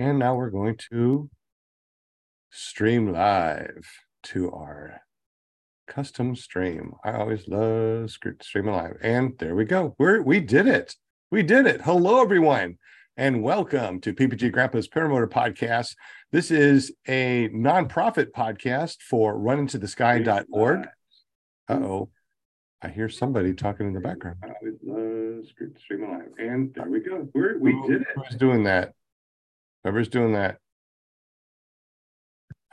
And now we're going to stream live to our custom stream. I always love streaming live. And there we go. We're we did it. We did it. Hello, everyone, and welcome to PPG Grandpa's Paramotor Podcast. This is a nonprofit podcast for runintothesky.org. Uh oh. I hear somebody talking in the background. I always love streaming live. And there we go. We're, we did it. Who's doing that? Whoever's doing that.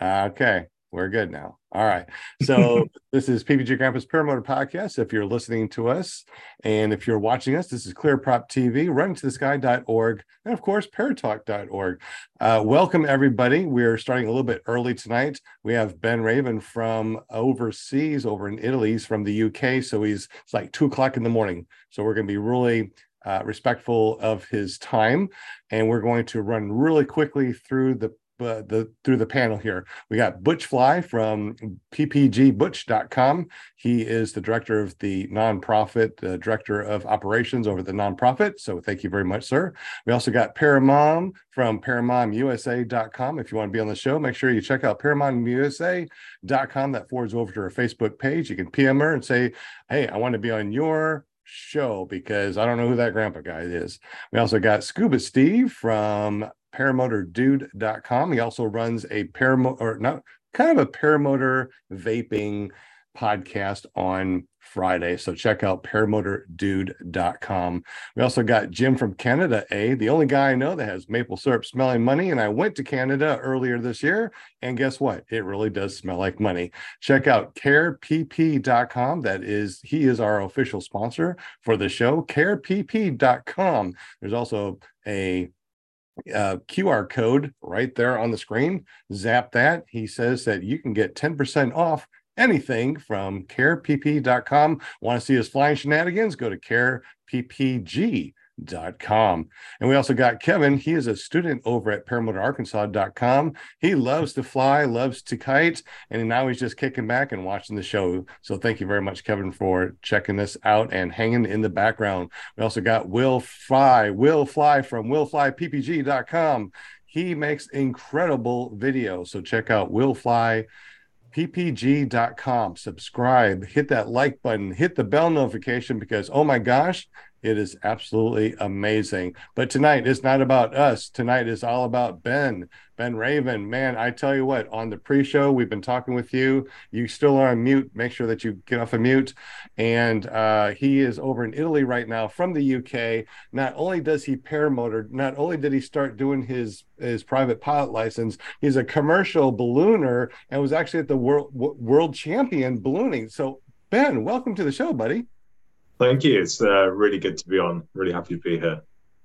Okay, we're good now. All right. So this is PPG Grandpa's Paramotor Podcast. If you're listening to us and if you're watching us, this is ClearProp TV, runintothesky.org, and of course, paratalk.org. Uh, welcome, everybody. We're starting a little bit early tonight. We have Ben Raven from overseas over in Italy. He's from the UK. So he's it's like two o'clock in the morning. So we're going to be really uh, respectful of his time. And we're going to run really quickly through the uh, the through the panel here. We got Butch Fly from ppgbutch.com. He is the director of the nonprofit, the director of operations over the nonprofit. So thank you very much, sir. We also got Paramom from paramomusa.com. If you want to be on the show, make sure you check out paramomusa.com. That forwards over to her Facebook page. You can PM her and say, "Hey, I want to be on your show because I don't know who that grandpa guy is. We also got Scuba Steve from paramotordude.com. He also runs a paramotor or not kind of a paramotor vaping podcast on Friday. So check out paramotordude.com. We also got Jim from Canada A, the only guy I know that has maple syrup smelling money. And I went to Canada earlier this year. And guess what? It really does smell like money. Check out carepp.com. That is, he is our official sponsor for the show, carepp.com. There's also a uh, QR code right there on the screen. Zap that. He says that you can get 10% off anything from carepp.com. Want to see his flying shenanigans? Go to careppg com. And we also got Kevin. He is a student over at paramotorarkansas.com. He loves to fly, loves to kite, and now he's just kicking back and watching the show. So thank you very much, Kevin, for checking this out and hanging in the background. We also got Will Fly, Will Fly from willflyppg.com. He makes incredible videos. So check out Will Fly ppg.com subscribe. Hit that like button. Hit the bell notification because oh my gosh it is absolutely amazing. But tonight is not about us. Tonight is all about Ben. Ben Raven. Man, I tell you what, on the pre show, we've been talking with you. You still are on mute. Make sure that you get off of mute. And uh, he is over in Italy right now from the UK. Not only does he paramotor, not only did he start doing his his private pilot license, he's a commercial ballooner and was actually at the world world champion ballooning. So, Ben, welcome to the show, buddy. Thank you. It's uh, really good to be on. Really happy to be here.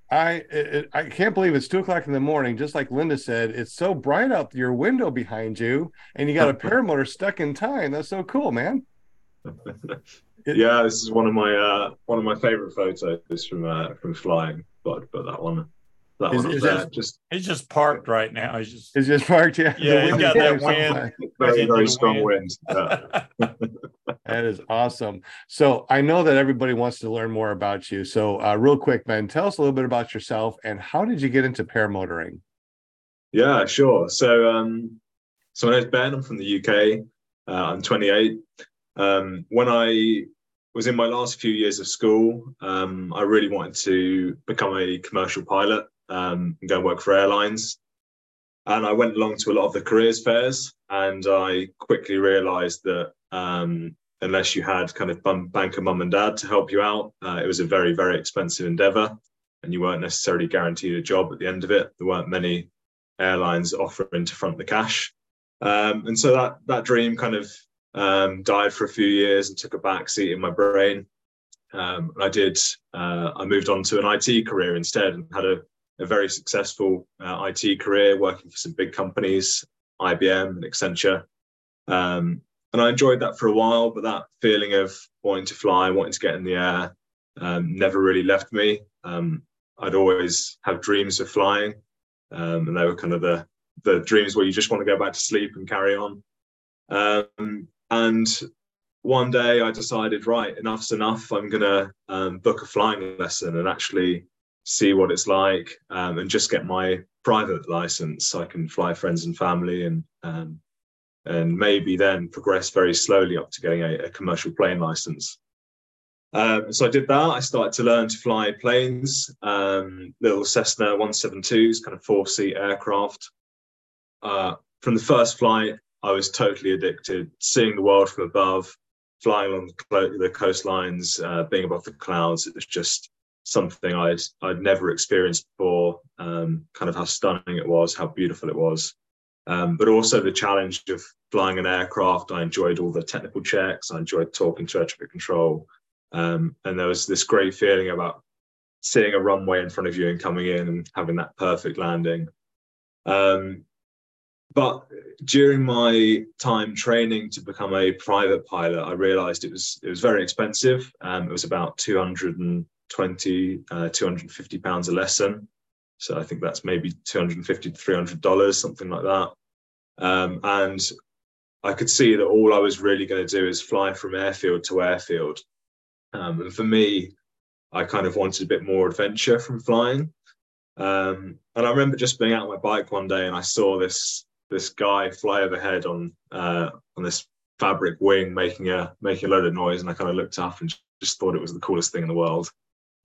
I it, I can't believe it's two o'clock in the morning. Just like Linda said, it's so bright out your window behind you, and you got a paramotor stuck in time. That's so cool, man. yeah, this is one of my uh, one of my favorite photos from uh, from flying. But but that one that is, one is that, just he's just parked right now. He's just he's just parked. Yeah, yeah, he's got that wind. Very very strong wind. wind. Yeah. that is awesome. So I know that everybody wants to learn more about you. So uh, real quick, Ben, tell us a little bit about yourself and how did you get into paramotoring? Yeah, sure. So um, so my name's Ben. I'm from the UK. Uh, I'm 28. Um, when I was in my last few years of school, um, I really wanted to become a commercial pilot um, and go and work for airlines. And I went along to a lot of the careers fairs, and I quickly realised that um, unless you had kind of banker mum and dad to help you out, uh, it was a very very expensive endeavour, and you weren't necessarily guaranteed a job at the end of it. There weren't many airlines offering to front the cash, um, and so that that dream kind of um, died for a few years and took a back seat in my brain. Um, I did. Uh, I moved on to an IT career instead and had a a very successful uh, IT career working for some big companies, IBM and Accenture. Um, and I enjoyed that for a while, but that feeling of wanting to fly, wanting to get in the air, um, never really left me. Um, I'd always have dreams of flying, um, and they were kind of the the dreams where you just want to go back to sleep and carry on. Um, and one day I decided, right, enough's enough. I'm going to um, book a flying lesson and actually see what it's like um, and just get my private license, so I can fly friends and family and um, and maybe then progress very slowly up to getting a, a commercial plane license. Um, so I did that. I started to learn to fly planes, um, little Cessna 172s, kind of four seat aircraft. Uh, from the first flight, I was totally addicted, seeing the world from above, flying on the coastlines, uh, being above the clouds. It was just something I'd I'd never experienced before. Um, kind of how stunning it was, how beautiful it was, um, but also the challenge of flying an aircraft. I enjoyed all the technical checks. I enjoyed talking to air traffic control, um, and there was this great feeling about seeing a runway in front of you and coming in and having that perfect landing. Um, but during my time training to become a private pilot, I realized it was it was very expensive. Um, it was about 220, uh, 250 pounds a lesson. So I think that's maybe 250 to 300 dollars, something like that. Um, and I could see that all I was really going to do is fly from airfield to airfield. Um, and for me, I kind of wanted a bit more adventure from flying. Um, and I remember just being out on my bike one day and I saw this this guy fly overhead on uh, on this fabric wing, making a making a load of noise, and I kind of looked up and just thought it was the coolest thing in the world.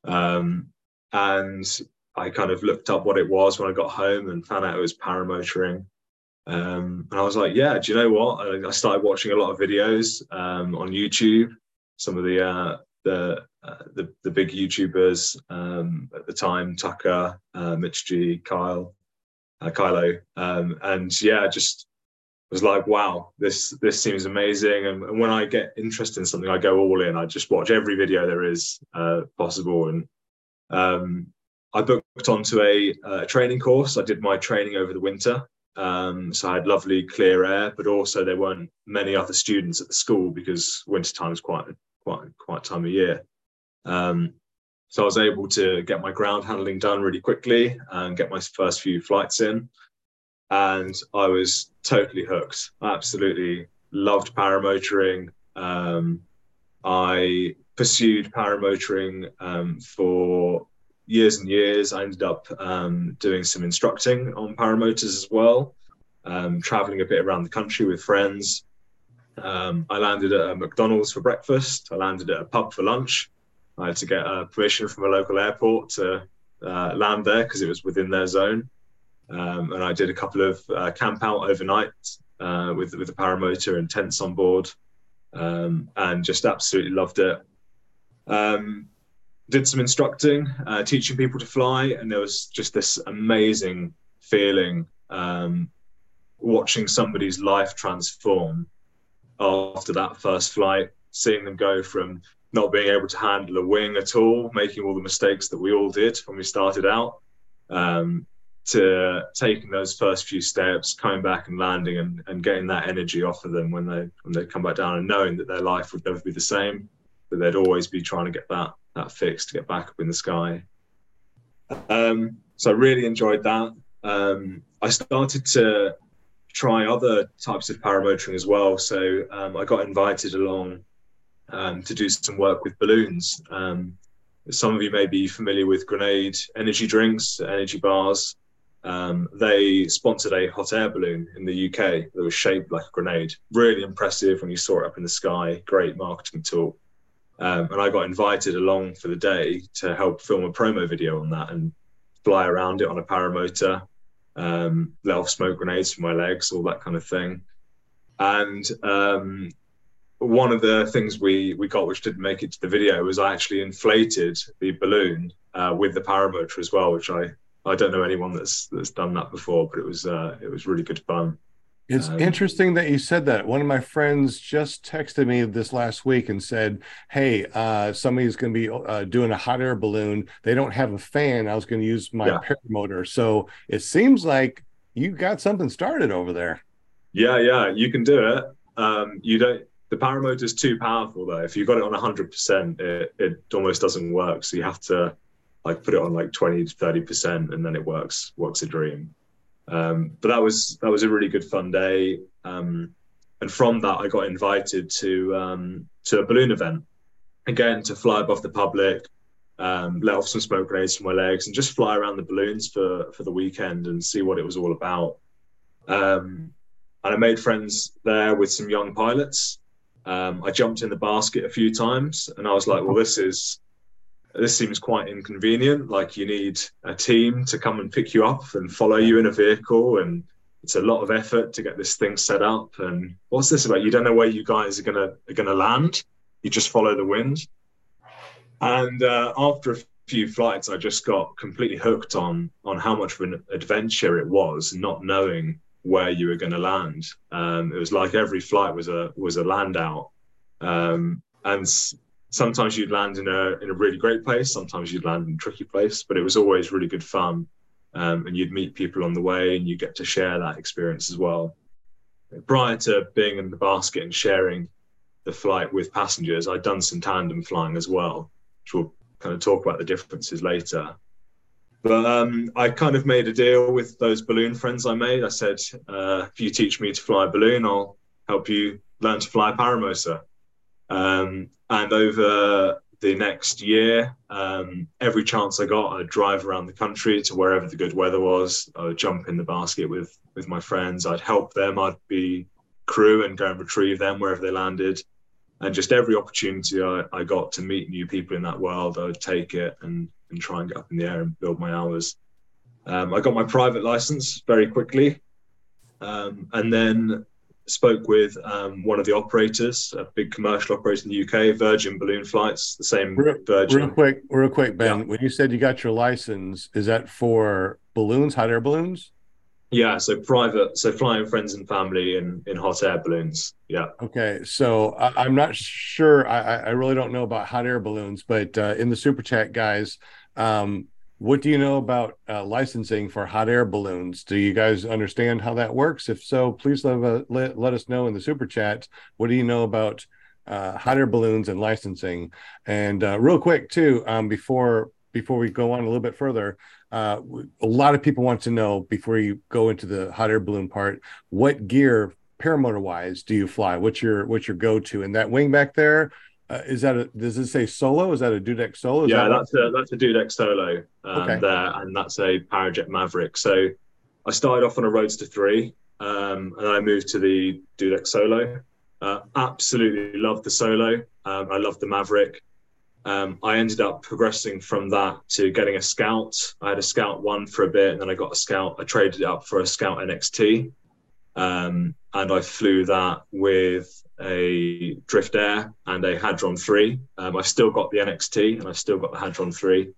Um, and I kind of looked up what it was when I got home and found out it was paramotoring. Um, and I was like, yeah, do you know what? I started watching a lot of videos um, on YouTube. Some of the uh, the, uh, the the big YouTubers um, at the time, Tucker, uh, Mitch G, Kyle, uh, Kylo, um, and yeah, just was like, wow, this this seems amazing. And, and, when I get interested in something, I go all in. I just watch every video there is uh, possible. And um, I booked onto a, a, training course. I did my training over the winter. Um, so I had lovely clear air, but also there weren't many other students at the school because winter time is quite quite quite time of year. Um, so I was able to get my ground handling done really quickly and get my first few flights in. And I was totally hooked. I absolutely loved paramotoring. Um, I pursued paramotoring um, for years and years. I ended up um, doing some instructing on paramotors as well, um, traveling a bit around the country with friends. Um, I landed at a McDonald's for breakfast. I landed at a pub for lunch. I had to get uh, permission from a local airport to uh, land there because it was within their zone. Um, and I did a couple of uh, camp out overnight uh, with with a paramotor and tents on board, um, and just absolutely loved it. Um, did some instructing, uh, teaching people to fly, and there was just this amazing feeling um, watching somebody's life transform after that first flight, seeing them go from not being able to handle a wing at all, making all the mistakes that we all did when we started out, um, to taking those first few steps, coming back and landing and, and getting that energy off of them when they when they come back down and knowing that their life would never be the same, that they'd always be trying to get that that fixed to get back up in the sky. Um, so I really enjoyed that. Um, I started to try other types of paramotoring as well. So um, I got invited along um, to do some work with balloons. Um, some of you may be familiar with Grenade energy drinks, energy bars. Um, they sponsored a hot air balloon in the UK that was shaped like a grenade. Really impressive when you saw it up in the sky. Great marketing tool. Um, and I got invited along for the day to help film a promo video on that and fly around it on a paramotor, um, let off smoke grenades from my legs, all that kind of thing. And um, one of the things we we got which didn't make it to the video was I actually inflated the balloon uh, with the paramotor as well, which I I don't know anyone that's that's done that before, but it was uh, it was really good fun. It's um, interesting that you said that. One of my friends just texted me this last week and said, "Hey, uh, somebody's going to be uh, doing a hot air balloon. They don't have a fan. I was going to use my yeah. paramotor." So it seems like you got something started over there. Yeah, yeah, you can do it. Um, you don't the paramotor is too powerful though. If you got it on 100%, it, it almost doesn't work. So you have to like put it on like 20 to 30% and then it works, works a dream. Um, but that was, that was a really good fun day. Um, and from that, I got invited to, um, to a balloon event again to fly above the public, um, let off some smoke grenades from my legs, and just fly around the balloons for for the weekend and see what it was all about. Um, and I made friends there with some young pilots. Um, I jumped in the basket a few times, and I was like, "Well, this is this seems quite inconvenient. Like you need a team to come and pick you up and follow you in a vehicle, and it's a lot of effort to get this thing set up. And what's this about? You don't know where you guys are gonna are gonna land. You just follow the wind. And uh, after a few flights, I just got completely hooked on on how much of an adventure it was, not knowing where you were going to land. Um, it was like every flight was a was a land out, um, and sometimes you'd land in a in a really great place, sometimes you'd land in a tricky place, but it was always really good fun. Um, and you'd meet people on the way, and you get to share that experience as well. Prior to being in the basket and sharing the flight with passengers, I'd done some tandem flying as well, which we'll kind of talk about the differences later. But um, I kind of made a deal with those balloon friends I made. I said, uh, if you teach me to fly a balloon, I'll help you learn to fly a paramotor. Um, and over the next year, um, every chance I got, I'd drive around the country to wherever the good weather was. I would jump in the basket with with my friends. I'd help them. I'd be crew and go and retrieve them wherever they landed. And just every opportunity I, I got to meet new people in that world, I would take it and, and try and get up in the air and build my hours. Um, I got my private license very quickly. Um, and then spoke with um, one of the operators, a big commercial operator in the UK, Virgin Balloon Flights, the same real, Virgin. Real quick, real quick, Ben. Yeah. When you said you got your license, is that for balloons, hot air balloons? Yeah, so private, so flying friends and family in in hot air balloons. Yeah. Okay, so I, am not sure. I I really don't know about hot air balloons, but uh, in the super chat, guys, um, what do you know about uh, licensing for hot air balloons? Do you guys understand how that works? If so, please let, uh, let, let us know in the super chat. What do you know about uh, hot air balloons and licensing? And uh, real quick, too, um, before before we go on a little bit further, uh, a lot of people want to know before you go into the hot air balloon part, what gear paramotor wise do you fly? What's your what's your go to? And that wing back there, uh, is that a does it say solo? Is that a Dudek solo? Is yeah, that that's a that's a Dudek solo um, okay. there, and that's a Parajet Maverick. So I started off on a Roadster three, um, and I moved to the Dudek solo. Uh, absolutely loved the solo. Um, I loved the Maverick. Um, I ended up progressing from that to getting a Scout. I had a Scout one for a bit, and then I got a Scout. I traded it up for a Scout NXT, um, and I flew that with a Drift Air and a Hadron 3. Um, I've still got the NXT and I've still got the Hadron 3.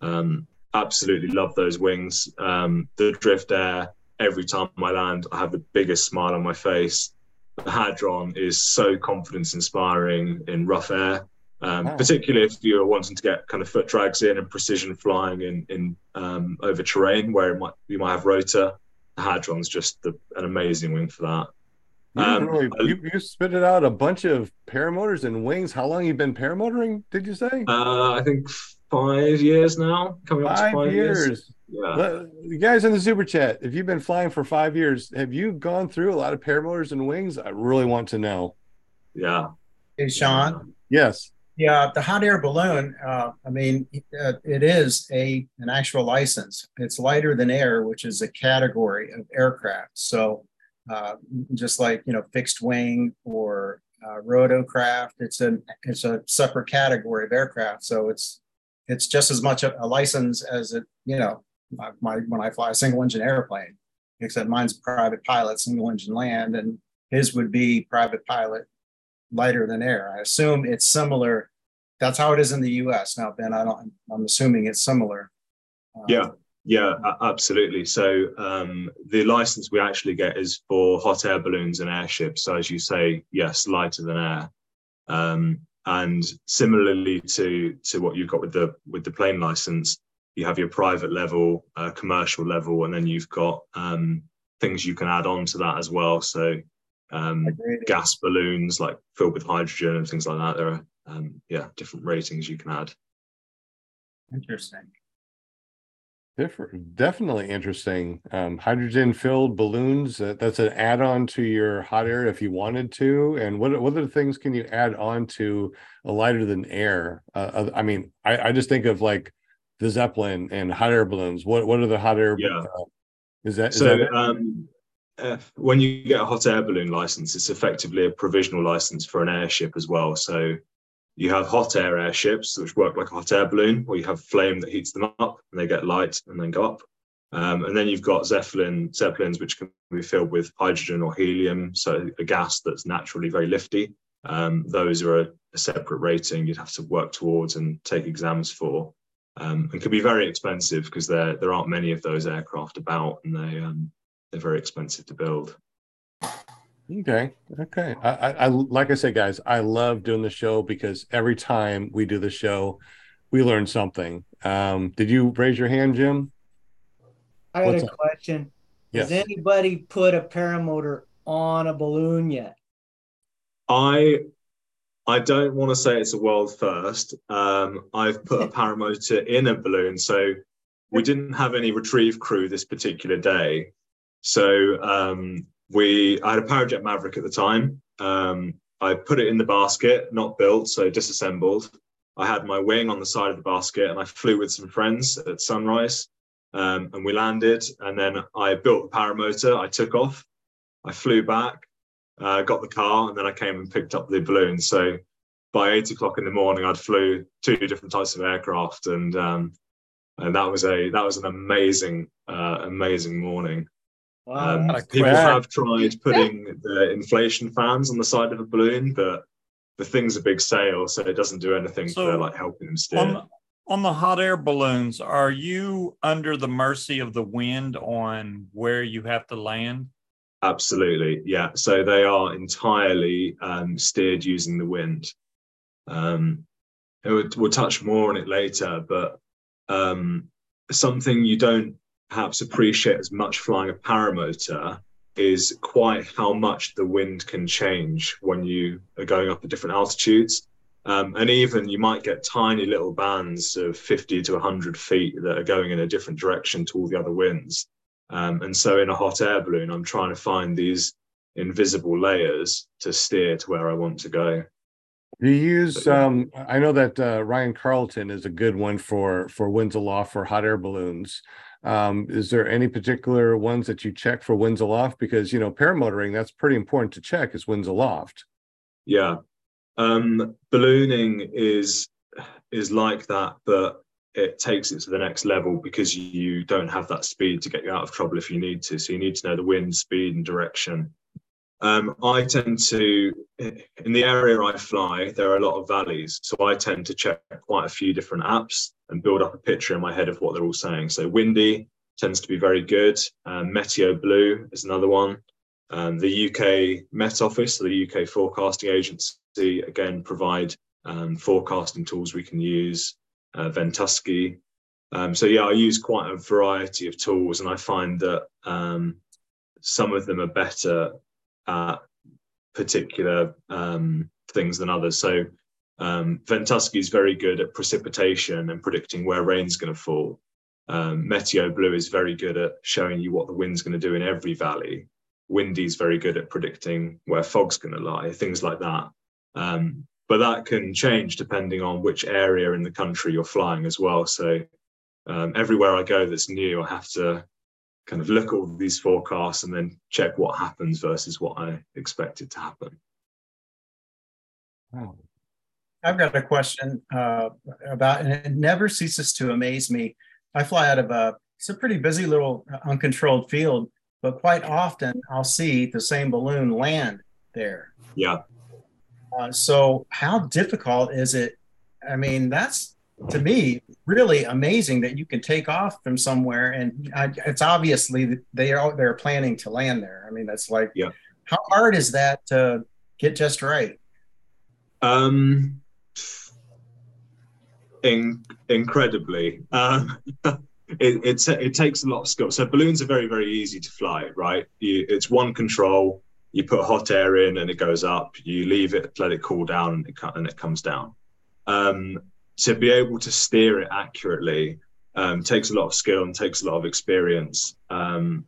Um, absolutely love those wings. Um, the Drift Air, every time I land, I have the biggest smile on my face. The Hadron is so confidence inspiring in rough air. Um, wow. Particularly if you're wanting to get kind of foot drags in and precision flying in, in um, over terrain where might, you might have rotor, the Hadron's just the, an amazing wing for that. You, um, really, you, you spitted out a bunch of paramotors and wings. How long you been paramotoring? Did you say? Uh, I think five years now. Coming five up to five years. years. Yeah. You guys in the super chat, if you've been flying for five years, have you gone through a lot of paramotors and wings? I really want to know. Yeah. Hey, Sean. Yes. Yeah, the hot air balloon. Uh, I mean, uh, it is a an actual license. It's lighter than air, which is a category of aircraft. So uh, just like you know fixed wing or uh, rotorcraft. It's a it's a separate category of aircraft, so it's it's just as much a, a license as it you know my, my, when I fly a single engine airplane, except mine's private pilot, single engine land, and his would be private pilot, lighter than air. I assume it's similar. That's how it is in the U.S. Now, Ben, I don't. I'm assuming it's similar. Um, yeah, yeah, absolutely. So um, the license we actually get is for hot air balloons and airships. So as you say, yes, lighter than air. Um, and similarly to to what you've got with the with the plane license, you have your private level, uh, commercial level, and then you've got um, things you can add on to that as well. So um, gas balloons like filled with hydrogen and things like that. There are um, yeah different ratings you can add. Interesting. Different, definitely interesting. Um, hydrogen filled balloons. Uh, that's an add on to your hot air if you wanted to. And what what other things can you add on to a lighter than air? Uh, I mean, I, I just think of like the Zeppelin and hot air balloons. What what are the hot air? Yeah. Uh, is that is so? that um, uh, when you get a hot air balloon license, it's effectively a provisional license for an airship as well. So you have hot air airships, which work like a hot air balloon, where you have flame that heats them up and they get light and then go up. Um, and then you've got Zeppelin zeppelins, which can be filled with hydrogen or helium, so a gas that's naturally very lifty. Um, those are a, a, separate rating you'd have to work towards and take exams for, um, and can be very expensive because there there aren't many of those aircraft about, and they um, they're very expensive to build. Okay. Okay. I, I, I, like I said, guys, I love doing the show because every time we do the show, we learn something. Um, did you raise your hand, Jim? I had What's a up? question. Yes. Has anybody put a paramotor on a balloon yet? I I don't want to say it's a world first. Um, I've put a paramotor in a balloon, so we didn't have any retrieve crew this particular day. So um, we I had a Parajet Maverick at the time. Um, I put it in the basket, not built, so disassembled. I had my wing on the side of the basket, and I flew with some friends at sunrise. Um, and we landed, and then I built the paramotor. I took off. I flew back, uh, got the car, and then I came and picked up the balloon. So by eight o'clock in the morning, I'd flew two different types of aircraft, and um, and that was a that was an amazing uh, amazing morning. Um, people have tried putting the inflation fans on the side of a balloon, but the thing's a big sail, so it doesn't do anything so for like helping them steer. On, on the hot air balloons, are you under the mercy of the wind on where you have to land? Absolutely, yeah. So they are entirely um, steered using the wind. Um, we'll, we'll touch more on it later, but um, something you don't perhaps appreciate as much flying a paramotor is quite how much the wind can change when you are going up at different altitudes. Um, and even you might get tiny little bands of 50 to 100 feet that are going in a different direction to all the other winds. Um, and so in a hot air balloon, I'm trying to find these invisible layers to steer to where I want to go. Do you use? Um, I know that uh, Ryan Carlton is a good one for for winds aloft for hot air balloons. Um, is there any particular ones that you check for winds aloft? Because you know, paramotoring that's pretty important to check is winds aloft. Yeah, um, ballooning is is like that, but it takes it to the next level because you don't have that speed to get you out of trouble if you need to. So you need to know the wind speed and direction. Um, I tend to, in the area I fly, there are a lot of valleys. So I tend to check quite a few different apps and build up a picture in my head of what they're all saying. So windy tends to be very good. Um, Meteo Blue is another one. Um, the UK Met Office, the UK forecasting agency, again provide um, forecasting tools we can use. Uh, Ventusky. Um, so yeah, I use quite a variety of tools, and I find that um, some of them are better at particular um, things than others. So um, Ventusky is very good at precipitation and predicting where rain's going to fall. Um, Meteo Blue is very good at showing you what the wind's going to do in every valley. Windy is very good at predicting where fog's going to lie, things like that. Um, but that can change depending on which area in the country you're flying as well. So um, everywhere I go that's new, I have to kind of look at all these forecasts and then check what happens versus what I expected to happen. Wow. I've got a question uh, about, and it never ceases to amaze me. I fly out of a, it's a pretty busy little uncontrolled field, but quite often I'll see the same balloon land there. Yeah. Uh, so how difficult is it? I mean, that's to me really amazing that you can take off from somewhere and I, it's obviously they are they're planning to land there. I mean, that's like, yeah. How hard is that to get just right? Um, in, incredibly. Um, it, it takes a lot of skill. So balloons are very very easy to fly, right? You, it's one control. You put hot air in and it goes up. You leave it, let it cool down, and it and it comes down. Um, to be able to steer it accurately Um, takes a lot of skill and takes a lot of experience. Um,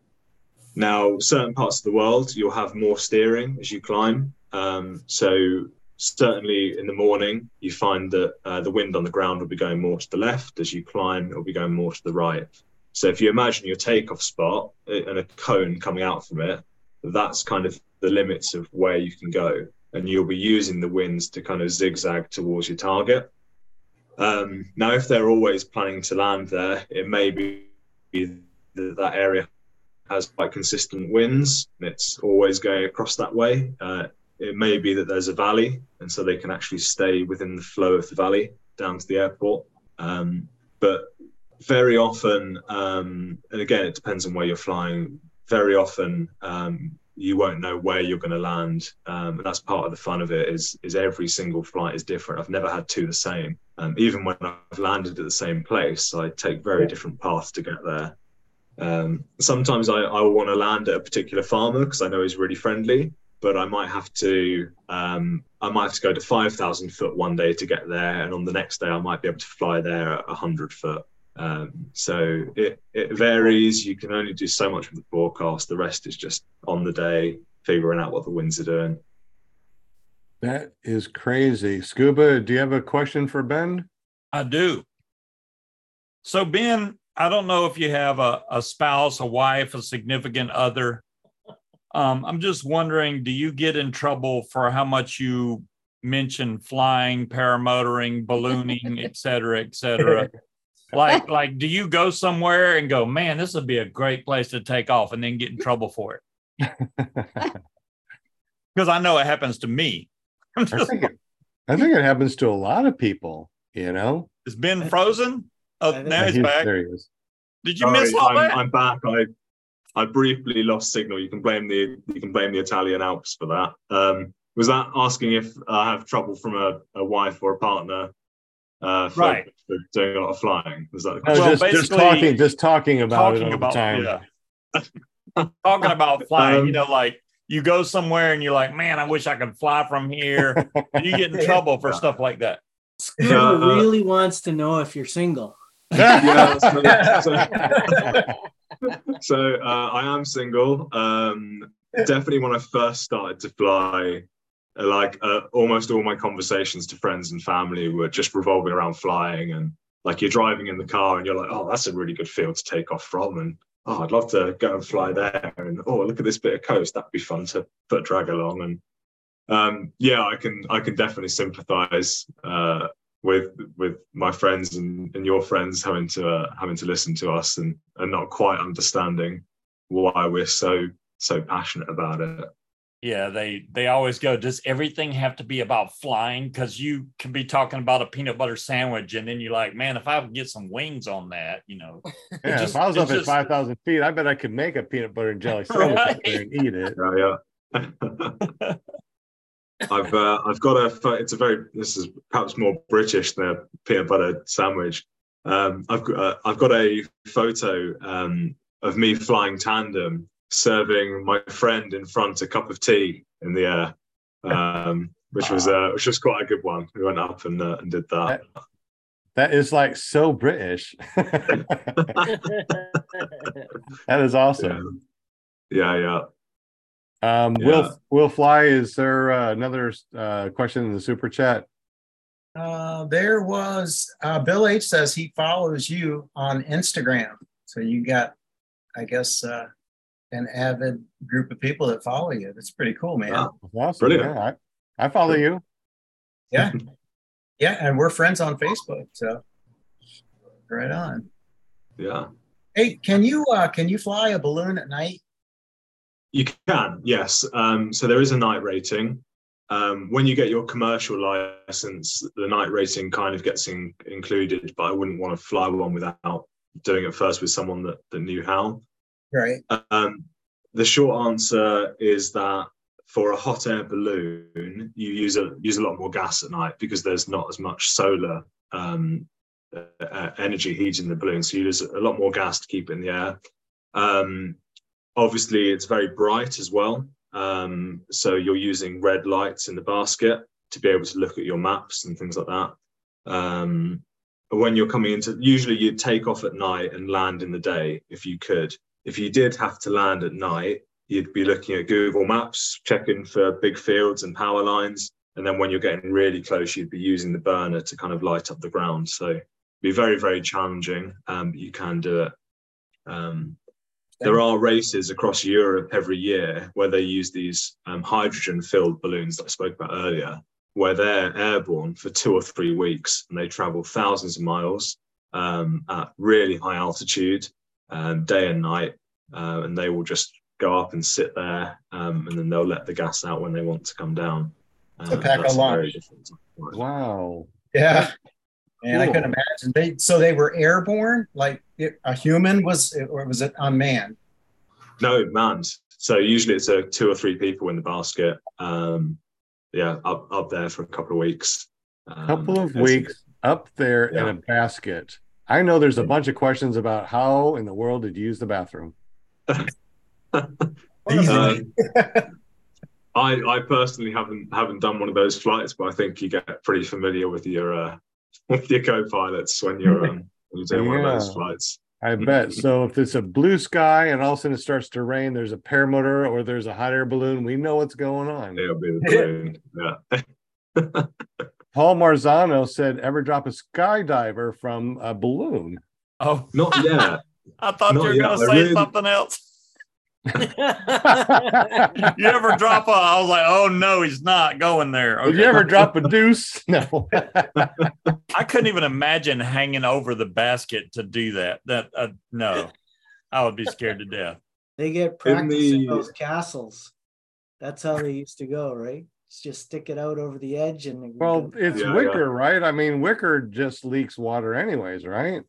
now, certain parts of the world, you'll have more steering as you climb. Um, so certainly in the morning, you find that uh, the wind on the ground will be going more to the left. As you climb, it will be going more to the right. So if you imagine your takeoff spot uh, and a cone coming out from it, that's kind of the limits of where you can go. And you'll be using the winds to kind of zigzag towards your target. Um, now, if they're always planning to land there, it may be that that area has quite consistent winds and it's always going across that way. Uh, it may be that there's a valley, and so they can actually stay within the flow of the valley down to the airport. Um, but very often, um, and again, it depends on where you're flying. Very often, um, you won't know where you're going to land, um, and that's part of the fun of it. Is is every single flight is different. I've never had two the same. Um, even when I've landed at the same place, I take very different paths to get there. Um, sometimes I, I will want to land at a particular farmer because I know he's really friendly, but I might have to um, I might have to go to five thousand foot one day to get there, and on the next day I might be able to fly there at hundred foot. Um, so it it varies. You can only do so much with the forecast. The rest is just on the day figuring out what the winds are doing. That is crazy. Scuba, do you have a question for Ben? I do. So Ben, I don't know if you have a, a spouse, a wife, a significant other um, I'm just wondering, do you get in trouble for how much you mention flying, paramotoring, ballooning, et cetera, et cetera? like, like, do you go somewhere and go, man, this would be a great place to take off, and then get in trouble for it? Because I know it happens to me. I, think it, I think it happens to a lot of people. You know, it's been frozen. Oh, now he's, back. There he is. Did you Sorry, miss all I'm, that? I'm back. I I briefly lost signal. You can blame the you can blame the Italian Alps for that. Um, was that asking if I have trouble from a, a wife or a partner uh, for, right. for doing a lot of flying? Was that the question? well, just, just talking, just talking about talking it all about, the time. Yeah. talking about flying, um, you know, like you go somewhere and you're like, man, I wish I could fly from here. you get in trouble for stuff like that. Scooter uh, really wants to know if you're single. yeah, so, so, so uh, I am single. Um, definitely when I first started to fly, like uh, almost all my conversations to friends and family were just revolving around flying. And like you're driving in the car and you're like, oh, that's a really good field to take off from. And oh, I'd love to go and fly there. And oh, look at this bit of coast. That'd be fun to put drag along. And um, yeah, I can I can definitely sympathize uh, with with my friends and, and your friends having to uh, having to listen to us and, and not quite understanding why we're so so passionate about it yeah they they always go does everything have to be about flying because you can be talking about a peanut butter sandwich and then you're like man if i would get some wings on that you know yeah just, if i was up just, at 5000 feet i bet i could make a peanut butter and jelly sandwich right? and eat it yeah, yeah. I've uh, I've got a it's a very this is perhaps more British than a peanut butter sandwich. Um, I've got uh, I've got a photo um, of me flying tandem, serving my friend in front a cup of tea in the air, um, which was uh, which was quite a good one. We went up and uh, and did that. that. That is like so British. that is awesome. Yeah, yeah. yeah. Um, yeah. Will Will Fly, is there uh, another uh, question in the super chat? Uh, there was uh, Bill H says he follows you on Instagram, so you got, I guess, uh, an avid group of people that follow you. That's pretty cool, man. Wow. Awesome. Brilliant. Yeah, I, I follow you. Yeah, yeah, and we're friends on Facebook. So right on. Yeah. Hey, can you uh, can you fly a balloon at night? You can, yes. Um, so there is a night rating. Um, when you get your commercial license, the night rating kind of gets in, included, but I wouldn't want to fly one without doing it first with someone that, that knew how. Right. Um, the short answer is that for a hot air balloon, you use a use a lot more gas at night because there's not as much solar um, uh, energy heating the balloon, so you use a lot more gas to keep it in the air. Um, Obviously, it's very bright as well. Um, so you're using red lights in the basket to be able to look at your maps and things like that. Um, when you're coming into, usually you'd take off at night and land in the day if you could. If you did have to land at night, you'd be looking at Google Maps, checking for big fields and power lines. And then when you're getting really close, you'd be using the burner to kind of light up the ground. So be very, very challenging. Um, you can do it. Um, there are races across Europe every year where they use these um, hydrogen filled balloons that I spoke about earlier, where they're airborne for two or three weeks and they travel thousands of miles um, at really high altitude, um, day and night. Uh, and they will just go up and sit there um, and then they'll let the gas out when they want to come down. Uh, a pack of lunch. Wow. Yeah. And cool. I can imagine they so they were airborne, like it, a human was or was it unmanned? No, manned. So usually it's a two or three people in the basket. Um, yeah, up up there for a couple of weeks. A um, couple of weeks up there yeah. in a basket. I know there's a bunch of questions about how in the world did you use the bathroom. um, I I personally haven't haven't done one of those flights, but I think you get pretty familiar with your uh, with your co-pilots when you're um, when you're doing yeah, one of those flights. I bet. So if it's a blue sky and all of a sudden it starts to rain, there's a paramotor or there's a hot air balloon. We know what's going on. It'll be the balloon. yeah. Paul Marzano said, "Ever drop a skydiver from a balloon?" Oh, not yet. I thought not you were going to say really... something else. you ever drop a? I was like, oh no, he's not going there. Okay. Did you ever drop a deuce? No. I couldn't even imagine hanging over the basket to do that. That uh, no, I would be scared to death. They get practice in, the... in those castles. That's how they used to go, right? It's just stick it out over the edge and well, it's yeah, wicker, yeah. right? I mean, wicker just leaks water, anyways, right?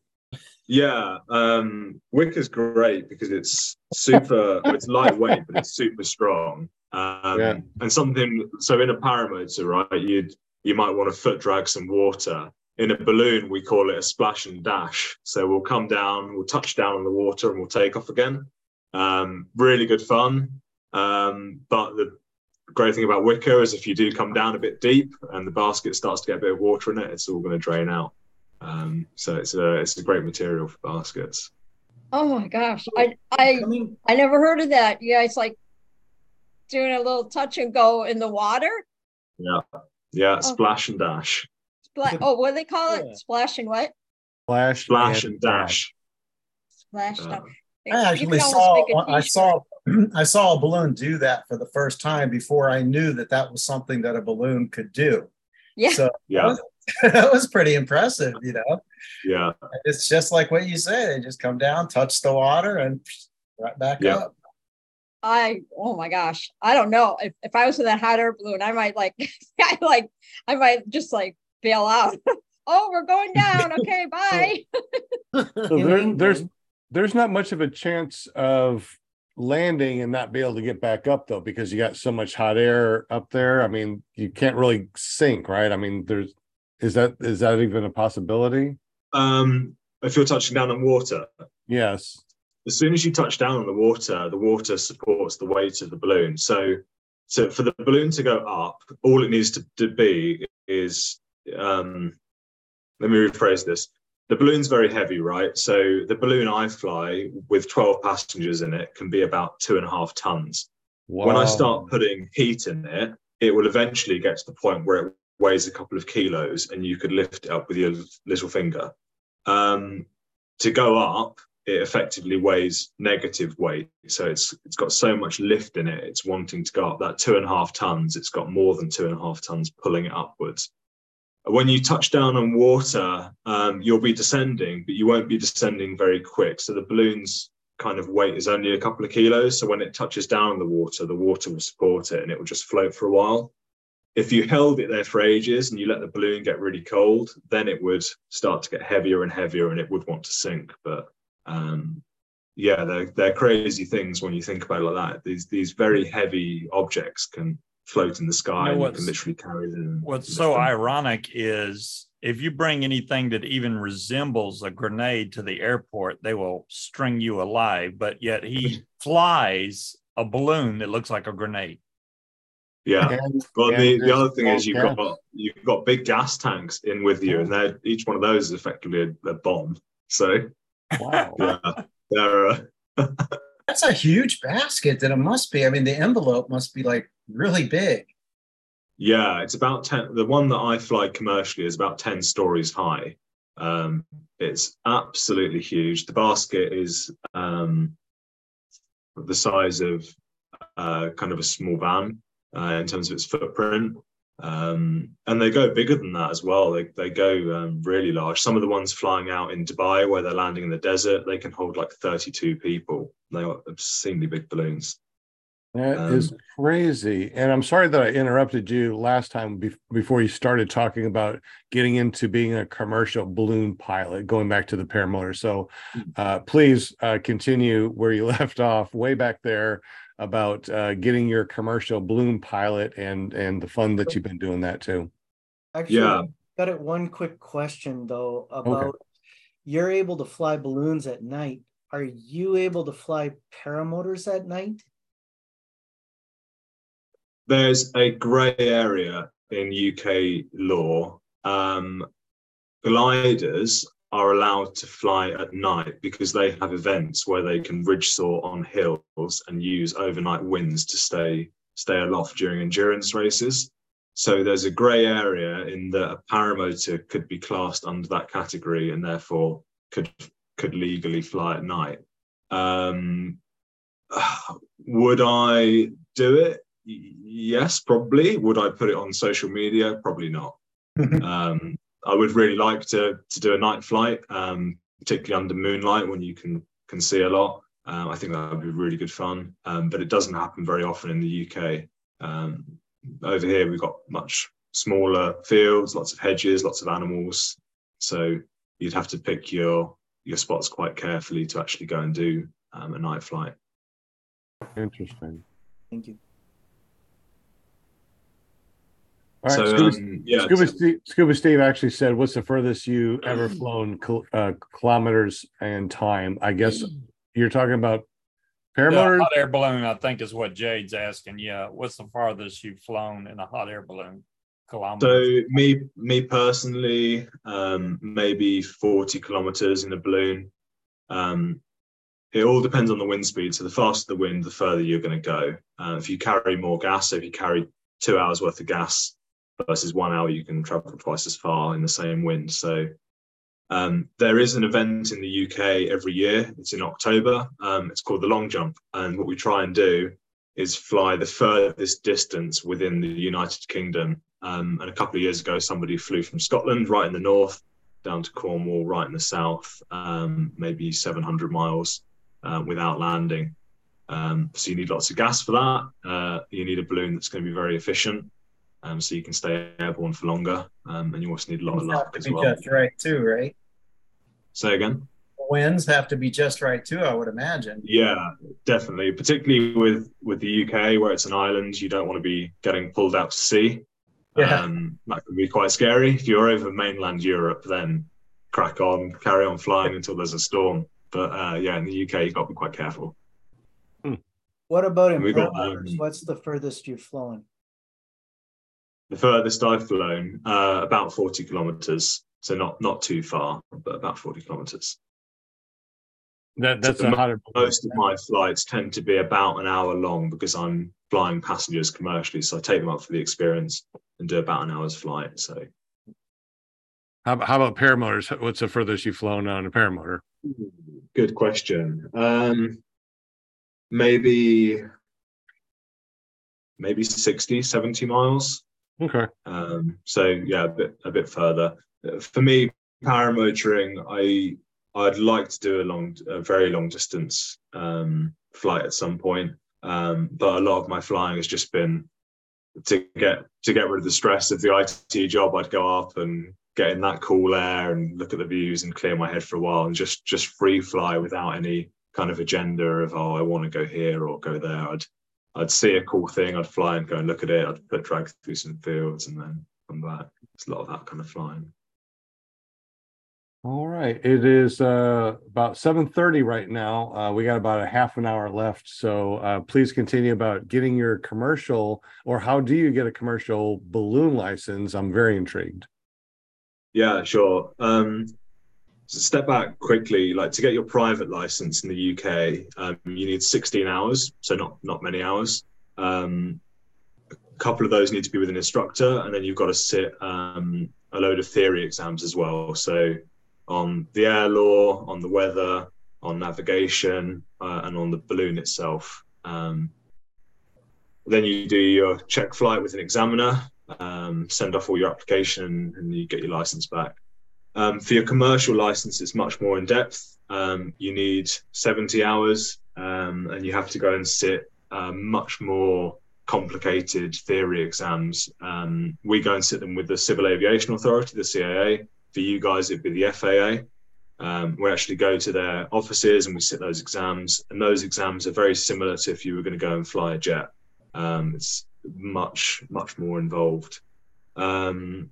Yeah, um, wick is great because it's super. it's lightweight, but it's super strong. Um, yeah. And something so in a paramotor, right? You'd you might want to foot drag some water. In a balloon, we call it a splash and dash. So we'll come down, we'll touch down on the water, and we'll take off again. Um, really good fun. Um, but the great thing about wicker is if you do come down a bit deep and the basket starts to get a bit of water in it, it's all going to drain out. Um, so it's a it's a great material for baskets. Oh my gosh, I I I never heard of that. Yeah, it's like doing a little touch and go in the water. Yeah, yeah, oh. splash and dash. Spla- oh, what do they call it? Yeah. Splash and what? Splash, splash and, and dash. Splash. Uh, I actually saw I saw I saw a balloon do that for the first time before I knew that that was something that a balloon could do. Yeah. So yeah. that was pretty impressive, you know. Yeah. It's just like what you say. They just come down, touch the water, and right back yeah. up. I oh my gosh. I don't know. If, if I was in that hot air balloon, I might like I like I might just like bail out. oh, we're going down. Okay, bye. so there, there's there's not much of a chance of landing and not be able to get back up though because you got so much hot air up there. I mean, you can't really sink, right? I mean, there's is that is that even a possibility? Um, if you're touching down on water, yes. As soon as you touch down on the water, the water supports the weight of the balloon. So, so for the balloon to go up, all it needs to, to be is um, let me rephrase this. The balloon's very heavy, right? So the balloon I fly with 12 passengers in it can be about two and a half tons. Wow. When I start putting heat in it, it will eventually get to the point where it weighs a couple of kilos and you could lift it up with your little finger. Um, to go up, it effectively weighs negative weight. So it's it's got so much lift in it, it's wanting to go up. That two and a half tons, it's got more than two and a half tons pulling it upwards. When you touch down on water, um, you'll be descending, but you won't be descending very quick. So the balloon's kind of weight is only a couple of kilos. So when it touches down on the water, the water will support it and it will just float for a while if you held it there for ages and you let the balloon get really cold, then it would start to get heavier and heavier and it would want to sink. But um, yeah, they're, they're crazy things when you think about it like that. These these very heavy objects can float in the sky you know, and you can literally carry them. What's so them. ironic is if you bring anything that even resembles a grenade to the airport, they will string you alive. But yet he flies a balloon that looks like a grenade. Yeah. And, Well, and the, the other thing is you've gas. got you've got big gas tanks in with you, and they're each one of those is effectively a, a bomb. So wow. yeah, they're uh, That's a huge basket that it must be. I mean, the envelope must be like really big. yeah, it's about ten. The one that I fly commercially is about ten stories high. Um, it's absolutely huge. The basket is um, the size of uh, kind of a small van uh, in terms of its footprint. Um, and they go bigger than that as well. They, they go um, really large. Some of the ones flying out in Dubai, where they're landing in the desert, they can hold like 32 people. They are obscenely big balloons. That is Um, crazy. And I'm sorry that I interrupted you last time bef- before you started talking about getting into being a commercial balloon pilot, going back to the paramotor. So uh, please uh, continue where you left off, way back there about uh, getting your commercial bloom pilot and and the fun that you've been doing that too. Actually, Yeah. got it. One quick question though about you're able to fly balloons at night. Are you able to fly paramotors at night? There's a grey area in UK law. Um, gliders are allowed to fly at night because they have events where they can ridge soar on hills and use overnight winds to stay stay aloft during endurance races. So there's a grey area in that a paramotor could be classed under that category and therefore could could legally fly at night. Um, would I do it? Yes, probably. Would I put it on social media? Probably not. um, I would really like to to do a night flight, um, particularly under moonlight when you can can see a lot. Um, I think that would be really good fun, um, but it doesn't happen very often in the UK. Um, over here, we've got much smaller fields, lots of hedges, lots of animals. So you'd have to pick your your spots quite carefully to actually go and do um, a night flight. Interesting. Thank you. All right, so Scuba, um, yeah, Scuba, so- Steve, Scuba Steve actually said, "What's the furthest you ever flown kil- uh, kilometers and time?" I guess you're talking about The paramotor. hot air balloon, I think, is what Jade's asking. Yeah. What's the farthest you've flown in a hot air balloon? Kilometers. So me me personally, um, maybe 40 kilometers in a balloon. Um, it all depends on the wind speed. So the faster the wind, the further you're going to go. Uh, if you carry more gas, so if you carry two hours worth of gas versus one hour, you can travel twice as far in the same wind. So um, there is an event in the UK every year. It's in October. Um, it's called the long jump, and what we try and do is fly the furthest distance within the United Kingdom. Um, and a couple of years ago, somebody flew from Scotland, right in the north, down to Cornwall, right in the south, um, maybe 700 miles uh, without landing. Um, so you need lots of gas for that. Uh, you need a balloon that's going to be very efficient, um, so you can stay airborne for longer. Um, and you also need a lot of Winds have luck to as be well. just right too, right? Say again. Winds have to be just right too, I would imagine. Yeah, definitely. Particularly with with the UK, where it's an island, you don't want to be getting pulled out to sea. Yeah. Um, that can be quite scary. If you're over mainland Europe, then crack on, carry on flying until there's a storm. But uh, yeah, in the UK, you've got to be quite careful. What about in got, um, What's the furthest you've flown? The furthest I've flown, uh, about 40 kilometers. So not not too far, but about 40 kilometers. That that's So a hot air balloon. Most of my flights tend to be about an hour long because I'm flying passengers commercially. So I take them up for the experience and do about an hour's flight. So How, how about paramotors? What's the furthest you've flown on a paramotor? Good question. Um, maybe maybe 60, 70 miles. Okay. Um, so yeah, a bit a bit further. For me, paramotoring, I I'd like to do a long, a very long distance um, flight at some point. Um, but a lot of my flying has just been to get to get rid of the stress of the IT job. I'd go up and get in that cool air and look at the views and clear my head for a while and just just free fly without any kind of agenda of oh I want to go here or go there. I'd I'd see a cool thing, I'd fly and go and look at it. I'd put drag through some fields and then come back. It's a lot of that kind of flying. All right, it is uh, about seven thirty right now. Uh, we got about a half an hour left, so uh, please continue about getting your commercial or how do you get a commercial balloon license? I'm very intrigued. Yeah, sure. Um, so step back quickly. Like to get your private license in the UK, um, you need 16 hours, so not not many hours. Um, a couple of those need to be with an instructor, and then you've got to sit um, a load of theory exams as well. So on the air law, on the weather, on navigation, uh, and on the balloon itself. Um, then you do your check flight with an examiner, um, send off all your application, and you get your license back. Um, for your commercial license, it's much more in depth. Um, you need 70 hours, um, and you have to go and sit uh, much more complicated theory exams. Um, we go and sit them with the Civil Aviation Authority, the CAA. For you guys, it'd be the FAA. Um, we actually go to their offices and we sit those exams, and those exams are very similar to if you were going to go and fly a jet. Um, it's much, much more involved. Um,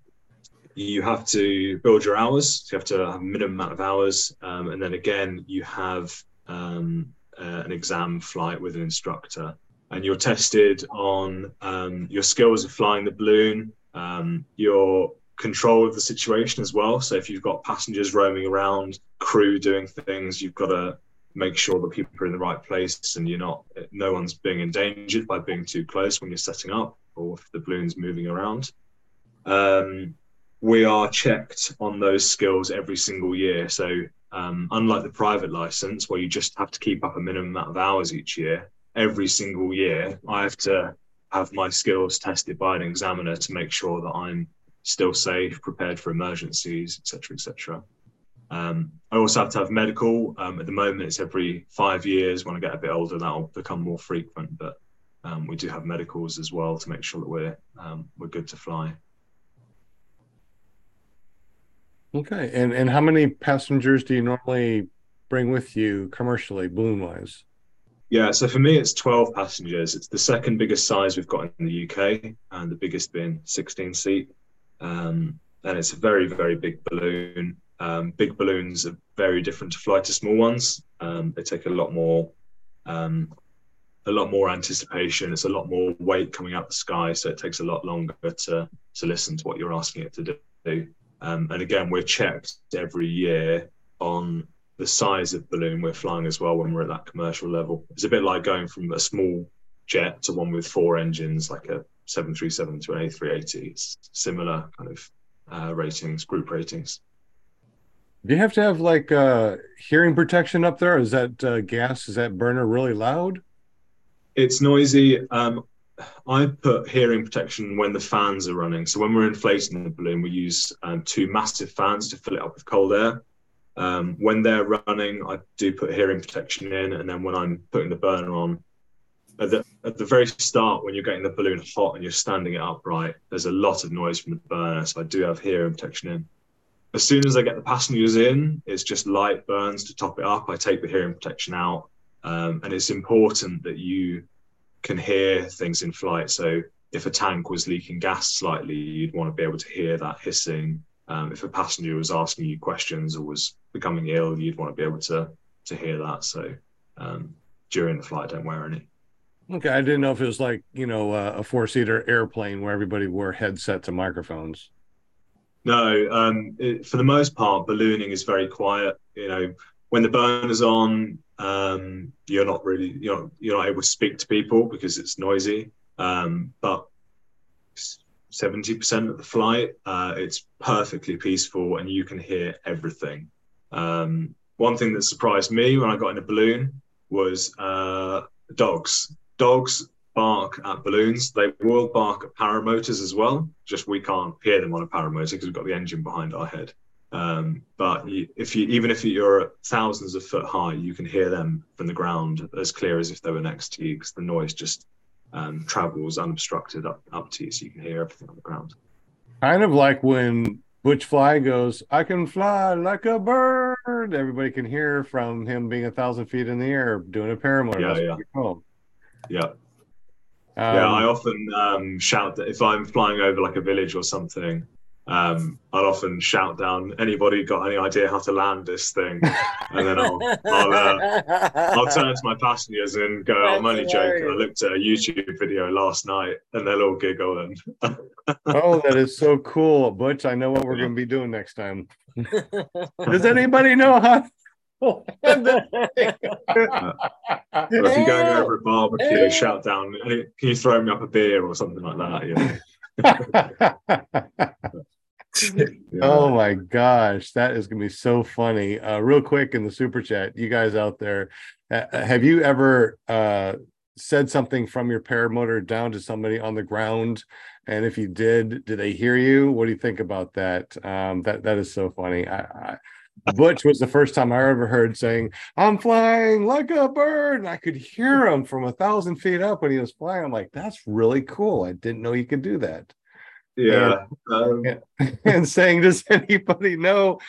you have to build your hours. So you have to have a minimum amount of hours, um, and then again, you have um, uh, an exam flight with an instructor and you're tested on um, your skills of flying the balloon, um, your control of the situation as well. So if you've got passengers roaming around, crew doing things, you've got to make sure that people are in the right place and you're not, no one's being endangered by being too close when you're setting up or if the balloon's moving around. Um, we are checked on those skills every single year. So um, unlike the private license where you just have to keep up a minimum amount of hours each year, every single year, I have to have my skills tested by an examiner to make sure that I'm still safe, prepared for emergencies, etc., etc. Um, I also have to have medical. Um, at the moment, it's every five years. When I get a bit older, that'll become more frequent. But um, we do have medicals as well to make sure that we're um, we're good to fly. Okay, and and how many passengers do you normally bring with you commercially, balloon wise? Yeah, so for me, it's 12 passengers. It's the second biggest size we've got in the UK, and the biggest being 16 seat. Um, and it's a very, very big balloon. Um, big balloons are very different to fly to small ones. Um, they take a lot more, um, a lot more anticipation. It's a lot more weight coming out the sky, so it takes a lot longer to to listen to what you're asking it to do. Um, and again, we're checked every year on the size of balloon we're flying as well when we're at that commercial level. It's a bit like going from a small jet to one with four engines, like a 737 to an A380. It's similar kind of uh, ratings, group ratings. Do you have to have like uh, hearing protection up there? Is that uh, gas, is that burner really loud? It's noisy. Um, I put hearing protection when the fans are running. So when we're inflating the balloon, we use um, two massive fans to fill it up with cold air. Um, when they're running, I do put hearing protection in, and then when I'm putting the burner on, at the, at the very start, when you're getting the balloon hot and you're standing it upright, there's a lot of noise from the burner, so I do have hearing protection in. As soon as I get the passengers in, it's just light burns to top it up. I take the hearing protection out, um, and it's important that you can hear things in flight. So if a tank was leaking gas slightly, you'd want to be able to hear that hissing um, if a passenger was asking you questions or was becoming ill, you'd want to be able to to hear that. So um, during the flight, don't wear any. Okay, I didn't know if it was like you know uh, a four seater airplane where everybody wore headsets and microphones. No, um, it, for the most part, ballooning is very quiet. You know, when the burner's on, um, you're not really you're you're not able to speak to people because it's noisy. Um, but 70% of the flight, uh, it's perfectly peaceful and you can hear everything. Um, one thing that surprised me when I got in a balloon was uh, dogs. Dogs bark at balloons. They will bark at paramotors as well. Just we can't hear them on a paramotor because we've got the engine behind our head. Um, but you, if you even if you're thousands of foot high, you can hear them from the ground as clear as if they were next to you because the noise just um, travels unobstructed up, up to you so you can hear everything on the ground. Kind of like when Butch Fly goes, I can fly like a bird. Everybody can hear from him being a thousand feet in the air doing a paramotor. Yeah, That's yeah. Yeah. Um, yeah, I often um, shout that if I'm flying over like a village or something, um, I'll often shout down, "Anybody got any idea how to land this thing?" And then I'll I'll, uh, I'll turn to my passengers and go, "I'm That's only joking. I looked at a YouTube video last night, and they'll all giggle." And Oh, that is so cool. Butch, I know what we're going to be doing next time. Does anybody know how? Or if you're going over a barbecue, shout down, "Can you throw me up a beer or something like that?" Yeah. Yeah. Oh my gosh, that is gonna be so funny. Uh, real quick in the super chat, you guys out there, uh, have you ever uh, said something from your paramotor down to somebody on the ground? And if you did, did they hear you? What do you think about that? Um, that that is so funny. I, I, Butch was the first time I ever heard saying, "I'm flying like a bird," and I could hear him from a thousand feet up when he was flying. I'm like, "That's really cool. I didn't know you could do that." Yeah. Um, and saying, "Does anybody know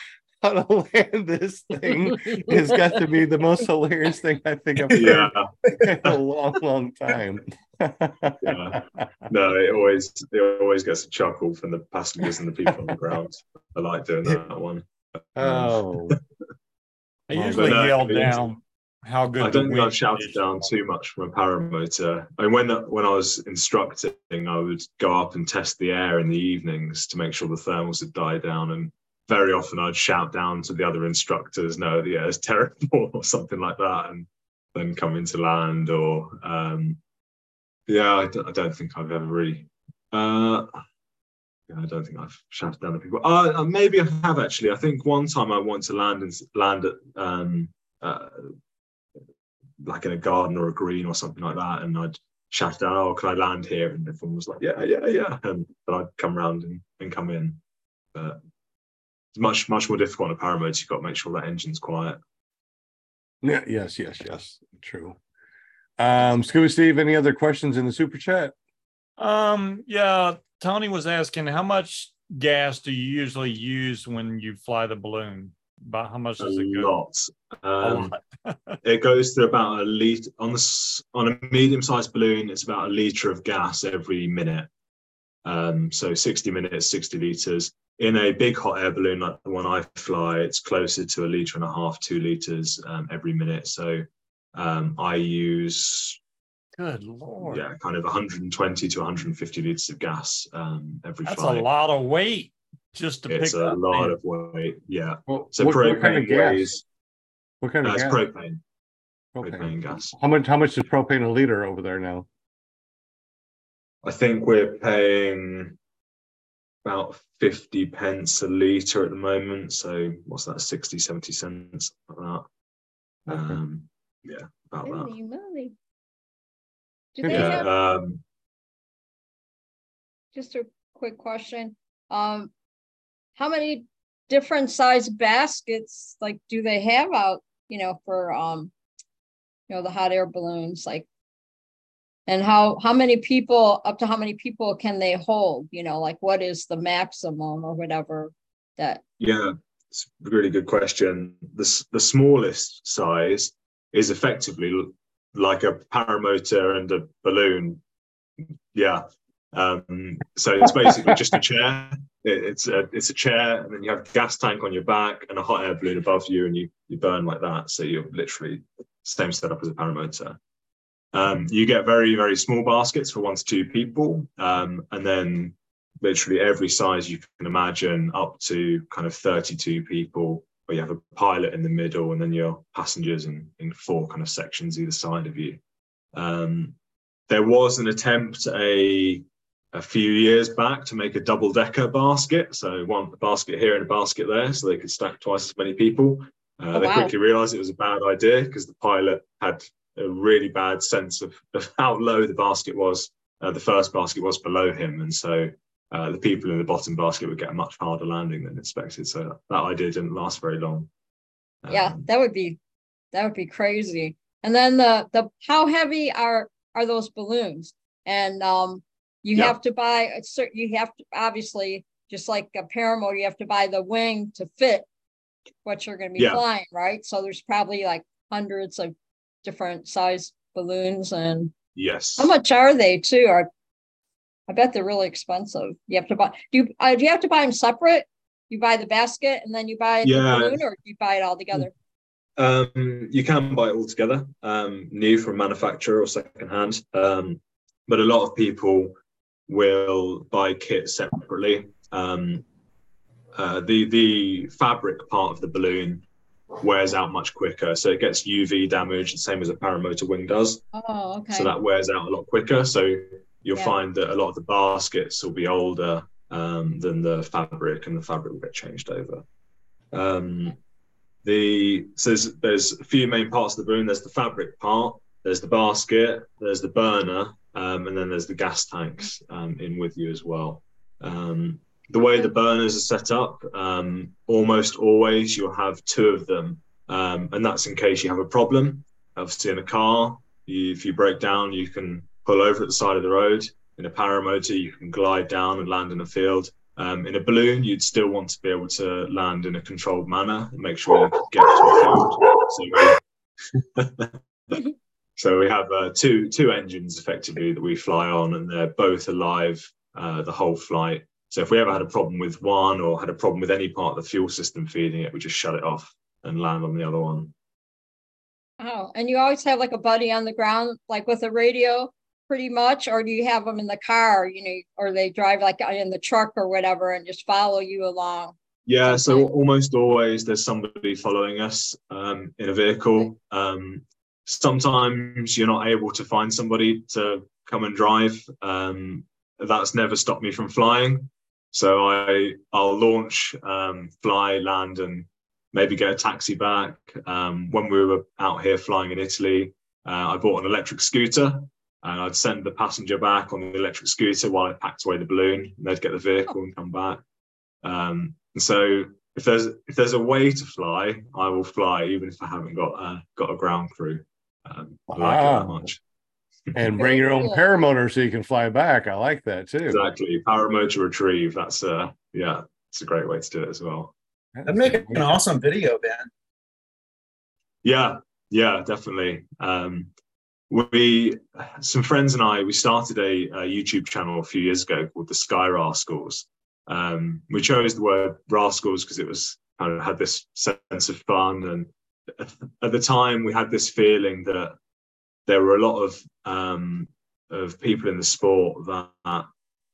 how to land this thing?" has got to be the most hilarious thing I think I've heard yeah. in a long, long time. Yeah. No, it always it always gets a chuckle from the passengers and the people on the ground. I like doing that one. oh, I usually but no, yell down how good. I don't think I've shouted down too much from a paramotor. I mean, when when I was instructing, I would go up and test the air in the evenings to make sure the thermals had died down. And very often I'd shout down to the other instructors, "No, the air is terrible," or something like that, and then come into land. Or um, yeah, I don't, I don't think I've ever really. Uh, yeah, I don't think I've shouted down at people. Uh, uh, maybe I have actually. I think one time I wanted to land and land at um, uh, like in a garden or a green or something like that, and I'd shout down, "Oh, can I land here?" And everyone was like, "Yeah, yeah, yeah," and then I'd come round and, and come in. But it's much much more difficult on a paramotor. You've got to make sure that engine's quiet. yeah, yes, yes, yes, true. Um, Scuba Steve, any other questions in the super chat? Um, yeah, Tony was asking how much gas do you usually use when you fly the balloon? About how much A does it go? lot. A Um, lot. it goes to about a liter on the on a medium-sized balloon. It's about a liter of gas every minute. Um, so 60 minutes, 60 liters. In a big hot air balloon like the one I fly, it's closer to a liter and a half, two liters um, every minute. So um, I use Good lord. yeah, kind of 120 to 150 liters of gas um, every That's flight. a lot of weight just to It's pick a up. lot man. of weight. Yeah. Well, So what, propane what kind of gas? weighs What kind uh, of it's gas? propane. Propane. Propane gas. How much? How much is propane a liter over there now? I think we're paying about 50 pence a litre at the moment. So what's that, 60, 70 cents, like that. Okay. Um, yeah, about that. Moly. Do they Yeah, have, um, just a quick question, um, how many different size baskets, like, do they have out, you know, for, um, you know, the hot air balloons, like, and how, how many people, up to how many people can they hold, you know, like, what is the maximum or whatever that, yeah, it's a really good question. The, the smallest size is effectively like a paramotor and a balloon. Yeah. Um, so it's basically just a chair. It- it's a it's a chair, and then you have a gas tank on your back and a hot air balloon above you, and you you burn like that. So you're literally same setup as a paramotor. Um, you get very very small baskets for one to two people, um, and then literally every size you can imagine, up to kind of 32 people, where you have a pilot in the middle, and then your passengers in in four kind of sections either side of you. Um, there was an attempt a a few years back to make a double decker basket. So one basket here and a basket there, so they could stack twice as many people. Uh, Oh, they wow. quickly realized it was a bad idea because the pilot had a really bad sense of, of how low the basket was. Uh, the first basket was below him. And so uh, the people in the bottom basket would get a much harder landing than expected. So that idea didn't last very long. yeah, Um, that would be, that would be crazy. And then the, the, how heavy are, are those balloons? And, um, you Yeah. have to buy a certain, you have to, obviously, just like a paramotor, you have to buy the wing to fit what you're gonna be Yeah. flying, right? So there's probably like hundreds of different size balloons and yes. how much are they too? Are, I bet they're really expensive. You have to buy. Do you uh, do you have to buy them separate? You buy the basket and then you buy the Yeah. balloon, or do you buy it all together? Um, you can buy it all together, um, new from manufacturer or secondhand. Um, but a lot of people will buy kit separately. Um, uh, the the fabric part of the balloon wears out much quicker, so it gets UV damage, the same as a paramotor wing does. Oh, okay. So that wears out a lot quicker. So you'll Yeah. find that a lot of the baskets will be older um, than the fabric, and the fabric will get changed over. Um, the so there's, there's a few main parts of the balloon. There's the fabric part, there's the basket, there's the burner, um, and then there's the gas tanks um, in with you as well. Um, the way the burners are set up, um, almost always you'll have two of them, um, and that's in case you have a problem. Obviously, in a car, you, if you break down, you can pull over at the side of the road. In a paramotor, you can glide down and land in a field. Um, in a balloon, you'd still want to be able to land in a controlled manner and make sure you get to a field. So so we have uh, two two engines effectively that we fly on, and they're both alive uh, the whole flight. So if we ever had a problem with one or had a problem with any part of the fuel system feeding it, we just shut it off and land on the other one. Oh, and you always have like a buddy on the ground, like with a radio, pretty much, or do you have them in the car? You know, or they drive like in the truck or whatever and just follow you along. Yeah, so almost always there's somebody following us um, in a vehicle. Um, sometimes you're not able to find somebody to come and drive. Um, that's never stopped me from flying. So I I'll launch, um, fly, land, and maybe get a taxi back. Um, when we were out here flying in Italy, uh, I bought an electric scooter. And I'd send the passenger back on the electric scooter while I packed away the balloon. And they'd get the vehicle and come back. Um, and so if there's if there's a way to fly, I will fly, even if I haven't got uh, got a ground crew. Um, I like it that Wow. much. and bring your own Cool. paramotor so you can fly back. I like that too. Exactly, paramotor retrieve. That's uh, yeah, it's a great way to do it as well. That'd make an awesome video, Ben. Yeah, yeah, definitely. Um, we, some friends and I, we started a, a YouTube channel a few years ago called the Sky Rascals. Um, we chose the word rascals because it was kind of had this sense of fun, and at- the time we had this feeling that there were a lot of um, of people in the sport that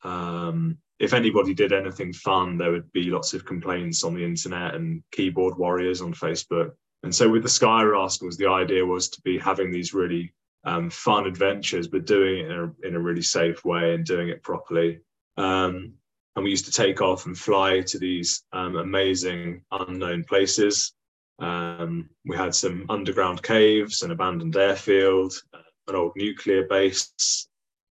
um, if anybody did anything fun, there would be lots of complaints on the internet and keyboard warriors on Facebook. And so with the Sky Rascals, the idea was to be having these really um, fun adventures, but doing it in a, in a really safe way and doing it properly. Um, and we used to take off and fly to these um, amazing unknown places. Um, we had some underground caves, an abandoned airfield, uh, an old nuclear base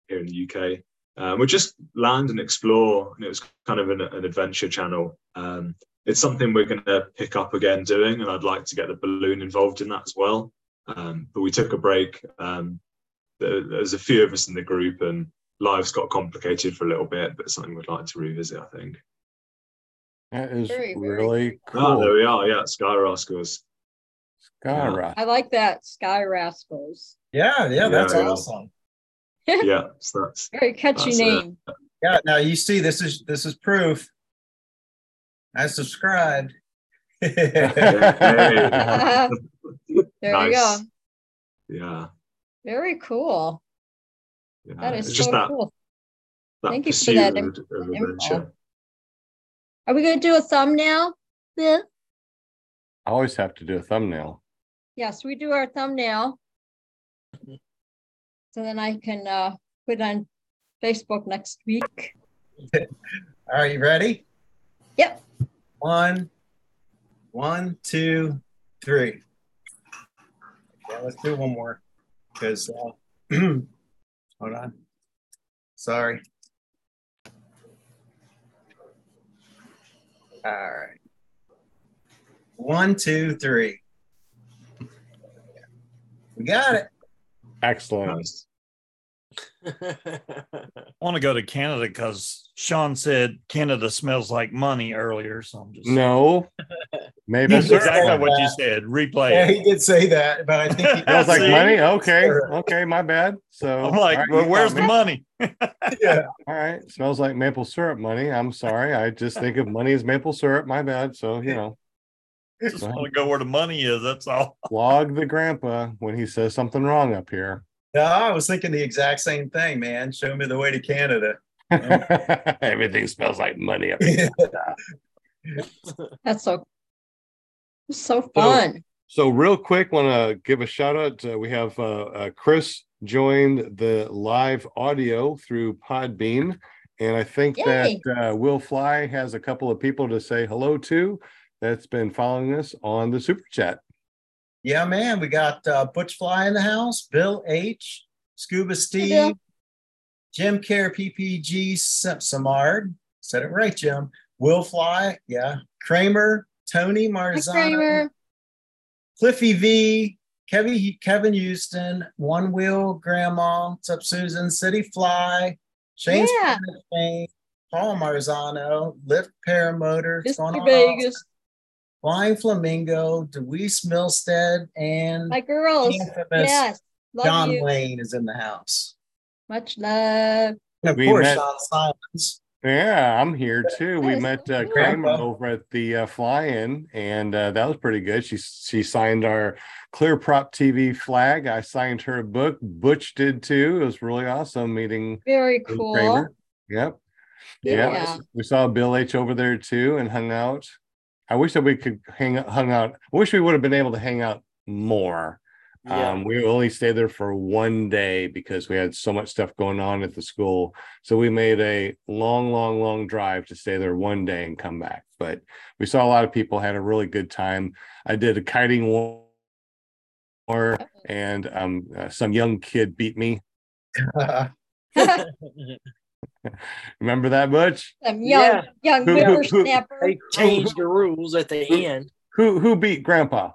here in the UK. Um, we just land and explore, and it was kind of an, an adventure channel. Um, it's something we're going to pick up again doing, and I'd like to get the balloon involved in that as well. Um, but we took a break. Um, there, there's a few of us in the group, and lives got complicated for a little bit, but it's something we'd like to revisit, I think. That is Very, very really Oh, there we are. Yeah, Sky Rascals. Skyrock. I like that. Sky Rascals. Yeah, yeah, that's Yeah, yeah. awesome. Yeah, so that's Very catchy That's it. name. Yeah, now you see this is this is proof. I subscribed. there you go. Yeah. Very cool. yeah. That is it's so just that, cool. that Thank you for pursuit that of, in- info. adventure. Are we going to do a thumbnail? Yeah. I always have to do a thumbnail. Yes, we do our thumbnail. So then I can uh, put it on Facebook next week. Are you ready? Yep. One, one, two, three. Yeah, let's do one more. Because uh, hold on. Sorry. All right. One, two, three. We got it. Excellent. Nice. I want to go to Canada because Sean said Canada smells like money earlier. So I'm just No, maybe That's syrup. said exactly that. what you said. Replay Yeah, it. he did say that, but I think he Smells like money. Okay, Sure. okay, my bad. So I'm like, all right, well, you the me. money? yeah. All right, smells like maple syrup money. I'm sorry. I just think of money as maple syrup. My bad. So you know, Just want to go where the money is. That's all. log the grandpa when he says something wrong up here. No, I was thinking the exact same thing, man. Show me the way to Canada. Everything smells like money up here. That's so so fun. So real quick, want to give a shout out. Uh, we have uh, uh, Chris joined the live audio through Podbean, and I think Yay. that uh, Will Fly has a couple of people to say hello to that's been following us on the super chat. Yeah, man. We got uh, Butch Fly in the house, Bill H, Scuba Steve, Bill. Jim Care PPG Sam- Samard. Said it right, Jim. Will Fly, yeah. Kramer, Tony Marzano. Cliffy V, Kevin Kevin Houston, One Wheel Grandma, what's up, Susan? City Fly, Shane Yeah. Paul Marzano, Lift Paramotor, Mr. Vegas. Flying Flamingo, Deweese Milstead, and My girls. Yes. Love John you. Wayne is in the house. Much love. And of We course, met- Sean Simons. Yeah, I'm here too. We Nice. met uh, Kramer over at the uh, fly-in, and uh, that was pretty good. She she signed our Clear Prop TV flag. I signed her a book. Butch did too. It was really awesome meeting Very cool. Kramer. Yep. Yeah. Yeah. We saw Bill H over there too and hung out. I wish that we could hang hung out. I wish we would have been able to hang out more. Yeah. Um, we only stayed there for one day because we had so much stuff going on at the school. So we made a long, long, long drive to stay there one day and come back. But we saw a lot of people had a really good time. I did a kiting war, and um, uh, some young kid beat me. Remember that, Butch? Some young, Yeah. young Who- who- who- whippersnapper. They changed the rules at the end. Who who beat Grandpa?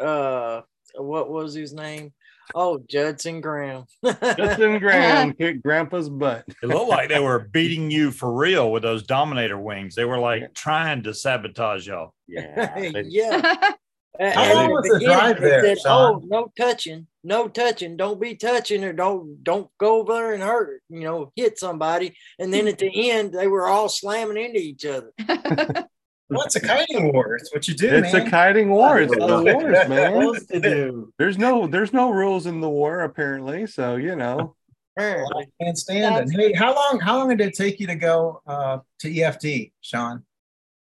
Uh, what was his name? Oh, Judson Graham. Justin Graham kicked Grandpa's butt. It looked like they were beating you for real with those Dominator wings. They were like trying to sabotage y'all. Yeah, yeah. How long was the drive there, said, Oh, no touching, no touching. Don't be touching or don't don't go over there and hurt. You know, hit somebody. And then at the end, they were all slamming into each other. Well, it's a kiting war. It's what you do, It's man. a kiting war. It's the wars, man. to do. There's no there's no rules in the war apparently. So you know, Apparently. Handstanding. Hey, how long? How long did it take you to go uh, to EFD, Sean?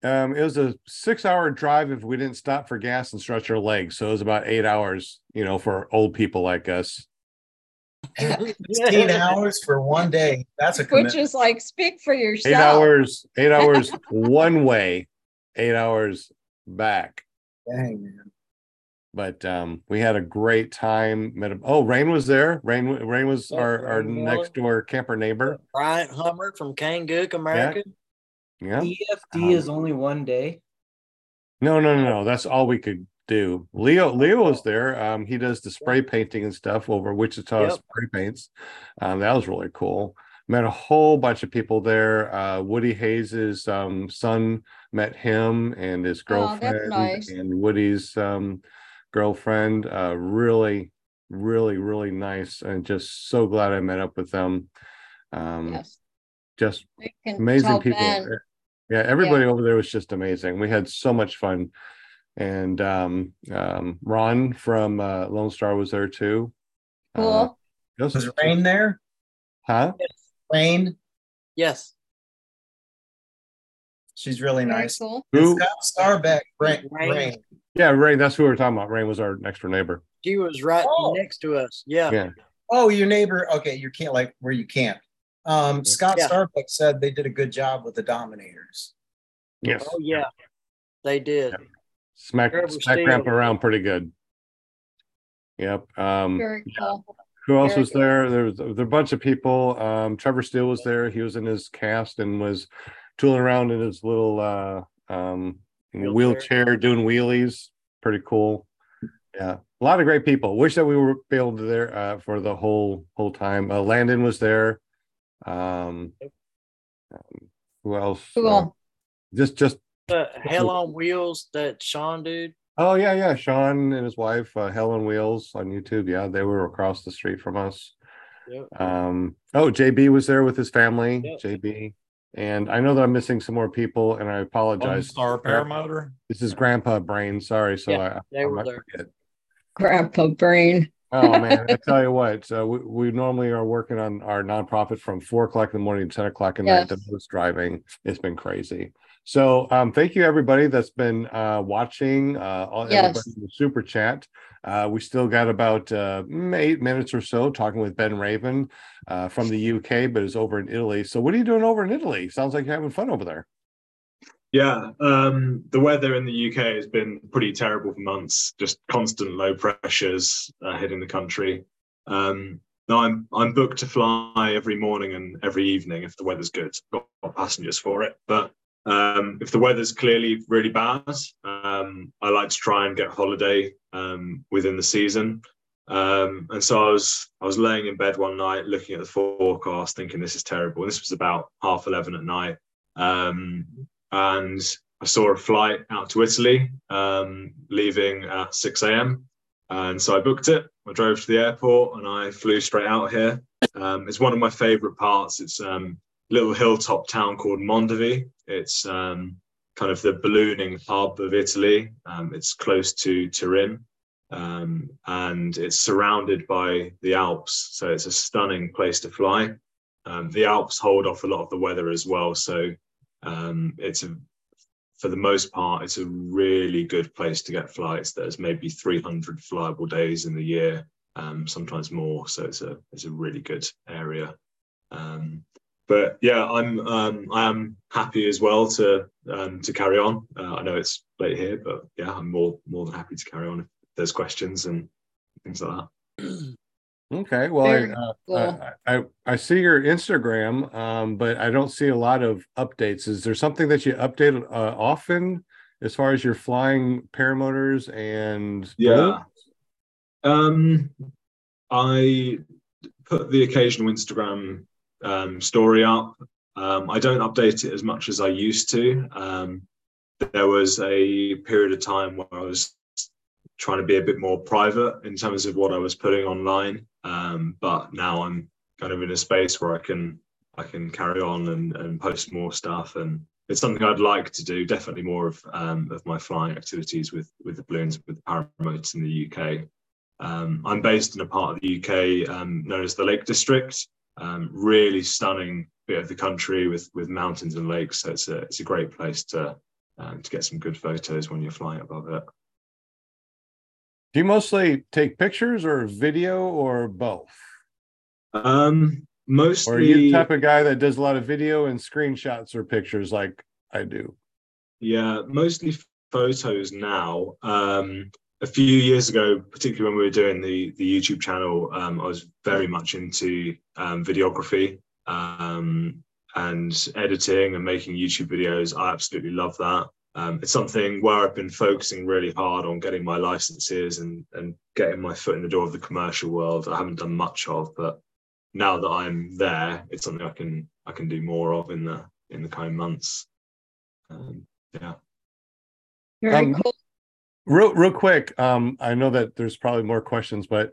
Um, it was a six hour drive if we didn't stop for gas and stretch our legs. So it was about eight hours, you know, for old people like us. Sixteen hours for one day. That's a Which is like, speak for yourself. Eight hours, eight hours one way, eight hours back. Dang, man. But um, we had a great time. Met a, oh, Rain was there. Rain Rain was Yeah, our, our next door camper neighbor. Bryant Hummer from Kangook, America. Yeah. EFD E is only one day. No, no, no, no. That's all we could do. Leo, Leo was there. Um, he does the spray painting and stuff over Wichita Yep. spray paints. Um, that was really cool. Met a whole bunch of people there. Uh, Woody Hayes's um son met him and his Oh, girlfriend nice. and Woody's um girlfriend. Uh, really, really, really nice, and just so glad I met up with them. Um, Yes. just amazing people. Ben. There. Yeah, everybody over there was just amazing. We had so much fun. And um, um, Ron from uh, Lone Star was there too. Uh, Cool. those- Was Rain there? Huh? Rain. Yes. She's really Very nice. cool. Who? Scott Starbeck. Rain. Rain. Rain. Yeah, Rain. That's who we were talking about. Rain was our next door neighbor. She was right Oh. next to us. Yeah. Yeah. Oh, your neighbor. Okay, you can't like where you can't. Um, Scott Yeah. Starbeck said they did a good job with the Dominators. Yes. Oh, yeah. They did. Smack Trevor smack Steele. Grandpa around pretty good. Yep. Um, Very cool. who else very was cool. there? There was, there was a bunch of people. Um, Trevor Steele was there. He was in his cast and was tooling around in his little uh, um, Wheelchair. wheelchair doing wheelies. Pretty cool. Yeah, a lot of great people. Wish that we were able to there uh, for the whole whole time. Uh, Landon was there. Um, um, who else? Cool. Uh, just just The Hell on Wheels, that Sean dude. oh yeah yeah. Sean and his wife, uh, Hell on Wheels on YouTube. Yeah, they were across the street from us. Yep. Um, oh, JB was there with his family. Yep. JB, and I know that I'm missing some more people, and I Lone apologize. Star Paramotor. This is Grandpa Brain. Sorry, so Yeah, I, they I were there. forget. Grandpa brain. Oh man, I tell you what. So we, we normally are working on our nonprofit from four o'clock in the morning to ten o'clock at night. The Yes. most driving. It's been crazy. So um, thank you everybody that's been uh, watching. Uh, all Yes. everybody in the super chat. Uh, we still got about uh, mm, eight minutes or so talking with Ben Raven uh, from the UK, but is over in Italy. So what are you doing over in Italy? Sounds like you're having fun over there. Yeah, um, the weather in the UK has been pretty terrible for months. Just constant low pressures uh, hitting the country. Um, I'm I'm booked to fly every morning and every evening if the weather's good. Got, got passengers for it, but um, if the weather's clearly really bad, um, I like to try and get holiday um, within the season. Um, and so I was I was laying in bed one night looking at the forecast, thinking this is terrible. And This was about half eleven at night. And I saw a flight out to Italy, um, leaving at 6 a.m. And so I booked it. I drove to the airport and I flew straight out here. Um, it's one of my favorite parts. It's um, a little hilltop town called Mondovi. It's um, kind of the ballooning hub of Italy. Um, it's close to Turin. Um, and it's surrounded by the Alps. So it's a stunning place to fly. The Alps hold off a lot of the weather as well. So um, it's a, for the most part, it's a really good place to get flights. There's maybe 300 flyable days in the year, um, sometimes more. So it's a it's a really good area. Um, but yeah, I'm um, I am happy as well to um, to carry on. Uh, I know it's late here, but yeah, I'm more more than happy to carry on if there's questions and things like that. Okay, well, I, uh, cool. I, I I see your Instagram, um, but I don't see a lot of updates. Is there something that you update uh, often as far as your flying paramotors and Yeah. Um, I put the occasional Instagram um, story up. Um, I don't update it as much as I used to. Um, there was a period of time where I was trying to be a bit more private in terms of what I was putting online. Um, but now I'm kind of in a space where I can I can carry on and, and post more stuff and it's something I'd like to do. Definitely more of um, of my flying activities with with the balloons with the paramotors in the UK. Um, I'm based in a part of the UK um, known as the Lake District. Um, really stunning bit of the country with with mountains and lakes. So it's a it's a great place to um, to get some good photos when you're flying above it. Do you mostly take pictures or video or both? Um, mostly, Or are you the type of guy that does a lot of video and screenshots or pictures like I do? Yeah, mostly photos now. Um, a few years ago, particularly when we were doing the the YouTube channel, um, I was very much into um, videography um, and editing and making YouTube videos. I absolutely love that. Um, it's something where I've been focusing really hard on getting my licenses and and getting my foot in the door of the commercial world. I haven't done much of, but now that I'm there, it's something I can I can do more of in the in the coming months. Um, yeah. Very Um, cool. Real, real quick. Um, I know that there's probably more questions, but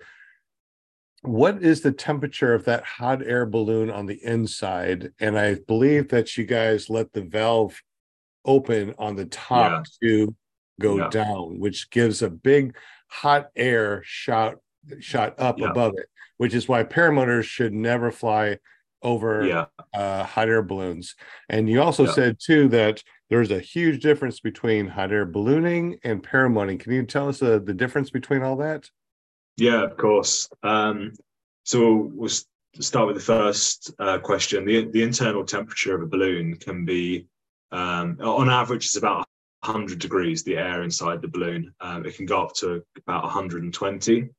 what is the temperature of that hot air balloon on the inside? And I believe that you guys let the valve open on the top to go Yeah. down, which gives a big hot air shot shot up Yeah. above it, which is why paramotors should never fly over Yeah. uh, hot air balloons. And you also Yeah. said too that there's a huge difference between hot air ballooning and paramotoring. Can you tell us uh, the difference between all that? Yeah, of course. Um, so we'll start with the first uh, question. The, the internal temperature of a balloon can be, um, on average, it's about 100 degrees, the air inside the balloon. Um, it can go up to about 120.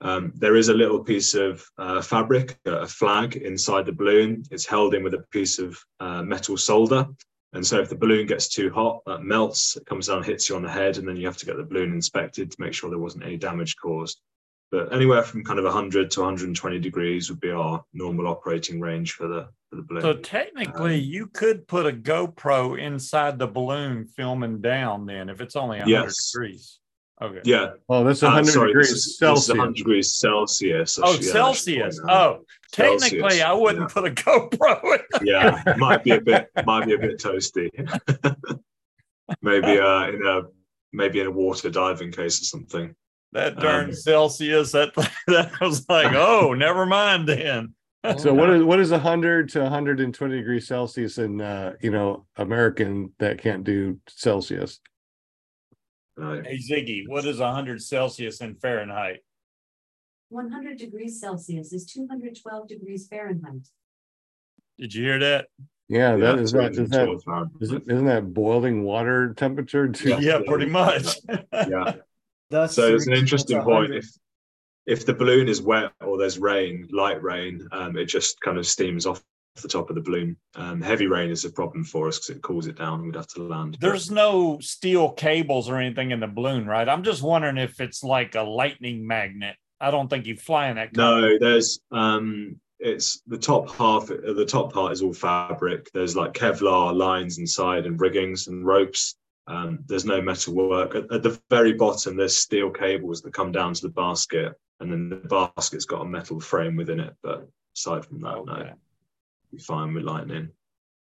Um, there is a little piece of uh, fabric, a flag inside the balloon. It's held in with a piece of uh, metal solder. And so if the balloon gets too hot, that melts, it comes down, hits you on the head, and then you have to get the balloon inspected to make sure there wasn't any damage caused. But anywhere from kind of 100 to 120 degrees would be our normal operating range for the for the balloon. So technically, Um, you could put a GoPro inside the balloon filming down. Then, if it's only 100 Yes. degrees. Okay. yeah, Oh, that's uh, 100 sorry, degrees this is, This Celsius. is 100 degrees Celsius. I Oh, yeah, I should Celsius. point that out. Oh, technically, Celsius, I wouldn't put a GoPro. in. yeah, might be a bit, might be a bit toasty. maybe uh, in a maybe in a water diving case or something. That darn Um, Celsius. That that was like, oh, never mind then. So what is what is 100 to 120 degrees Celsius in uh, you know American that can't do Celsius? Uh, Hey Ziggy, what is 100 Celsius in Fahrenheit? 100 degrees Celsius is 212 degrees Fahrenheit. Did you hear that? Yeah, yeah, that is that is that 212 Fahrenheit. is it, isn't that boiling water temperature? Too? Yeah. Yeah, pretty much. yeah. Thus, So it's an interesting point. If if the balloon is wet or there's rain, light rain, um, it just kind of steams off the top of the balloon. Um, heavy rain is a problem for us because it cools it down. And we'd have to land. There's no steel cables or anything in the balloon, right? I'm just wondering if it's like a lightning magnet. I don't think you fly in that. kind no, there's um, it's the top half. uh, The top part is all fabric. There's like Kevlar lines inside and riggings and ropes. Um, there's no metal work. At, at the very bottom, there's steel cables that come down to the basket, and then the basket's got a metal frame within it. But aside from that, no. Be fine with lightning.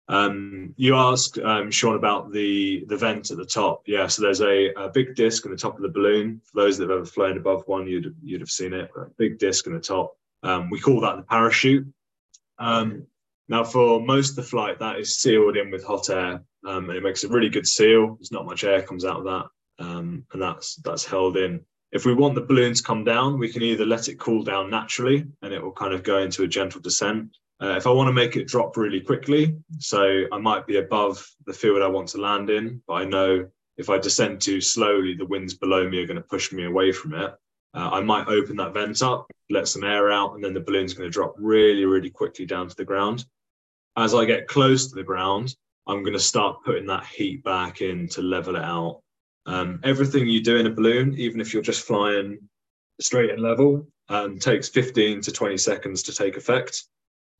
Um, you asked um, Sean about the the vent at the top. Yeah, so there's a, a big disc on the top of the balloon. For those that have ever flown above one, you'd you'd have seen it. A big disc on the top. Um, we call that the parachute. Um, now, for most of the flight, that is sealed in with hot air, um, and it makes a really good seal. There's not much air comes out of that, um, and that's that's held in. If we want the balloon to come down, we can either let it cool down naturally, and it will kind of go into a gentle descent, uh, if I want to make it drop really quickly, so I might be above the field I want to land in, but I know if I descend too slowly, the winds below me are going to push me away from it. Uh, I might open that vent up, let some air out, and then the balloon's going to drop really, really quickly down to the ground. As I get close to the ground, I'm going to start putting that heat back in to level it out. Um, everything you do in a balloon, even if you're just flying straight and level, um, takes 15 to 20 seconds to take effect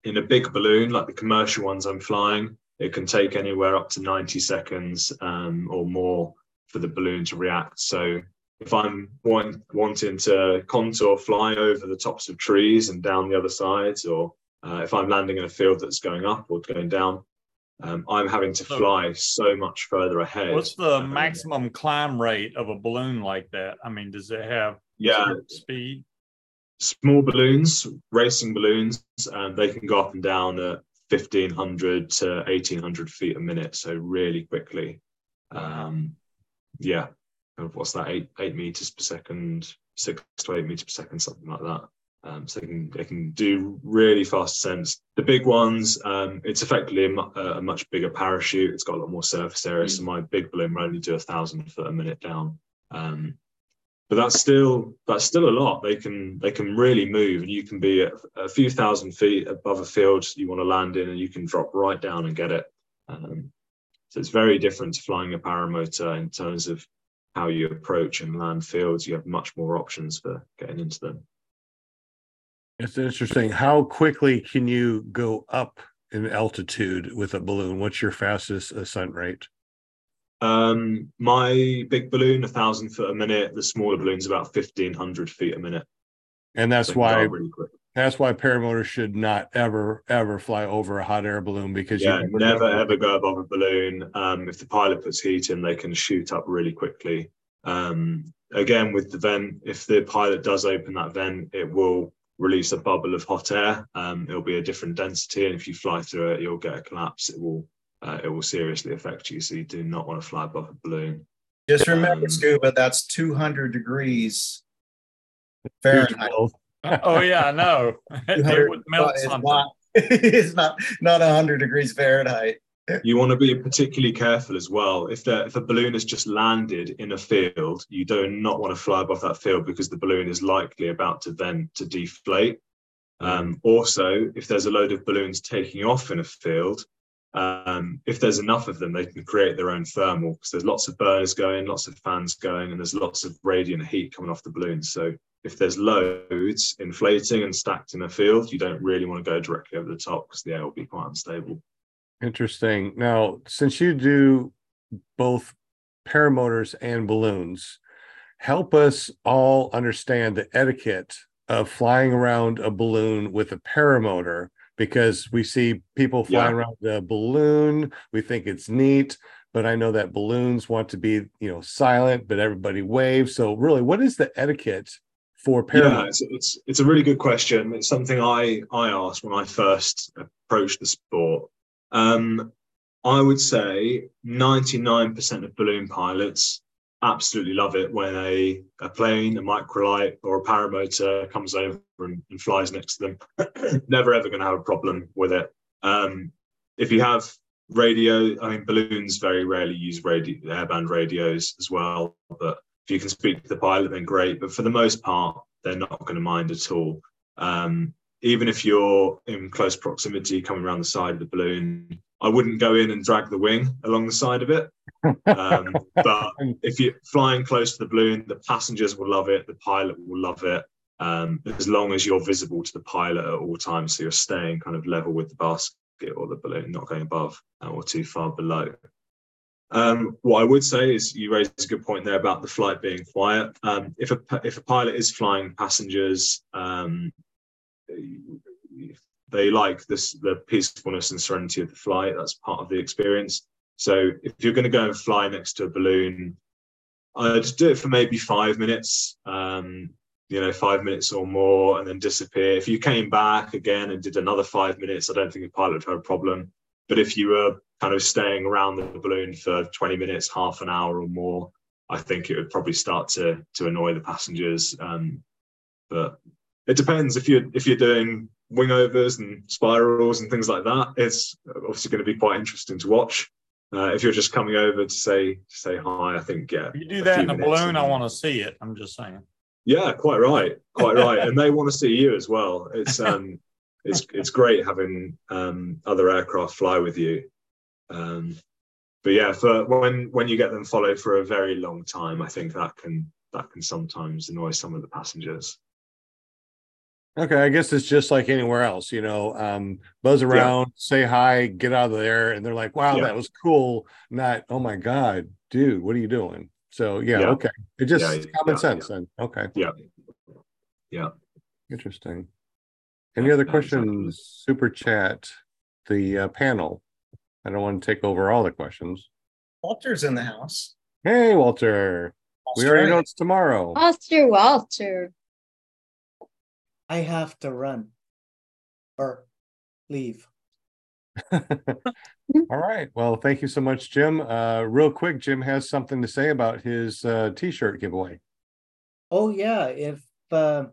in a big balloon like the commercial ones I'm flying, it can take anywhere up to 90 seconds um, or more for the balloon to react. So if I'm want, wanting to contour fly over the tops of trees and down the other sides, or uh, if I'm landing in a field that's going up or going down, um, I'm having to fly so much further ahead. What's the Um, maximum climb rate of a balloon like that? I mean, does it have Yeah, speed? small balloons, racing balloons, and they can go up and down at 1500 to 1800 feet a minute. So really quickly. Um, yeah. What's that? Eight, eight meters per second, six to eight meters per second, something like that. Um, so they can, they can do really fast descents. The big ones, um, it's effectively a, mu- a much bigger parachute. It's got a lot more surface area. So my big balloon will only do a thousand foot a minute down. Um, but that's still that's still a lot. They can they can really move, and you can be a, a few thousand feet above a field you want to land in, and you can drop right down and get it. Um, so it's very different to flying a paramotor in terms of how you approach and land fields. You have much more options for getting into them. It's interesting. How quickly can you go up in altitude with a balloon? What's your fastest ascent rate? Um, my big balloon, a thousand foot a minute. The smaller balloon's about fifteen hundred feet a minute. And that's So it can go why really quick. that's why paramotors should not ever ever fly over a hot air balloon because yeah, you never ever go above a balloon. Um, if the pilot puts heat in, they can shoot up really quickly. Um, again, with the vent, if the pilot does open that vent, it will release a bubble of hot air. Um, it'll be a different density, and if you fly through it, you'll get a collapse. It will uh, it will seriously affect you. So you do not want to fly above a balloon. Just remember, Um, scuba, that's 200 degrees Fahrenheit. Oh yeah, no, it would melt It's something. not, it's not, not 100 degrees Fahrenheit. You want to be particularly careful as well. If the if a balloon has just landed in a field, you do not want to fly above that field because the balloon is likely about to then to deflate. Um, also, if there's a load of balloons taking off in a field, um, if there's enough of them, they can create their own thermal because there's lots of burners going, lots of fans going, and there's lots of radiant heat coming off the balloon. So if there's loads inflating and stacked in a field, you don't really want to go directly over the top because the air will be quite unstable. Interesting. Now, since you do both paramotors and balloons, help us all understand the etiquette of flying around a balloon with a paramotor because we see people flying Yeah. around the balloon. We think it's neat, but I know that balloons want to be, you know, silent, but everybody waves. So, really, what is the etiquette for Yeah, paramotors? it's, it's it's a really good question. It's something I I asked when I first approached the sport. Um, I would say 99% of balloon pilots absolutely love it when a, a plane, a microlight, or a paramotor comes over and, and flies next to them. Never ever going to have a problem with it. Um, if you have radio, I mean, balloons very rarely use radio, airband radios as well. But if you can speak to the pilot, then great. But for the most part, they're not going to mind at all. Um, even if you're in close proximity coming around the side of the balloon, I wouldn't go in and drag the wing along the side of it. Um, but if you're flying close to the balloon, the passengers will love it, the pilot will love it, um, as long as you're visible to the pilot at all times. So you're staying kind of level with the basket or the balloon, not going above uh, or too far below. Um, what I would say is you raised a good point there about the flight being quiet. Um, if a if a pilot is flying passengers, um, they like this the peacefulness and serenity of the flight. That's part of the experience. So if you're going to go and fly next to a balloon, I'd do it for maybe five minutes. Um, you know, five minutes or more, and then disappear. If you came back again and did another five minutes, I don't think a pilot would have a problem. But if you were kind of staying around the balloon for 20 minutes, half an hour or more, I think it would probably start to to annoy the passengers. Um, but it depends if you're if you're doing wing overs and spirals and things like that. It's obviously going to be quite interesting to watch. Uh, if you're just coming over to say to say hi, I think yeah. If you do that in a balloon, I want to see it. I'm just saying. Yeah, quite right, quite right, and they want to see you as well. It's um, it's it's great having um other aircraft fly with you. Um, but yeah, for when when you get them followed for a very long time, I think that can that can sometimes annoy some of the passengers. Okay, I guess it's just like anywhere else, you know, um, buzz around, say hi, get out of there, and they're like, wow, Yeah. that was cool. Not, oh my God, dude, what are you doing? So yeah, Yeah. okay. It just Yeah, common yeah, sense then. Okay. Yeah. Yeah. Interesting. Any other Yeah, exactly. questions? Super chat, the uh, panel. I don't want to take over all the questions. Walter's in the house. Hey, Walter. We already know it's tomorrow. Walter, Walter. I have to run or leave. All right. Well, thank you so much, Jim. Uh, real quick, Jim has something to say about his uh, t-shirt giveaway. Oh yeah, if uh,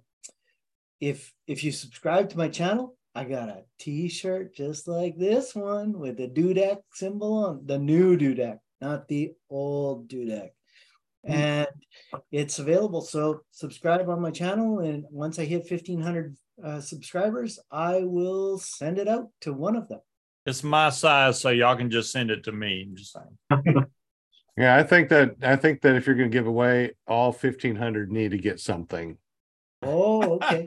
if if you subscribe to my channel, I got a T-shirt just like this one with the dudek symbol on the new dudek, not the old dudek. And it's available. So subscribe on my channel, and once I hit fifteen hundred uh, subscribers, I will send it out to one of them. It's my size, so y'all can just send it to me. I'm just saying. Yeah, I think that I think that if you're going to give away, all fifteen hundred need to get something. Oh, okay.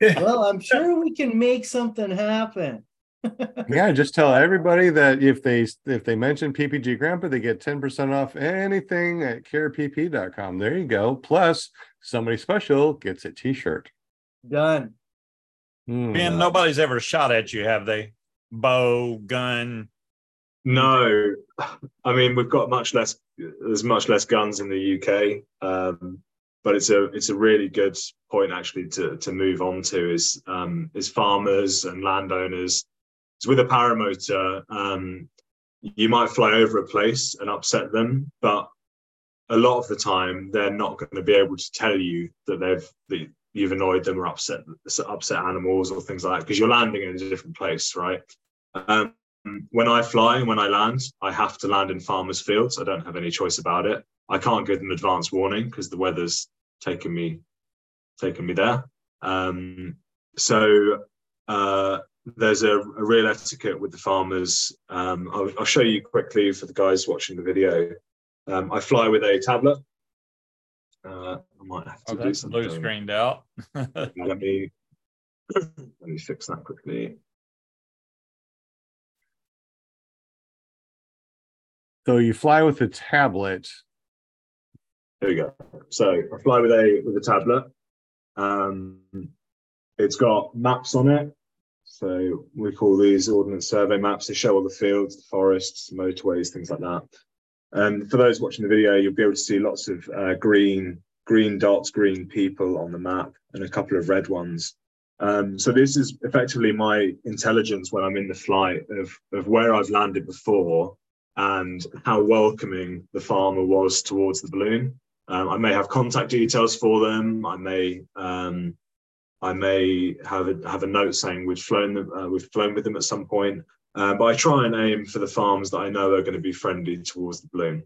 well, I'm sure we can make something happen. Yeah, just tell everybody that if they if they mention PPG Grandpa, they get ten percent off anything at carepp.com. There you go. Plus, somebody special gets a T-shirt. Done. Hmm. Ben, nobody's ever shot at you, have they? Bow, gun. No, I mean we've got much less. There's much less guns in the UK, um, but it's a it's a really good point actually to to move on to is um, is farmers and landowners. So with a paramotor, um, you might fly over a place and upset them, but a lot of the time they're not going to be able to tell you that they've that you've annoyed them or upset upset animals or things like that because you're landing in a different place, right? Um, when I fly and when I land, I have to land in farmers' fields. I don't have any choice about it. I can't give them advance warning because the weather's taken me taken me there. Um, so uh, there's a, a real etiquette with the farmers. Um, I'll, I'll, show you quickly for the guys watching the video. Um, I fly with a tablet. Uh, I might have to oh, do something. Blue screened out. let me let me fix that quickly. So you fly with a tablet. There we go. So I fly with a with a tablet. Um, it's got maps on it. So we call these ordnance survey maps. They show all the fields, the forests, motorways, things like that. And for those watching the video, you'll be able to see lots of uh, green green dots, green people on the map, and a couple of red ones. Um, so this is effectively my intelligence when I'm in the flight of of where I've landed before and how welcoming the farmer was towards the balloon. Um, I may have contact details for them. I may um, I may have a, have a note saying we've flown them, uh, we've flown with them at some point. Uh, but I try and aim for the farms that I know are going to be friendly towards the balloon.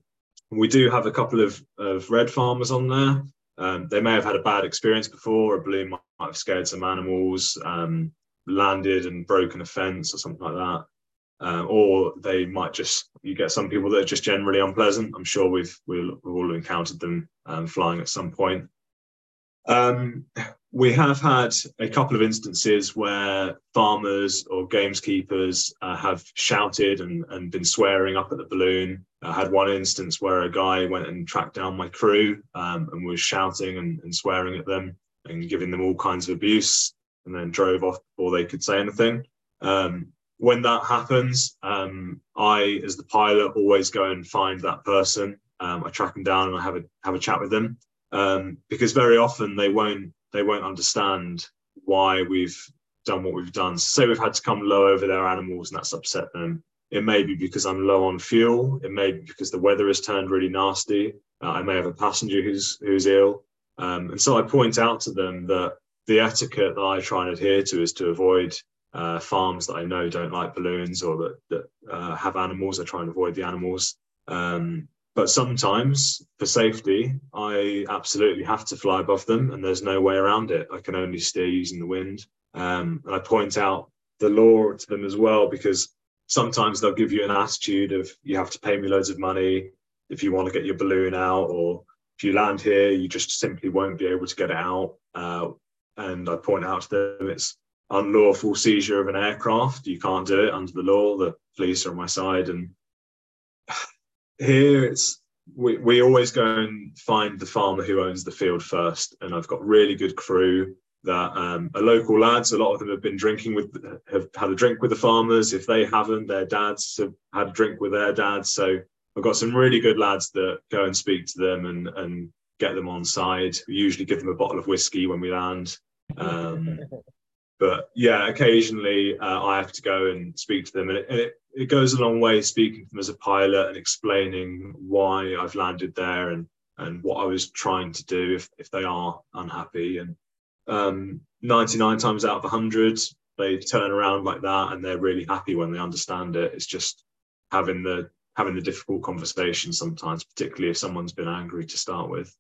We do have a couple of, of red farmers on there. Um, they may have had a bad experience before. A bloom might, might have scared some animals, um, landed and broken a fence or something like that. Um, or they might just you get some people that are just generally unpleasant. I'm sure we've we've, we've all encountered them um, flying at some point. Um, we have had a couple of instances where farmers or gameskeepers uh, have shouted and, and been swearing up at the balloon. I had one instance where a guy went and tracked down my crew um, and was shouting and, and, swearing at them and giving them all kinds of abuse and then drove off before they could say anything. Um, when that happens, um, I, as the pilot, always go and find that person. Um, I track them down and I have a have a chat with them um, because very often they won't they won't understand why we've done what we've done. So say we've had to come low over their animals and that's upset them. It may be because I'm low on fuel. It may be because the weather has turned really nasty. Uh, I may have a passenger who's who's ill, um, and so I point out to them that the etiquette that I try and adhere to is to avoid uh, farms that I know don't like balloons or that that uh, have animals. I try and avoid the animals. Um, but sometimes for safety, I absolutely have to fly above them, and there's no way around it. I can only steer using the wind. Um, and I point out the law to them as well because sometimes they'll give you an attitude of you have to pay me loads of money if you want to get your balloon out, or if you land here, you just simply won't be able to get it out. Uh, and I point out to them it's unlawful seizure of an aircraft. You can't do it under the law. The police are on my side, and here it's we, we always go and find the farmer who owns the field first and i've got really good crew that um, are local lads. A lot of them have been drinking with have had a drink with the farmers. If they haven't their dads have had a drink with their dads. So i've got some really good lads that go and speak to them and and get them on side. We usually give them a bottle of whiskey when we land. Um, but yeah, occasionally uh, I have to go and speak to them, and, it, and it, it, goes a long way speaking to them as a pilot and explaining why I've landed there and and what I was trying to do if if they are unhappy. And um, 99 times out of 100, they turn around like that, and they're really happy when they understand it. It's just having the having the difficult conversation sometimes, particularly if someone's been angry to start with.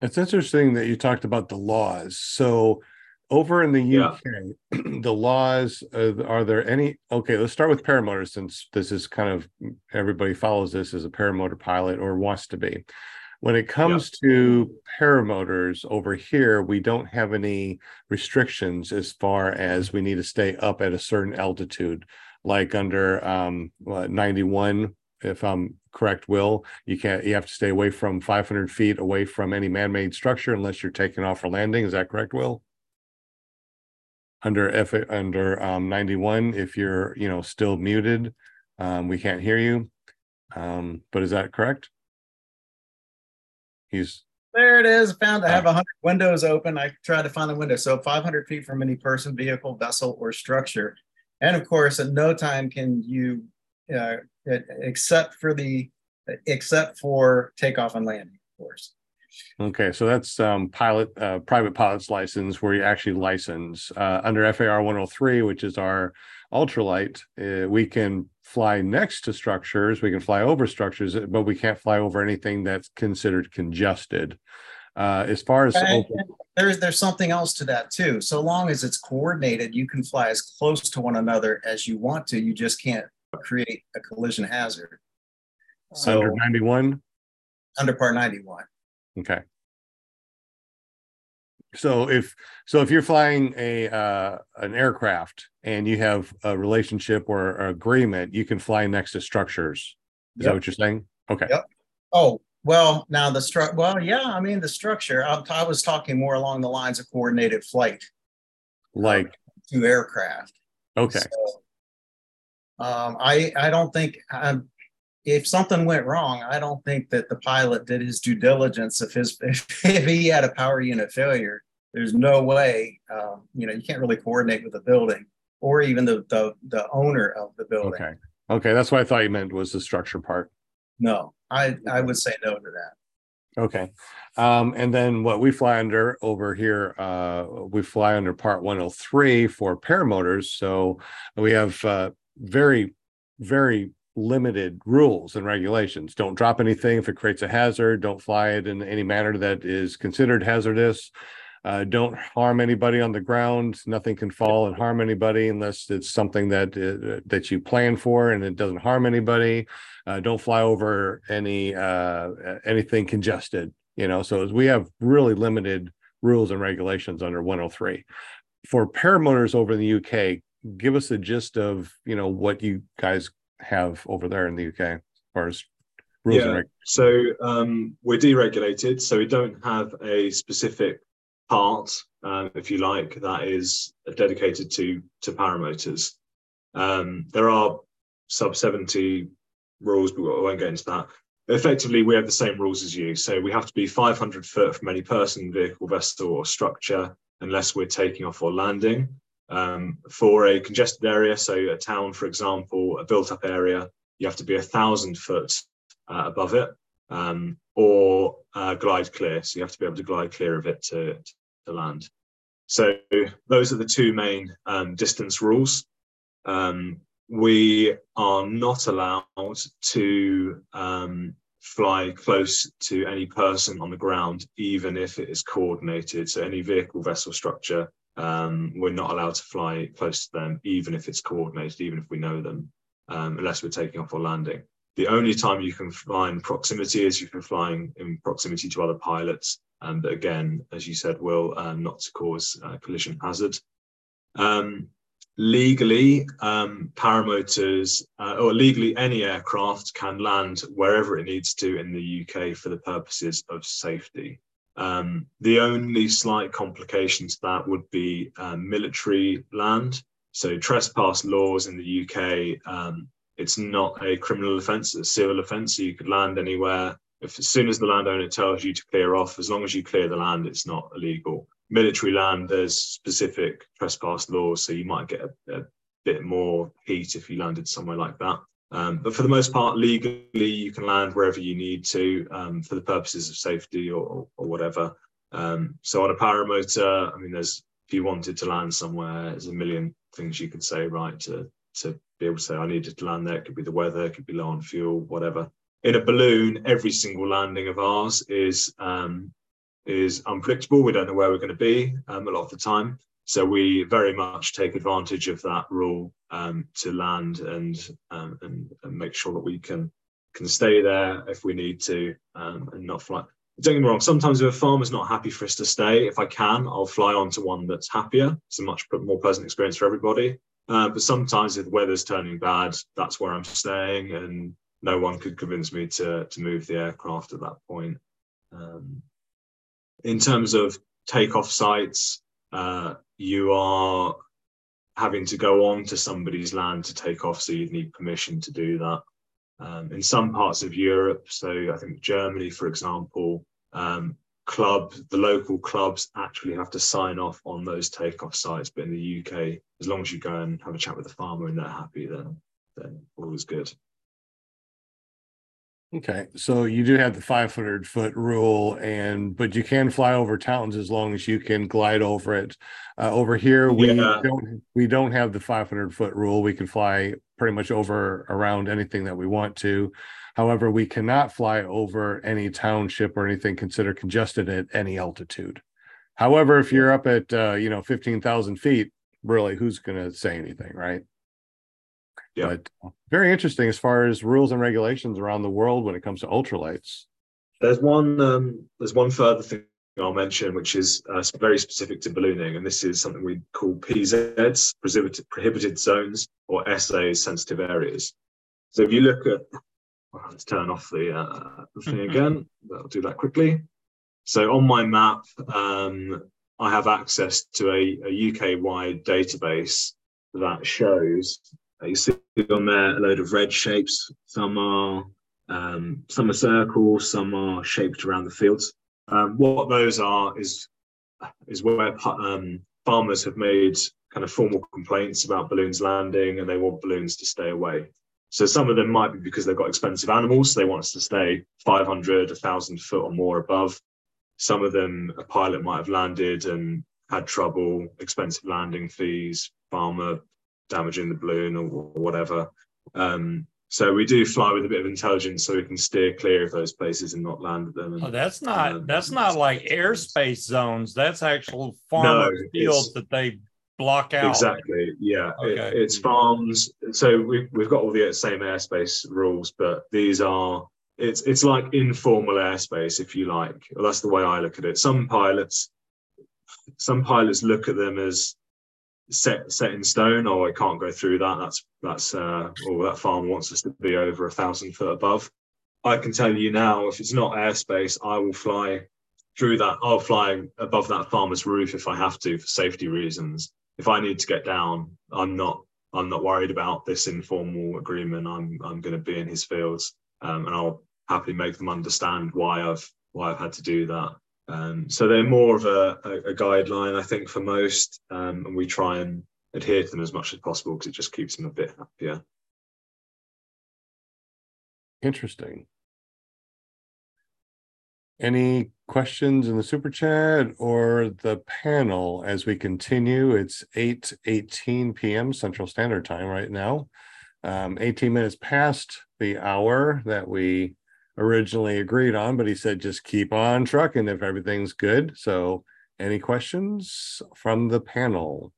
It's interesting that you talked about the laws. So over in the UK, yeah. the laws uh, are there any? Okay, let's start with paramotors since this is kind of everybody follows this as a paramotor pilot or wants to be. When it comes yeah. to paramotors over here, we don't have any restrictions as far as we need to stay up at a certain altitude, like under um, 91. If I'm correct, Will, you can't. You have to stay away from 500 feet away from any man-made structure unless you're taking off for landing. Is that correct, Will? Under F under um, 91 if you're you know still muted um, we can't hear you. Um, but is that correct? He's there it is. Found i have 100 windows open. I tried to find the window. So 500 feet from any person vehicle vessel or structure. And of course at no time can you uh, except for the except for takeoff and landing of course Okay, so that's um, pilot uh, private pilot's license where you actually license uh, under FAR 103, which is our ultralight. Uh, we can fly next to structures, we can fly over structures, but we can't fly over anything that's considered congested. Uh, as far as open, There's, there's something else to that too. So long as it's coordinated, you can fly as close to one another as you want to. You just can't create a collision hazard. So under 91, under part 91. Okay. So if so, if you're flying a uh, an aircraft and you have a relationship or agreement, you can fly next to structures. Is that what you're saying? Okay. Yep. Oh, well, now the stru, well, yeah, I mean, the structure, I, I was talking more along the lines of coordinated flight Like to aircraft. okay. So, um, I, I don't think, um, if something went wrong, I don't think that the pilot did his due diligence. If his, if he had a power unit failure, there's no way, um, you know, you can't really coordinate with the building or even the, the, the owner of the building. Okay. Okay. That's what I thought you meant was the structure part. No, I, I would say no to that. Okay. Um, and then what we fly under over here, uh, we fly under part 103 for paramotors. So we have uh, very, very limited rules and regulations. Don't drop anything if it creates a hazard. Don't fly it in any manner that is considered hazardous. Uh, don't harm anybody on the ground. Nothing can fall and harm anybody unless it's something that uh, that you plan for and it doesn't harm anybody. Uh, don't fly over any uh, anything congested. You know, so we have really limited rules and regulations under 103. For paramotors over in the UK, give us a gist of you know what you guys have over there in the UK as far as rules and Yeah. So um, we're deregulated, so we don't have a specific part, um, if you like, that is dedicated to to paramotors. Um, there are sub seventy rules, but I won't get into that. Effectively, we have the same rules as you. So we have to be 500 foot from any person, vehicle, vessel, or structure, unless we're taking off or landing. Um, for a congested area, so a town, for example, a built-up area, you have to be a thousand foot uh, above it, um, or uh, glide clear. So you have to be able to glide clear of it to, to land. So those are the two main um, distance rules. Um, we are not allowed to um, fly close to any person on the ground, even if it is coordinated. So any vehicle, vessel, structure, um, we're not allowed to fly close to them, even if it's coordinated, even if we know them, um, unless we're taking off or landing. The only time you can fly in proximity is you can flying in proximity to other pilots, and again, as you said, will um, not to cause uh, collision hazard. Um, legally, um, paramotors uh, or legally any aircraft can land wherever it needs to in the UK for the purposes of safety. Um, the only slight complication to that would be uh, military land. So trespass laws in the UK um, it's not a criminal offence, it's a civil offence. So you could land anywhere. If as soon as the landowner tells you to clear off, as long as you clear the land, it's not illegal. Military land, there's specific trespass laws, so you might get a, a bit more heat if you landed somewhere like that. Um, but for the most part, legally, you can land wherever you need to um, for the purposes of safety or, or whatever. Um, so on a paramotor, I mean, there's if you wanted to land somewhere, there's a million things you could say, right, to to be able to say I needed to land there. It could be the weather, it could be low on fuel, whatever. In a balloon, every single landing of ours is um, is unpredictable. We don't know where we're going to be um, a lot of the time. So we very much take advantage of that rule um, to land and, um, and and make sure that we can can stay there if we need to um, and not fly. Don't get me wrong. Sometimes if a farmer's not happy for us to stay, if I can, I'll fly on to one that's happier. It's a much more pleasant experience for everybody. Uh, but sometimes if the weather's turning bad, that's where I'm staying, and no one could convince me to to move the aircraft at that point. Um, in terms of takeoff sites, uh, you are having to go on to somebody's land to take off, so you'd need permission to do that. Um, in some parts of Europe, so I think Germany, for example, um, club, the local clubs actually have to sign off on those takeoff sites. But in the UK, as long as you go and have a chat with the farmer and they're happy, then then all is good. Okay, so you do have the five hundred foot rule and, but you can fly over towns as long as you can glide over it. Uh, over here, we Yeah. don't, we don't have the five hundred foot rule. We can fly pretty much over around anything that we want to. However, we cannot fly over any township or anything considered congested at any altitude. However, if you're up at uh, you know fifteen thousand feet, really, who's going to say anything, right? Yeah. But uh, very interesting as far as rules and regulations around the world when it comes to ultralights. There's one. Um, there's one further thing I'll mention, which is uh, very specific to ballooning, and this is something we call PZs, prohibited, prohibited zones, or SAs, sensitive areas. So if you look at, let's turn off the, uh, the thing again. I'll do that quickly. So on my map, um, I have access to a, a UK-wide database that shows. Uh, you see on there a load of red shapes. Some are um, some are circles, some are shaped around the fields. Um, what those are is is where um, farmers have made kind of formal complaints about balloons landing, and they want balloons to stay away. So some of them might be because they've got expensive animals, so they want us to stay 500, 1,000 foot or more above. Some of them, a pilot might have landed and had trouble, expensive landing fees, farmer damaging the balloon or, whatever. Um, so we do fly with a bit of intelligence, so we can steer clear of those places and not land at them. And, Oh, that's not um, that's not like airspace zones. That's actual farmer it's- fields that they block out. Exactly. Yeah. It- Okay. it's farms. So we, we've got all the same airspace rules, but these are it's it's like informal airspace, if you like. Well, that's the way I look at it. Some pilots, some pilots look at them as set set in stone. Oh, I can't go through that. That's that's uh, or that farmer wants us to be over a thousand foot above. I can tell you now, if it's not airspace, I will fly through that. I'll fly above that farmer's roof if I have to for safety reasons. If I need to get down, I'm not. I'm not worried about this informal agreement. I'm I'm going to be in his fields, um, and I'll happily make them understand why I've why I've had to do that. Um, so they're more of a, a, a guideline, I think, for most, um, and we try and adhere to them as much as possible because it just keeps them a bit happier. Interesting. Any questions in the super chat or the panel as we continue? It's eight eighteen PM Central Standard Time right now. Um, eighteen minutes past the hour that we originally agreed on, but he said just keep on trucking if everything's good. So any questions from the panel?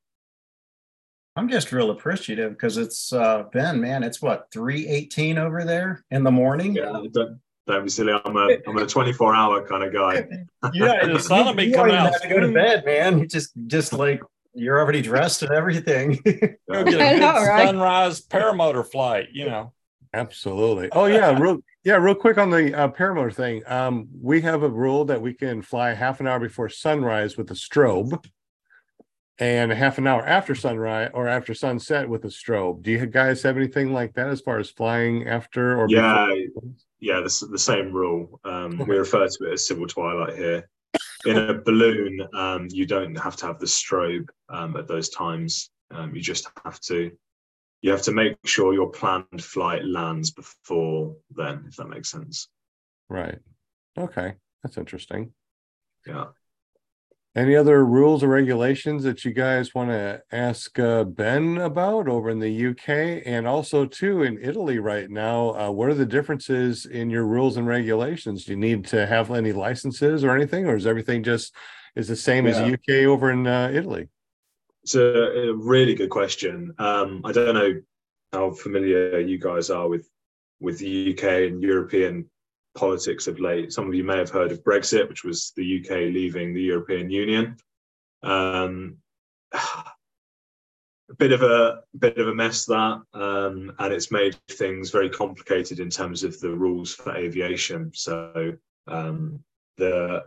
I'm just real appreciative because it's uh Ben, man, it's what, three eighteen over there in the morning? Yeah, don't, don't be silly. I'm a I'm a 24 hour kind of guy. Yeah, The sun will be you don't coming out have to go to bed, man. You just just like you're already dressed and everything. Go get I a good know, right? sunrise paramotor flight, you know. Absolutely. Oh yeah, real yeah, real quick on the uh, paramotor thing. Um, we have a rule that we can fly half an hour before sunrise with a strobe, and half an hour after sunrise or after sunset with a strobe. Do you guys have anything like that as far as flying after or Yeah, before? yeah, the, the same rule. Um, we refer to it as civil twilight here. In a balloon, um, you don't have to have the strobe um, at those times. Um, you just have to you have to make sure your planned flight lands before then, if that makes sense. Right. Okay, that's interesting. Yeah. Any other rules or regulations that you guys want to ask uh, Ben about over in the UK and also too in Italy right now? Uh, what are the differences in your rules and regulations? Do you need to have any licenses or anything, or is everything just is the same Yeah. as UK over in uh, Italy? It's a, a really good question. Um, I don't know how familiar you guys are with with the UK and European politics of late. Some of you may have heard of Brexit, which was the UK leaving the European Union. Um, a bit of a bit of a mess that, um, and it's made things very complicated in terms of the rules for aviation. So um, the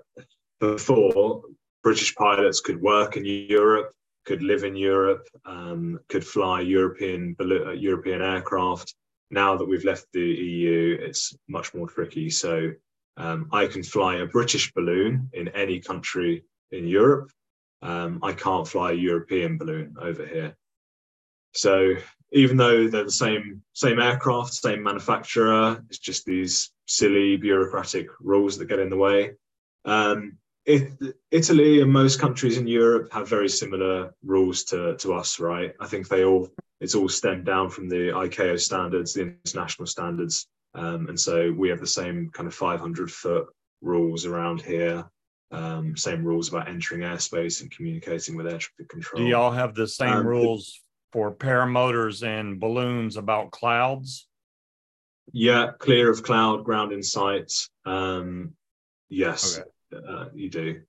before British pilots could work in Europe could live in Europe, um, could fly European uh, European aircraft. Now that we've left the EU, it's much more tricky. So um, I can fly a British balloon in any country in Europe. Um, I can't fly a European balloon over here. So even though they're the same same aircraft, same manufacturer, it's just these silly bureaucratic rules that get in the way. Um, it, Italy and most countries in Europe have very similar rules to, to us, right? I think they all it's all stemmed down from the ICAO standards, the international standards Um, and so we have the same kind of 500 foot rules around here. Um, same rules about entering airspace and communicating with air traffic control. Do y'all have the same Um, rules for paramotors and balloons about clouds? Yeah, clear of cloud, ground in sight. Um, yes, Okay. Uh, you do.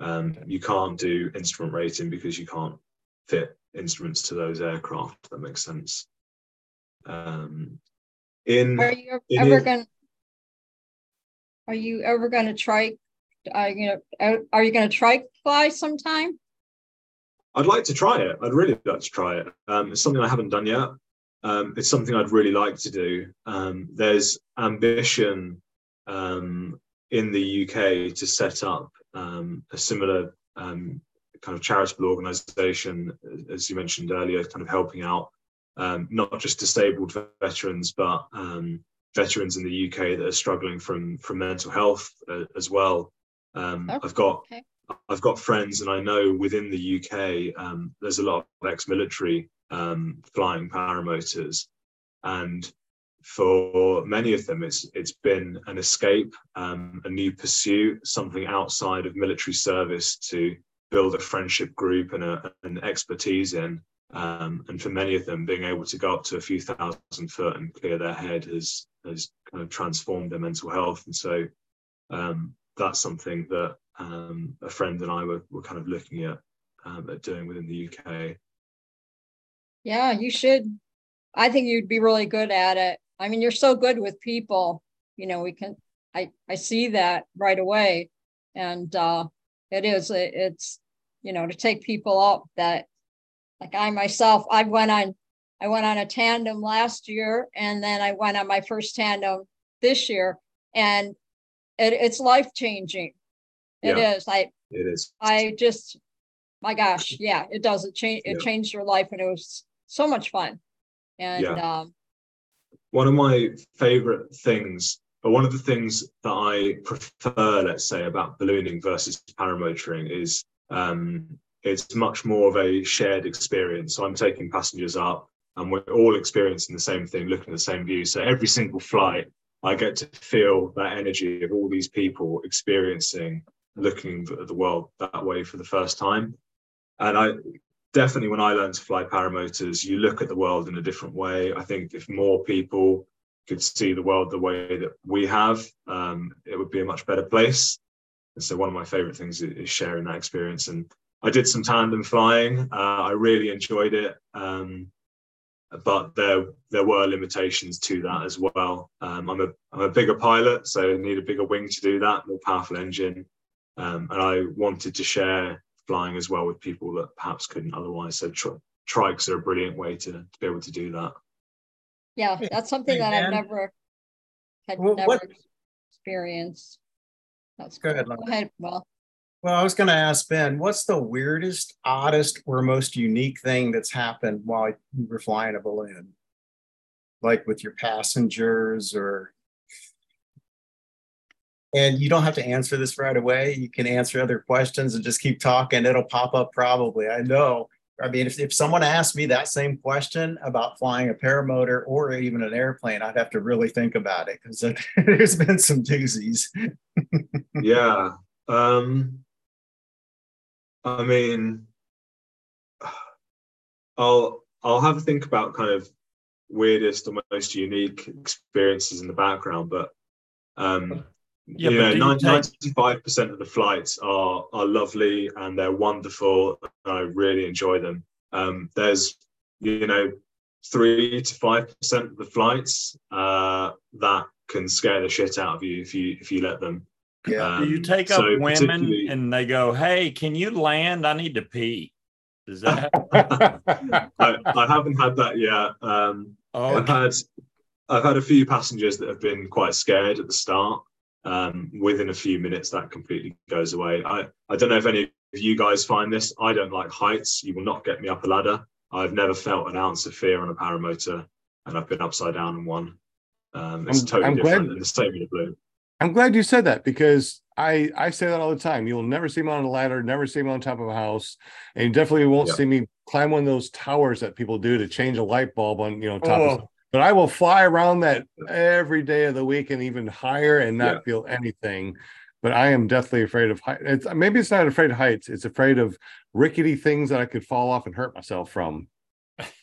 Um, you can't do instrument rating because you can't fit instruments to those aircraft. That makes sense. Um, in Are you ever going? Are you ever going to try? Are you gonna? Are you going to try fly sometime? I'd like to try it. I'd really like to try it. Um, it's something I haven't done yet. Um, it's something I'd really like to do. Um, there's ambition um, in the UK to set up um, a similar um, kind of charitable organisation, as you mentioned earlier, kind of helping out um, not just disabled veterans, but um, veterans in the UK that are struggling from from mental health uh, as well. Um, Oh, I've got okay. I've got friends, and I know within the UK, um, there's a lot of ex-military um, flying paramotors, and for many of them, it's it's been an escape, um, a new pursuit, something outside of military service to build a friendship group and a, an expertise in. Um, and for many of them, being able to go up to a few thousand foot and clear their head has has kind of transformed their mental health. And so um, that's something that um, a friend and I were, were kind of looking at um, at doing within the UK. Yeah, you should. I think you'd be really good at it. I mean, you're so good with people. You know, we can. I I see that right away, and uh, it is. It, it's you know to take people up that, like I myself, I went on. I went on a tandem last year, and then I went on my first tandem this year, and it, it's life changing. It Yeah. is. I It is. I just, my gosh, yeah, it does. It changed. It Yeah. changed your life, and it was so much fun. And Yeah. um, one of my favorite things, or one of the things that I prefer, let's say, about ballooning versus paramotoring is um, it's much more of a shared experience. So I'm taking passengers up and we're all experiencing the same thing, looking at the same view. So every single flight, I get to feel that energy of all these people experiencing, looking at the world that way for the first time. And I definitely, when I learned to fly paramotors, you look at the world in a different way. I think if more people could see the world the way that we have, um, it would be a much better place. And so, one of my favorite things is, sharing that experience. And I did some tandem flying. Uh, I really enjoyed it. Um, but there there were limitations to that as well. Um, I'm a I'm a bigger pilot, so I need a bigger wing to do that, more powerful engine, um, and I wanted to share flying as well with people that perhaps couldn't otherwise. So tri- trikes are a brilliant way to, to be able to do that. yeah, that's something that I've never had Well, never what- experienced. That's Go cool. ahead, Go ahead. Well, Well, I was going to ask Ben, what's the weirdest, oddest, or most unique thing that's happened while you were flying a balloon? Like with your passengers or. And you don't have to answer this right away. You can answer other questions and just keep talking. It'll pop up probably. I know. I mean, if, if someone asked me that same question about flying a paramotor or even an airplane, I'd have to really think about it because there's been some doozies. yeah. Um, I mean, I'll I'll have a think about kind of weirdest or most unique experiences in the background, but um, Yeah, you but know, take- ninety-five percent of the flights are are lovely and they're wonderful. I really enjoy them. Um, there's you know three to five percent of the flights uh, that can scare the shit out of you if you if you let them. Yeah. Do you Um, take so up women particularly- and they go, "Hey, can you land? I need to pee." Does that? I, I haven't had that yet. Um, oh, I've had I've had a few passengers that have been quite scared at the start. Um, within a few minutes, that completely goes away. I, I don't know if any of you guys find this. I don't like heights. You will not get me up a ladder. I've never felt an ounce of fear on a paramotor, and I've been upside down on one. Um, it's I'm- totally I'm glad- different. And the same in a balloon. I'm glad you said that because I I say that all the time. You'll never see me on a ladder, never see me on top of a house, and you definitely won't Yeah. see me climb one of those towers that people do to change a light bulb on you know top of Oh. But I will fly around that every day of the week and even higher and not Yeah. feel anything. But I am deathly afraid of heights. It's maybe it's not afraid of heights. It's afraid of rickety things that I could fall off and hurt myself from.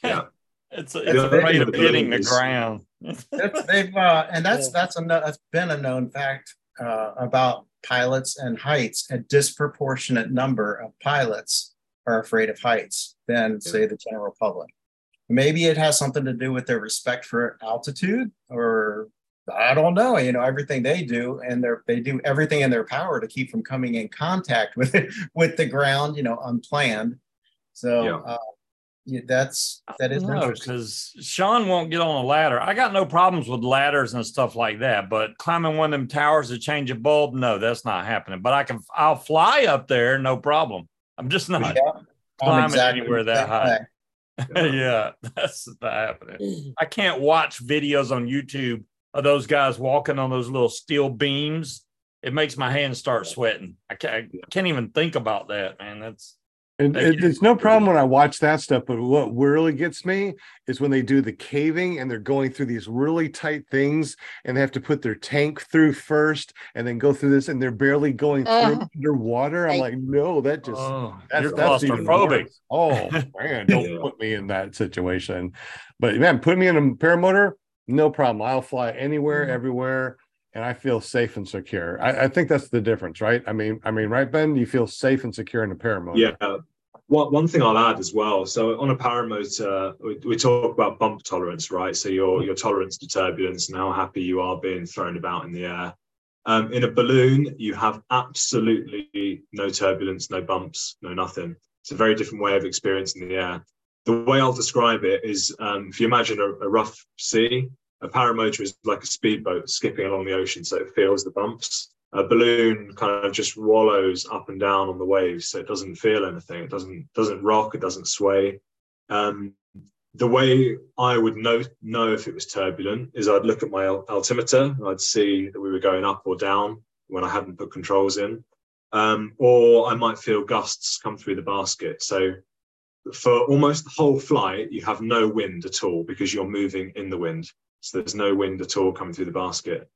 Yeah. It's, Yeah, it's afraid of hitting the ground. That's, they've, uh, and that's, Yeah. that's a, that's been a known fact, uh, about pilots and heights. A disproportionate number of pilots are afraid of heights than say the general public. Maybe it has something to do with their respect for altitude or I don't know, you know, everything they do and they're, they do everything in their power to keep from coming in contact with it, with the ground, you know, unplanned. So, Yeah. uh, yeah, that's, that is No, because Sean won't get on a ladder. I got no problems with ladders and stuff like that, but climbing one of them towers to change a bulb, no, that's not happening. But I can, I'll fly up there, no problem. I'm just not. Yeah, I'm climbing exactly anywhere the that same high. way. yeah, that's not happening. I can't watch videos on YouTube of those guys walking on those little steel beams. It makes my hands start sweating. I can't, I can't even think about that, man. That's And it, it's no problem when I watch that stuff, but what really gets me is when they do the caving and they're going through these really tight things and they have to put their tank through first and then go through this and they're barely going through Uh, underwater. I'm I- like, no, that just oh, that's, you're that's even claustrophobic. worse. Oh man, don't Yeah. put me in that situation. But man, put me in a paramotor, no problem. I'll fly anywhere, everywhere, and I feel safe and secure. I, I think that's the difference, right? I mean, I mean, right, Ben? You feel safe and secure in a paramotor. Yeah. One, thing I'll add as well. So on a paramotor, we, we talk about bump tolerance, right? So your your tolerance to turbulence and how happy you are being thrown about in the air. Um, in a balloon, you have absolutely no turbulence, no bumps, no nothing. It's a very different way of experiencing the air. The way I'll describe it is, um, if you imagine a, a rough sea, a paramotor is like a speedboat skipping along the ocean, so it feels the bumps. A balloon kind of just wallows up and down on the waves so it doesn't feel anything. It doesn't doesn't rock it doesn't sway. Um, the way i would know know if it was turbulent is i'd look at my altimeter i'd see that we were going up or down when i hadn't put controls in. Um, or i might feel gusts come through the basket. So for almost the whole flight you have no wind at all because you're moving in the wind so there's no wind at all coming through the basket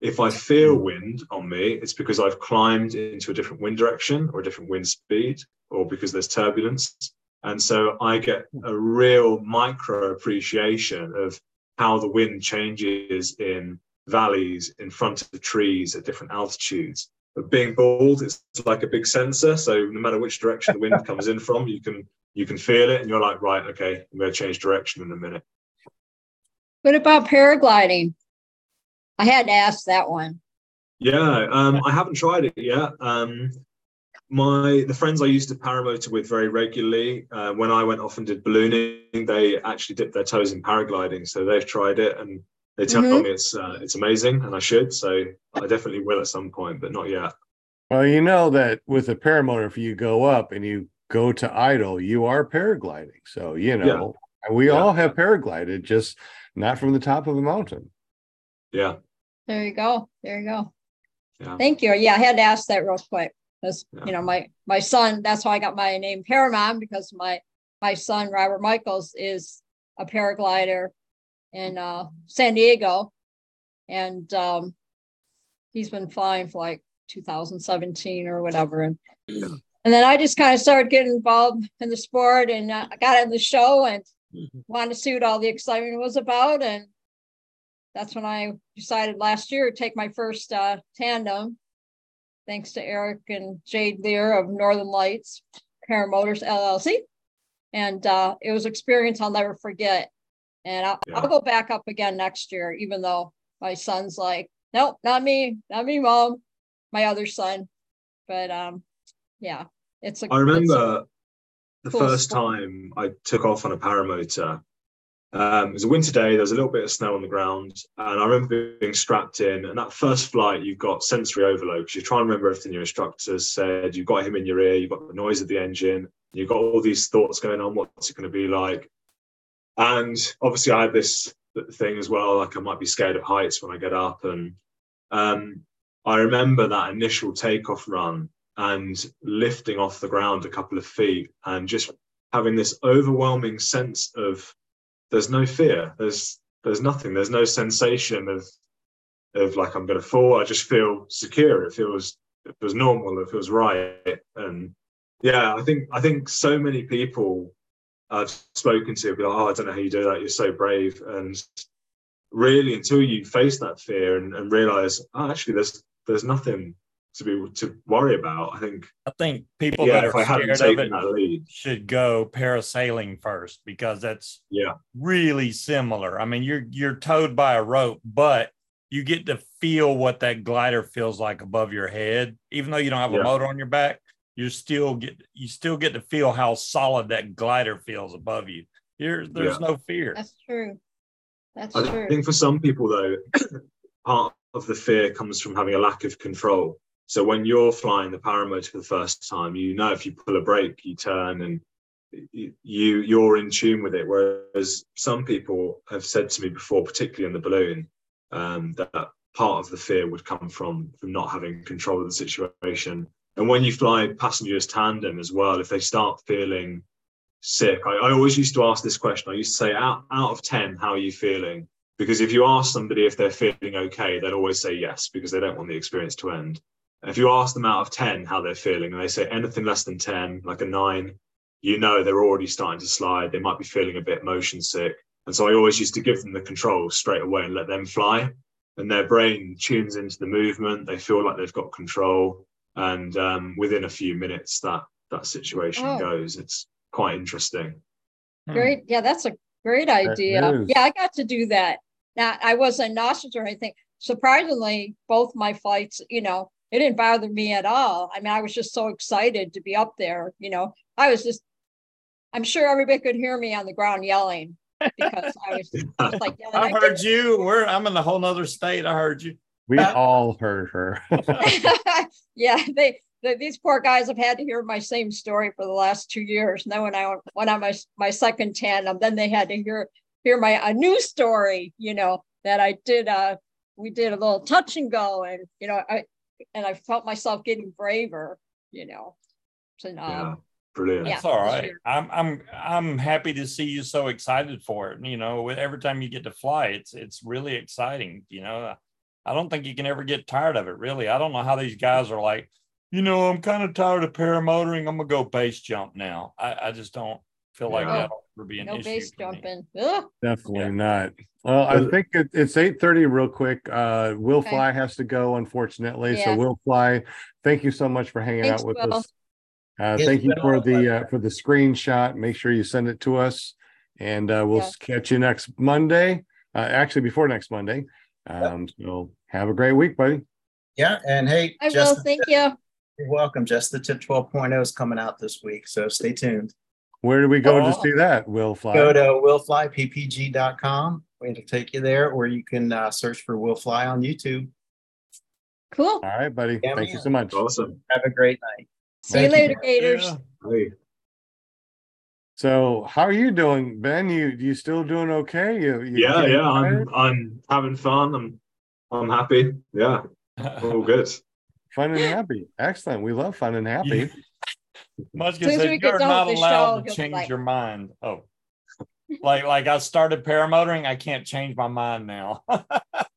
if I feel hmm. wind on me, it's because I've climbed into a different wind direction or a different wind speed, or because there's turbulence. And so I get hmm. a real micro appreciation of how the wind changes in valleys, in front of trees at different altitudes. But being bald, it's like a big sensor. So no matter which direction the wind comes in from, you can you can feel it, and you're like, right, okay, I'm going to change direction in a minute. What about paragliding? I had to ask that one. Yeah, um, I haven't tried it yet. Um, my the friends I used to paramotor with very regularly, uh, when I went off and did ballooning, they actually dipped their toes in paragliding. So they've tried it, and they tell Mhm. me it's uh, it's amazing, and I should. So I definitely will at some point, but not yet. Well, you know that with a paramotor, if you go up and you go to idle, you are paragliding. So you know, and we Yeah. all have paraglided, just not from the top of a mountain. Yeah, There you go. There you go. Yeah. Thank you. Yeah, I had to ask that real quick. Because Yeah. you know, my my son, that's how I got my name Paramount, because my my son Robert Michaels is a paraglider in uh San Diego. And um he's been flying for like 2017 or whatever. And and then I just kind of started getting involved in the sport and uh, I got in the show and wanted to see what all the excitement was about. And that's when I decided last year to take my first uh, tandem, thanks to Eric and Jade Lear of Northern Lights Paramotors LLC. And uh, it was an experience I'll never forget. And I'll, Yeah. I'll go back up again next year, even though my son's like, nope, not me, not me, mom, my other son. But um, yeah, it's a. I remember the first time I took off on a paramotor. Um, it was a winter day. There was a little bit of snow on the ground, and I remember being strapped in. And that first flight, you've got sensory overload because you're trying to remember everything your instructors said. You've got him in your ear. You've got the noise of the engine. You've got all these thoughts going on. What's it going to be like? And obviously, I had this thing as well. Like I might be scared of heights when I get up. And um, I remember that initial takeoff run and lifting off the ground a couple of feet and just having this overwhelming sense of there's no fear there's there's nothing. There's no sensation of of like I'm going to fall. I just feel secure. It feels it feels normal. It feels right. And yeah, I think I think so many people I've spoken to be like, oh, I don't know how you do that. You're so brave. And really, until you face that fear and, and realize, oh, actually, there's there's nothing to be to worry about. I think I think people yeah, that if I are hadn't scared of it that lead, should go parasailing first because that's yeah, really similar. I mean, you're you're towed by a rope, but you get to feel what that glider feels like above your head, even though you don't have Yeah. a motor on your back. You still get you still get to feel how solid that glider feels above you. Here, there's no fear. That's true. That's I true. I think for some people though, part of the fear comes from having a lack of control. So when you're flying the paramotor for the first time, you know if you pull a brake, you turn and you you're in tune with it. Whereas some people have said to me before, particularly in the balloon, um, that part of the fear would come from from not having control of the situation. And when you fly passengers tandem as well, if they start feeling sick, I, I always used to ask this question. I used to say, out, out of 10, how are you feeling? Because if you ask somebody if they're feeling okay, they'll always say yes, because they don't want the experience to end. If you ask them out of 10 how they're feeling, and they say anything less than 10, like a nine, you know they're already starting to slide. They might be feeling a bit motion sick. And so I always used to give them the control straight away and let them fly. And their brain tunes into the movement. They feel like they've got control. And um, within a few minutes, that that situation Oh. goes. It's quite interesting. Hmm. Great. Yeah, that's a great idea. Yeah, I got to do that. Now, I wasn't nauseous or anything. Surprisingly, both my flights, you know, it didn't bother me at all. I mean, I was just so excited to be up there. You know, I was just, I'm sure everybody could hear me on the ground yelling because I was just like yelling. I I heard you. We're I'm in a whole nother state. I heard you. We Uh, all heard her. yeah, they, they these poor guys have had to hear my same story for the last two years. And then when I went on my my second tandem, then they had to hear hear my a new story. You know that I did. Uh, we did a little touch and go, and you know I and I felt myself getting braver. You know, and Yeah, um, brilliant. Yeah. That's all this I'm I'm I'm happy to see you so excited for it. You know, with- every time you get to fly, it's it's really exciting. You know, I don't think you can ever get tired of it. Really, I don't know how these guys are like. You know, I'm kind of tired of paramotoring. I'm gonna go base jump now. I, I just don't feel like Yeah. that'll ever be an no issue. base jumping. Definitely Yeah. not. Well, I think it, it's eight thirty. Real quick, uh, Will Okay. Fly has to go, unfortunately. So Will Fly, thank you so much for hanging Thanks, out with Will. us. Uh, thank you for the uh, for the screenshot. Make sure you send it to us, and uh, we'll Yeah. catch you next Monday. Uh, actually, before next Monday. Um, so have a great week, buddy. Yeah, and hey, I will. just Thank you. you're welcome. Just the tip 12.0 is coming out this week, so stay tuned. Where do we go to Oh. see that? Will Fly. Go to willflyppg.com. It'll take you there, or you can uh, search for Will Fly on YouTube. Cool. All right, buddy. Yeah, Thank you so much. Awesome. Have a great night. See you Thank you. later, Gators. Yeah. So, how are you doing, Ben? You you still doing okay? You, you Yeah, getting yeah. I'm? I'm having fun. I'm I'm happy. Yeah, all good. fun and happy. Excellent. We love fun and happy. Much Soon said you're not allowed show, to change like- your mind. Oh, like like I started paramotoring, I can't change my mind now.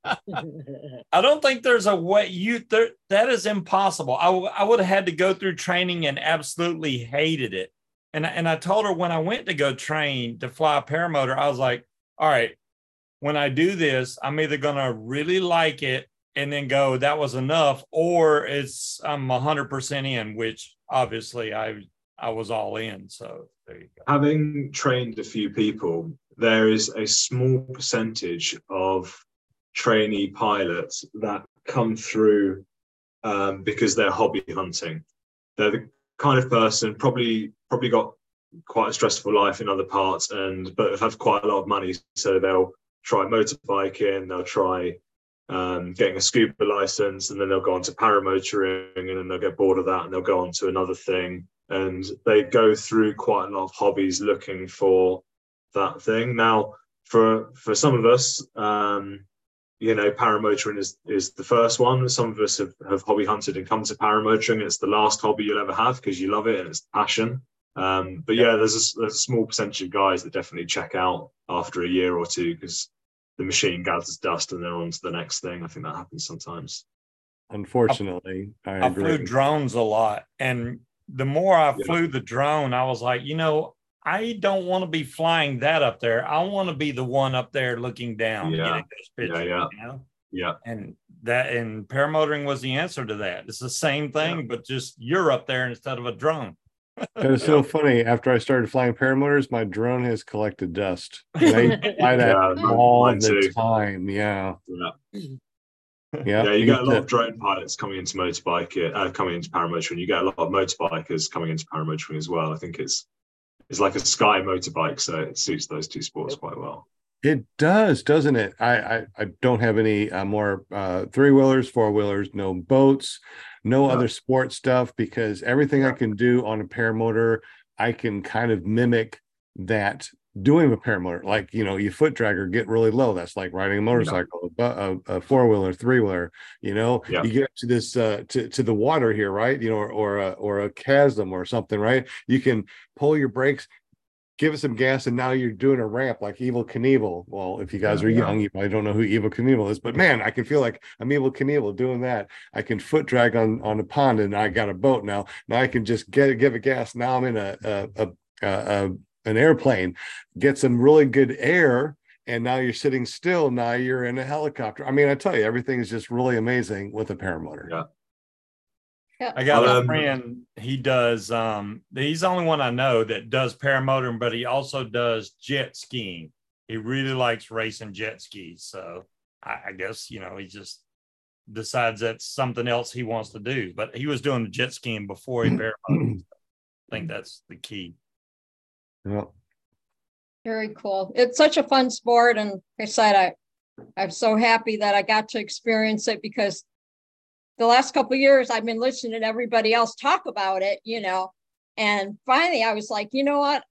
I don't think there's a way you there that is impossible. I, w- I would have had to go through training and absolutely hated it. And and I told her when I went to go train to fly a paramotor, I was like, all right, when I do this, I'm either gonna really like it and then go, that was enough, or it's I'm hundred percent in, which obviously I I was all in. So there you go. Having trained a few people, there is a small percentage of trainee pilots that come through um, because they're hobby hunting. They're the kind of person probably probably got quite a stressful life in other parts and but have quite a lot of money, so they'll try motorbiking, they'll try um, getting a scuba license, and then they'll go on to paramotoring, and then they'll get bored of that, and they'll go on to another thing, and they go through quite a lot of hobbies looking for that thing. Now, for for some of us, um, you know, paramotoring is is the first one. Some of us have, have hobby hunted and come to paramotoring. It's the last hobby you'll ever have because you love it and it's passion. Um, but yeah, there's a, there's a small percentage of guys that definitely check out after a year or two because the machine gathers dust and then on to the next thing. I think that happens sometimes. Unfortunately, I, I agree. flew drones a lot. And the more I Yeah. flew the drone, I was like, you know, I don't want to be flying that up there. I want to be the one up there looking down, Yeah. getting those Yeah, yeah. You know? Yeah. And that and paramotoring was the answer to that. It's the same thing, but just you're up there instead of a drone. That is so funny. After I started flying paramotors, my drone has collected dust. And I fly that Yeah, all the too. time. Yeah. Yeah. Yeah. Yeah, you I get a lot to- of drone pilots coming into motorbike, uh, coming into paramotoring. You get a lot of motorbikers coming into paramotoring as well. I think it's it's like a sky motorbike, so it suits those two sports quite well. It does, doesn't it? I I, I don't have any uh, more uh, three wheelers, four wheelers, no boats, no Yeah. other sport stuff because everything I can do on a paramotor, I can kind of mimic that doing a paramotor. Like you know, you foot drag or get really low. That's like riding a motorcycle, a, a, a four wheeler, three wheeler. You know, Yeah. you get to this uh, to to the water here, right? You know, or or a, or a chasm or something, right? You can pull your brakes give it some gas and now you're doing a ramp like Evel Knievel. Well, if you guys Yeah, are yeah. young, you probably don't know who Evel Knievel is, but man, I can feel like I'm Evel Knievel doing that. I can foot drag on on a pond and I got a boat now. Now I can just get give it gas. Now I'm in a a, a, a, a an airplane, get some really good air. And now you're sitting still. Now you're in a helicopter. I mean, I tell you, everything is just really amazing with a paramotor. Yeah. I got a Um, friend, he does um he's the only one I know that does paramotoring, but he also does jet skiing. He really likes racing jet skis. So I, I guess, you know, he just decides that's something else he wants to do. But he was doing the jet skiing before he paramotored. I think that's the key. Yeah. Very cool. It's such a fun sport. And like I said, I, I'm so happy that I got to experience it because the last couple of years I've been listening to everybody else talk about it, you know. And finally I was like, you know what?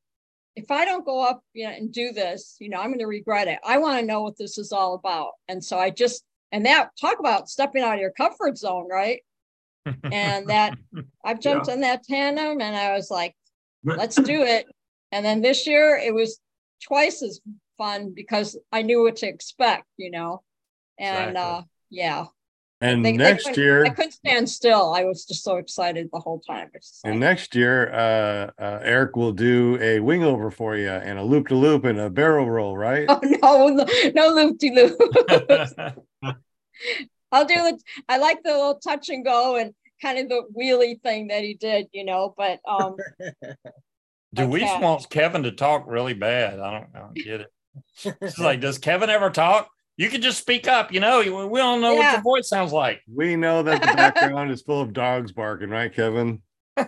If I don't go up you know, and do this, you know, I'm going to regret it. I want to know what this is all about. And so I just, and that talk about stepping out of your comfort zone, right? And that I've jumped on that tandem and I was like, let's do it. And then this year it was twice as fun because I knew what to expect, you know. And Exactly. uh yeah. And They- they next couldn't- year, I couldn't stand still. I was just so excited the whole time. It's And next year, uh, uh, Eric will do a wing over for you and a loop to loop and a barrel roll, right? oh no, no, no loop de loop. I'll do it. I like the little touch and go and kind of the wheelie thing that he did, you know, but um Deweese Okay. wants Kevin to talk really bad. I don't, I don't get it. It's like, does Kevin ever talk? You can just speak up, you know. We don't know what your voice sounds like. We know that the background is full of dogs barking, right, Kevin?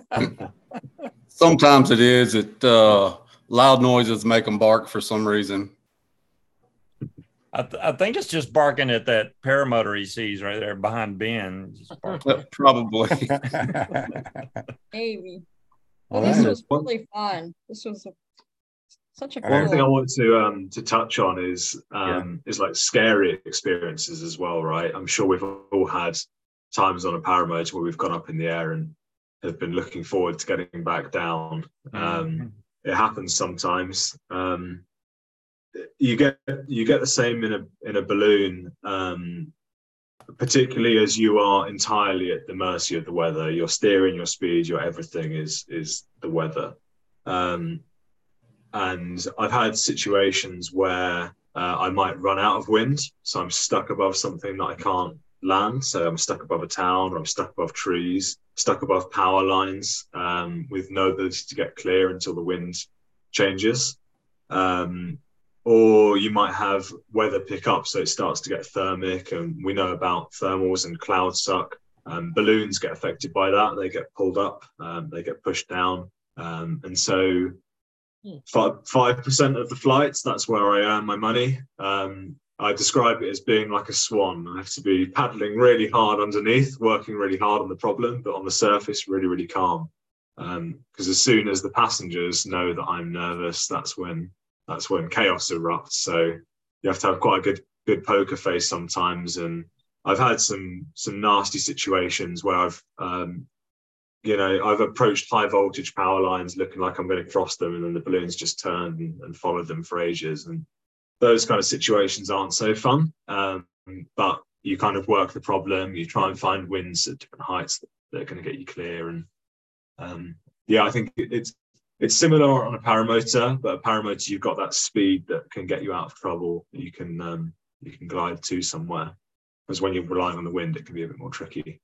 Sometimes it is. It uh, loud noises make them bark for some reason. I, th- I think it's just barking at that paramotor he sees right there behind Ben. Just. Probably. maybe. Well, Well, this that was is- really fun. This was a, such a One One thing I cool. want to um to touch on is um is like scary experiences as well, right? I'm sure we've all had times on a paramotor where we've gone up in the air and have been looking forward to getting back down. Um, it happens sometimes. Um, you get you get the same in a in a balloon, um, particularly as you are entirely at the mercy of the weather. Your steering, your speed, your everything is is the weather. And I've had situations where uh, I might run out of wind, so I'm stuck above something that I can't land. So I'm stuck above a town, or I'm stuck above trees, stuck above power lines, um, with no ability to get clear until the wind changes. Um, or you might have weather pick up, so it starts to get thermic, and we know about thermals and cloud suck. Um, balloons get affected by that; they get pulled up, um, they get pushed down, um, and so five percent of the flights. That's where I earn my money. Um, I describe it as being like a swan. I have to be paddling really hard underneath, working really hard on the problem, but on the surface, really, really calm. Because as soon as the passengers know that I'm nervous, that's when that's when chaos erupts. So you have to have quite a good good poker face sometimes. And I've had some some nasty situations where I've um, you know, I've approached high voltage power lines looking like I'm going to cross them, and then the balloons just turned and, and followed them for ages. And those kind of situations aren't so fun. Um, but you kind of work the problem. You try and find winds at different heights that, that are going to get you clear. And um, yeah, I think it, it's it's similar on a paramotor, but a paramotor you've got that speed that can get you out of trouble. You can um, you can glide to somewhere. Because when you're relying on the wind, it can be a bit more tricky.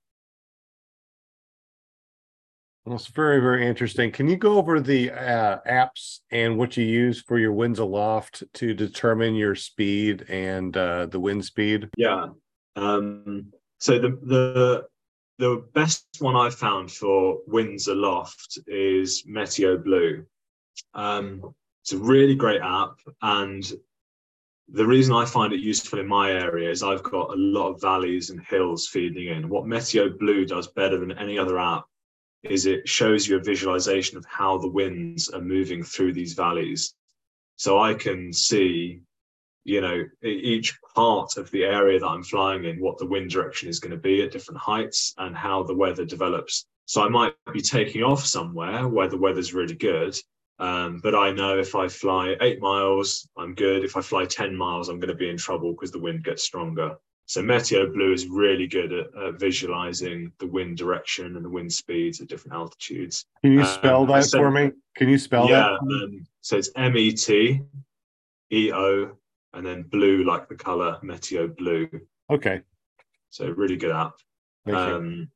That's very, very interesting. Can you go over the uh, apps and what you use for your winds aloft to determine your speed and uh, the wind speed? Yeah. Um, so the the the best one I've found for winds aloft is Meteo Blue. Um, it's a really great app, and the reason I find it useful in my area is I've got a lot of valleys and hills feeding in. What Meteo Blue does better than any other app is it shows you a visualization of how the winds are moving through these valleys. So I can see, you know, each part of the area that I'm flying in, what the wind direction is going to be at different heights and how the weather develops. So I might be taking off somewhere where the weather's really good. Um, but I know if I fly eight miles, I'm good. If I fly 10 miles, I'm going to be in trouble because the wind gets stronger. So Meteo Blue is really good at, at, visualizing the wind direction and the wind speeds at different altitudes. Can you spell um, that said, for me? Can you spell yeah, that? Um, so it's M E T E O and then blue like the color Meteo Blue. Okay. So really good app. Um,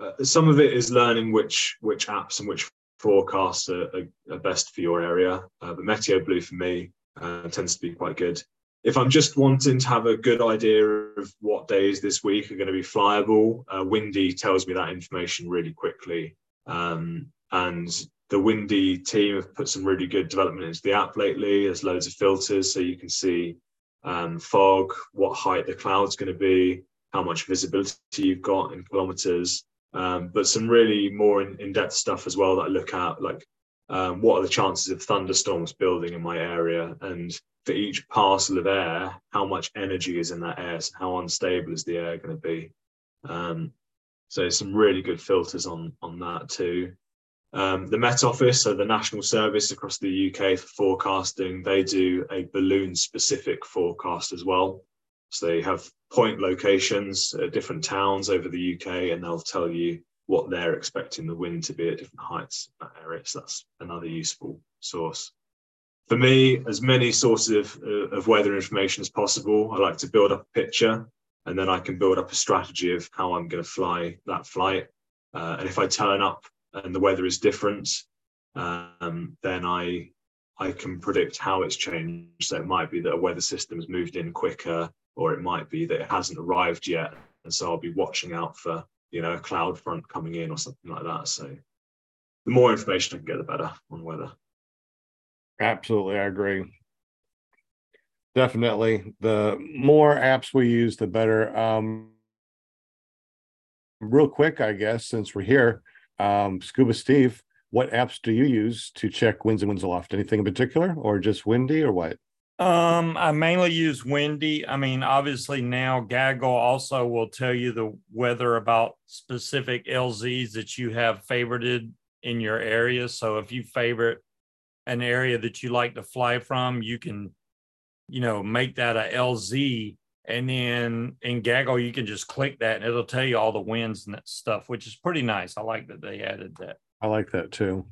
uh, some of it is learning which which apps and which forecasts are, are, are best for your area. Uh, but Meteo Blue for me uh, tends to be quite good if I'm just wanting to have a good idea of what days this week are going to be flyable, uh, Windy tells me that information really quickly. Um, and the Windy team have put some really good development into the app lately. There's loads of filters so you can see um, fog, what height the cloud's going to be, how much visibility you've got in kilometers. Um, but some really more in, in-depth stuff as well that I look at, like um, what are the chances of thunderstorms building in my area and for each parcel of air, how much energy is in that air, so how unstable is the air going to be. Um, so some really good filters on on that too. Um, the Met Office, so the national service across the UK for forecasting, they do a balloon specific forecast as well. So they have point locations at different towns over the UK, and they'll tell you what they're expecting the wind to be at different heights in that area. So that's another useful source for me, as many sources of, uh, of weather information as possible. I like to build up a picture and then I can build up a strategy of how I'm going to fly that flight. Uh, and if I turn up and the weather is different, um, then I I can predict how it's changed. So it might be that a weather system has moved in quicker, or it might be that it hasn't arrived yet, and so I'll be watching out for you know a cloud front coming in or something like that. So the more information I can get, the better on weather. Absolutely, I agree. Definitely, the more apps we use, the better. Um, real quick, I guess, since we're here, um, Scuba Steve, what apps do you use to check winds and winds aloft? Anything in particular, or just windy, or what? Um, I mainly use windy. I mean, obviously now Gaggle also will tell you the weather about specific LZs that you have favorited in your area. So if you favorite an area that you like to fly from, you can, you know, make that a LZ. And then in Gaggle, you can just click that and it'll tell you all the winds and that stuff, which is pretty nice. I like that they added that. I like that too.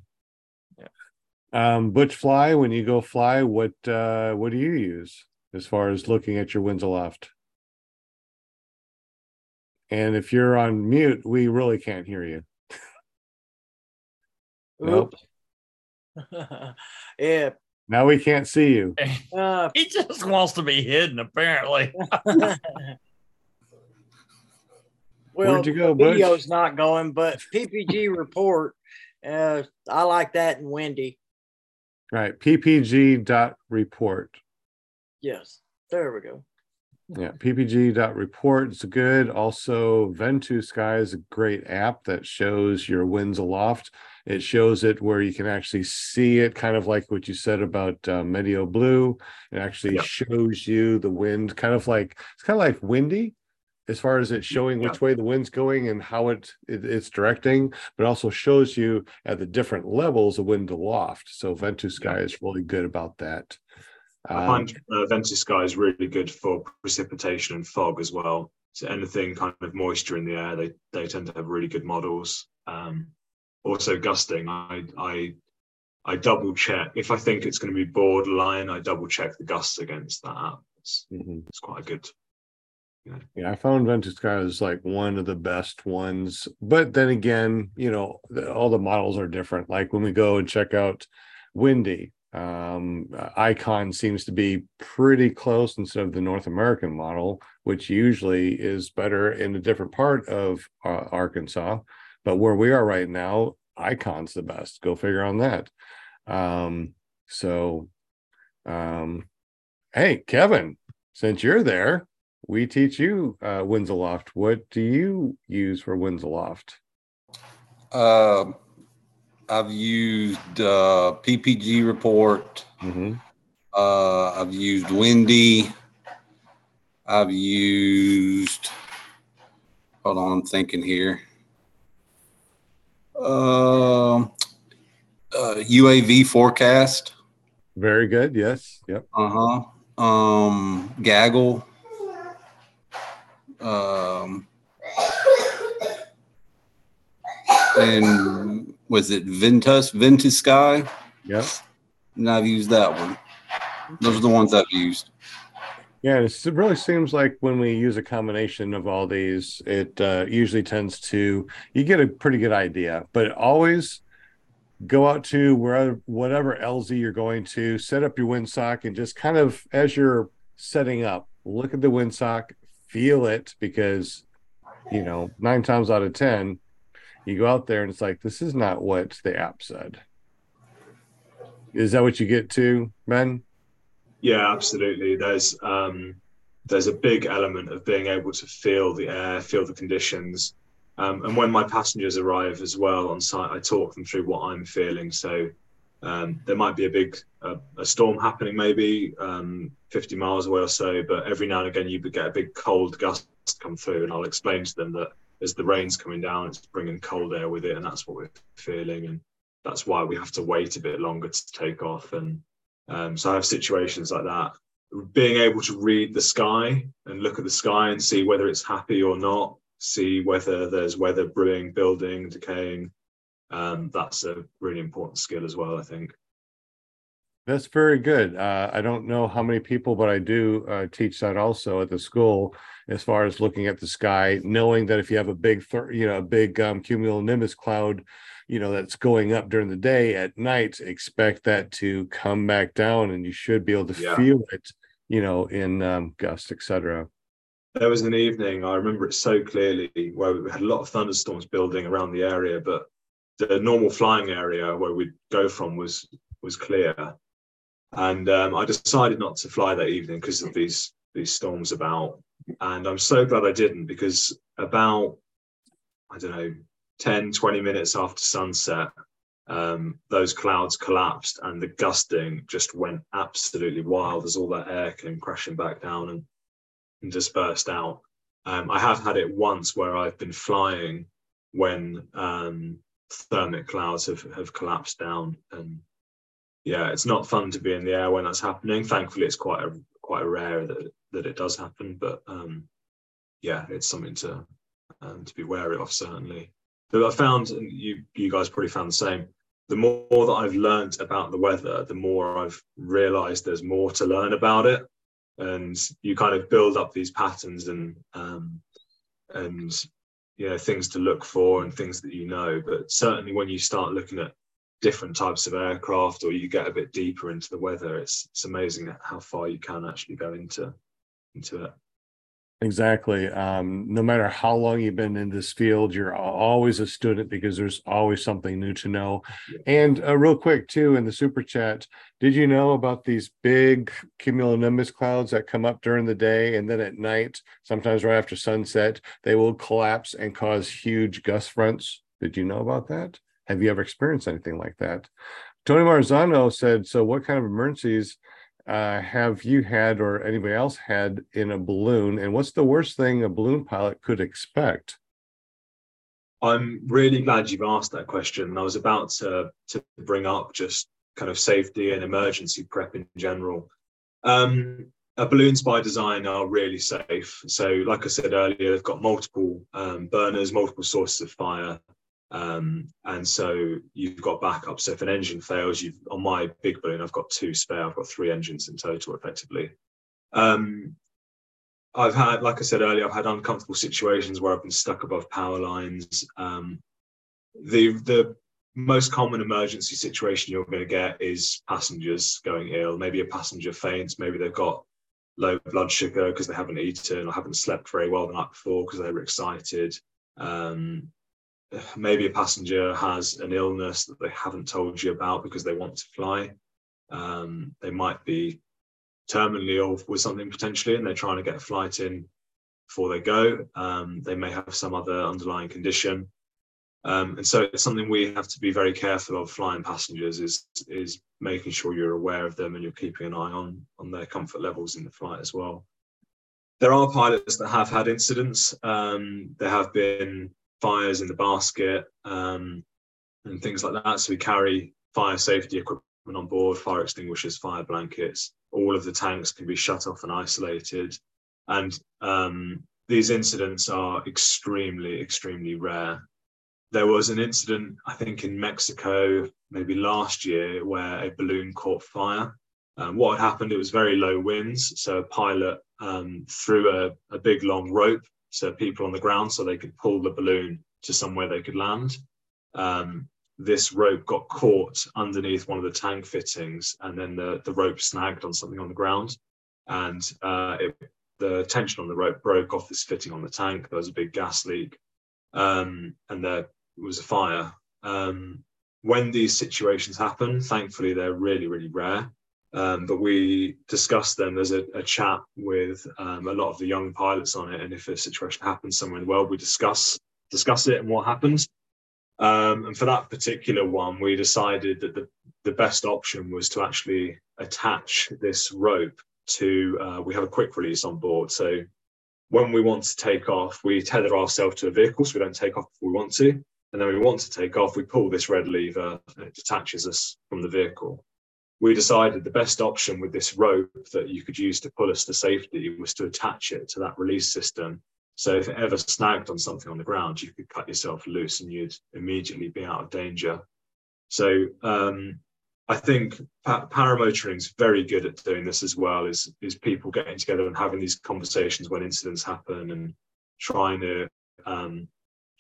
Yeah. Um, Butch Fly, when you go fly, what uh what do you use as far as looking at your winds aloft? And if you're on mute, we really can't hear you. nope. yeah. Now we can't see you. Uh, he just wants to be hidden, apparently. well, Where'd you go, Butch? video's not going, but PPG report. Uh, I like that in Right. PPG dot report. Yes. There we go. Yeah, ppg dot report is good. Also, Ventusky is a great app that shows your winds aloft. It shows it where you can actually see it, kind of like what you said about uh, Meteo Blue. It actually Yeah. shows you the wind, kind of like it's kind of like windy, as far as it showing which way the wind's going and how it, it it's directing, but also shows you at the different levels of wind aloft. So Ventusky is really good about that. I Um, find uh, Ventusky is really good for precipitation and fog as well. So anything kind of moisture in the air, they they tend to have really good models. Um, also gusting, I I I double check if I think it's going to be borderline. I double check the gusts against that. It's, mhm. it's quite a good. Yeah, I found Ventusky is like one of the best ones. But then again, you know, all the models are different. Like when we go and check out Windy, um, Icon seems to be pretty close instead of the North American model, which usually is better in a different part of uh, Arkansas. But where we are right now, Icon's the best. Go figure on that. Um, so, um, hey, Kevin, since you're there, we teach you uh Winds Aloft. What do you use for Winds Aloft? Uh, I've used uh, PPG report. Mhm. Uh, I've used Windy. I've used. Hold on, I'm thinking here. Um, uh, UAV forecast. Very good. Yes. Yep. Uh huh. Um, Gaggle. Um, and was it Ventus Ventusky? Yep. And I've used that one. Those are the ones I've used. Yeah, it really seems like when we use a combination of all these, it uh, usually tends to you get a pretty good idea. But always go out to wherever whatever LZ you're going to, set up your windsock, and just kind of as you're setting up, look at the windsock, feel it, because you know nine times out of ten, you go out there and it's like this is not what the app said. Is that what you get to, Ben? Yeah, absolutely. There's um, there's a big element of being able to feel the air, feel the conditions, um, and when my passengers arrive as well on site, I talk them through what I'm feeling. So um, there might be a big uh, a storm happening, maybe um, 50 miles away or so, but every now and again you get a big cold gust come through, and I'll explain to them that as the rain's coming down, it's bringing cold air with it, and that's what we're feeling, and that's why we have to wait a bit longer to take off and um, so I have situations like that. Being able to read the sky and look at the sky and see whether it's happy or not, see whether there's weather brewing, building, decaying. Um, that's a really important skill as well, I think. That's very good. Uh, I don't know how many people, but I do uh, teach that also at the school, as far as looking at the sky, knowing that if you have a big, you know, a big um, cumulonimbus cloud, you know, that's going up during the day, at night, expect that to come back down, and you should be able to Yeah. feel it, you know, in um, gusts, etc. There was an evening, I remember it so clearly, where we had a lot of thunderstorms building around the area, but the normal flying area where we'd go from was was clear. And um, I decided not to fly that evening because of these these storms about. And I'm so glad I didn't because about I don't know 10, 20 minutes after sunset, um, those clouds collapsed and the gusting just went absolutely wild as all that air came crashing back down and, and dispersed out. Um, I have had it once where I've been flying when um, thermic clouds have, have collapsed down and yeah, it's not fun to be in the air when that's happening. Thankfully, it's quite a quite a rare that that it does happen, but um, yeah, it's something to um, to be wary of certainly. But I found, and you you guys probably found the same. The more that I've learned about the weather, the more I've realised there's more to learn about it, and you kind of build up these patterns and um, and you know things to look for and things that you know. But certainly when you start looking at different types of aircraft or you get a bit deeper into the weather, it's it's amazing how far you can actually go into into it. Exactly. Um, no matter how long you've been in this field, you're always a student because there's always something new to know. And uh, real quick, too, in the super chat, did you know about these big cumulonimbus clouds that come up during the day and then at night, sometimes right after sunset, they will collapse and cause huge gust fronts? Did you know about that? Have you ever experienced anything like that? Tony Marzano said, So, what kind of emergencies uh, have you had or anybody else had in a balloon? And what's the worst thing a balloon pilot could expect? I'm really glad you've asked that question. I was about to to bring up just kind of safety and emergency prep in general. Um, balloons by design are really safe. So, like I said earlier, they've got multiple um, burners, multiple sources of fire, um, and so you've got backup. So, if an engine fails, you've on my big balloon, I've got two spare. I've got three engines in total, effectively. Um, I've had, like I said earlier, I've had uncomfortable situations where I've been stuck above power lines. Um, the the most common emergency situation you're going to get is passengers going ill. Maybe a passenger faints. Maybe they've got low blood sugar because they haven't eaten or haven't slept very well the night before because they were excited. Um, maybe a passenger has an illness that they haven't told you about because they want to fly. Um, they might be terminally ill with something potentially and they're trying to get a flight in before they go. Um, they may have some other underlying condition. Um, and so it's something we have to be very careful of flying passengers is is making sure you're aware of them and you're keeping an eye on on their comfort levels in the flight as well. There are pilots that have had incidents. Um, there have been fires in the basket um, and things like that. So we carry fire safety equipment on board, fire extinguishers, fire blankets. All of the tanks can be shut off and isolated. And um, these incidents are extremely, extremely rare there was an incident, I think, in Mexico, maybe last year, where a balloon caught fire. Um, what had happened, it was very low winds. So a pilot um, threw a, a big long rope to people on the ground so they could pull the balloon to somewhere they could land. Um, this rope got caught underneath one of the tank fittings, and then the, the rope snagged on something on the ground. And uh, it, the tension on the rope broke off this fitting on the tank. There was a big gas leak. Um, and there was a fire. Um, when these situations happen, thankfully they're really, really rare. Um, but we discuss them. There's a, a chat with um, a lot of the young pilots on it, and if a situation happens somewhere in the world, we discuss discuss it and what happens. Um, and for that particular one, we decided that the, the best option was to actually attach this rope to. Uh, we have a quick release on board, so when we want to take off, we tether ourselves to a vehicle, so we don't take off if we want to. And then we want to take off, we pull this red lever and it detaches us from the vehicle. We decided the best option with this rope that you could use to pull us to safety was to attach it to that release system. So if it ever snagged on something on the ground, you could cut yourself loose and you'd immediately be out of danger. So um, I think paramotoring is very good at doing this as well. Is is people getting together and having these conversations when incidents happen and trying to um,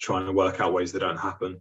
trying to work out ways they don't happen.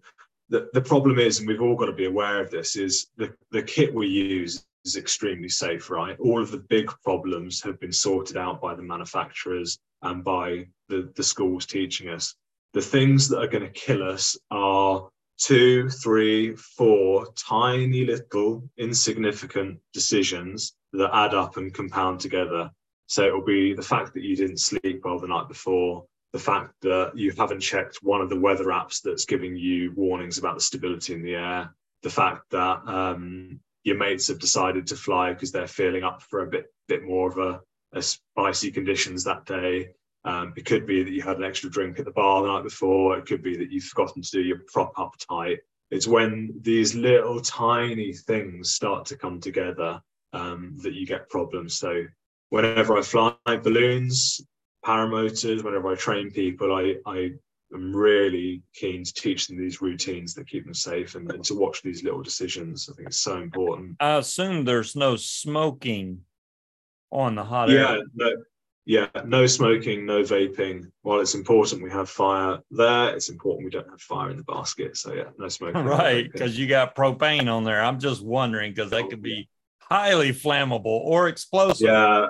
The, the problem is, and we've all got to be aware of this, is the, the kit we use is extremely safe, right? All of the big problems have been sorted out by the manufacturers and by the, the schools teaching us. The things that are going to kill us are two, three, four tiny little insignificant decisions that add up and compound together. So it'll be the fact that you didn't sleep well the night before, the fact that you haven't checked one of the weather apps that's giving you warnings about the stability in the air, the fact that um, your mates have decided to fly because they're feeling up for a bit bit more of a, a spicy conditions that day. Um, it could be that you had an extra drink at the bar the night before. It could be that you've forgotten to do your prop up tight. It's when these little tiny things start to come together um, that you get problems. So whenever I fly balloons, paramotors, whenever I train people, I, I am really keen to teach them these routines that keep them safe and, and to watch these little decisions. I think it's so important. I assume there's no smoking on the hot yeah, air. No, yeah, no smoking, no vaping. While it's important we have fire there, it's important we don't have fire in the basket. So yeah, no smoking. Right, because you got propane on there. I'm just wondering because that could be oh, highly flammable or explosive. Yeah,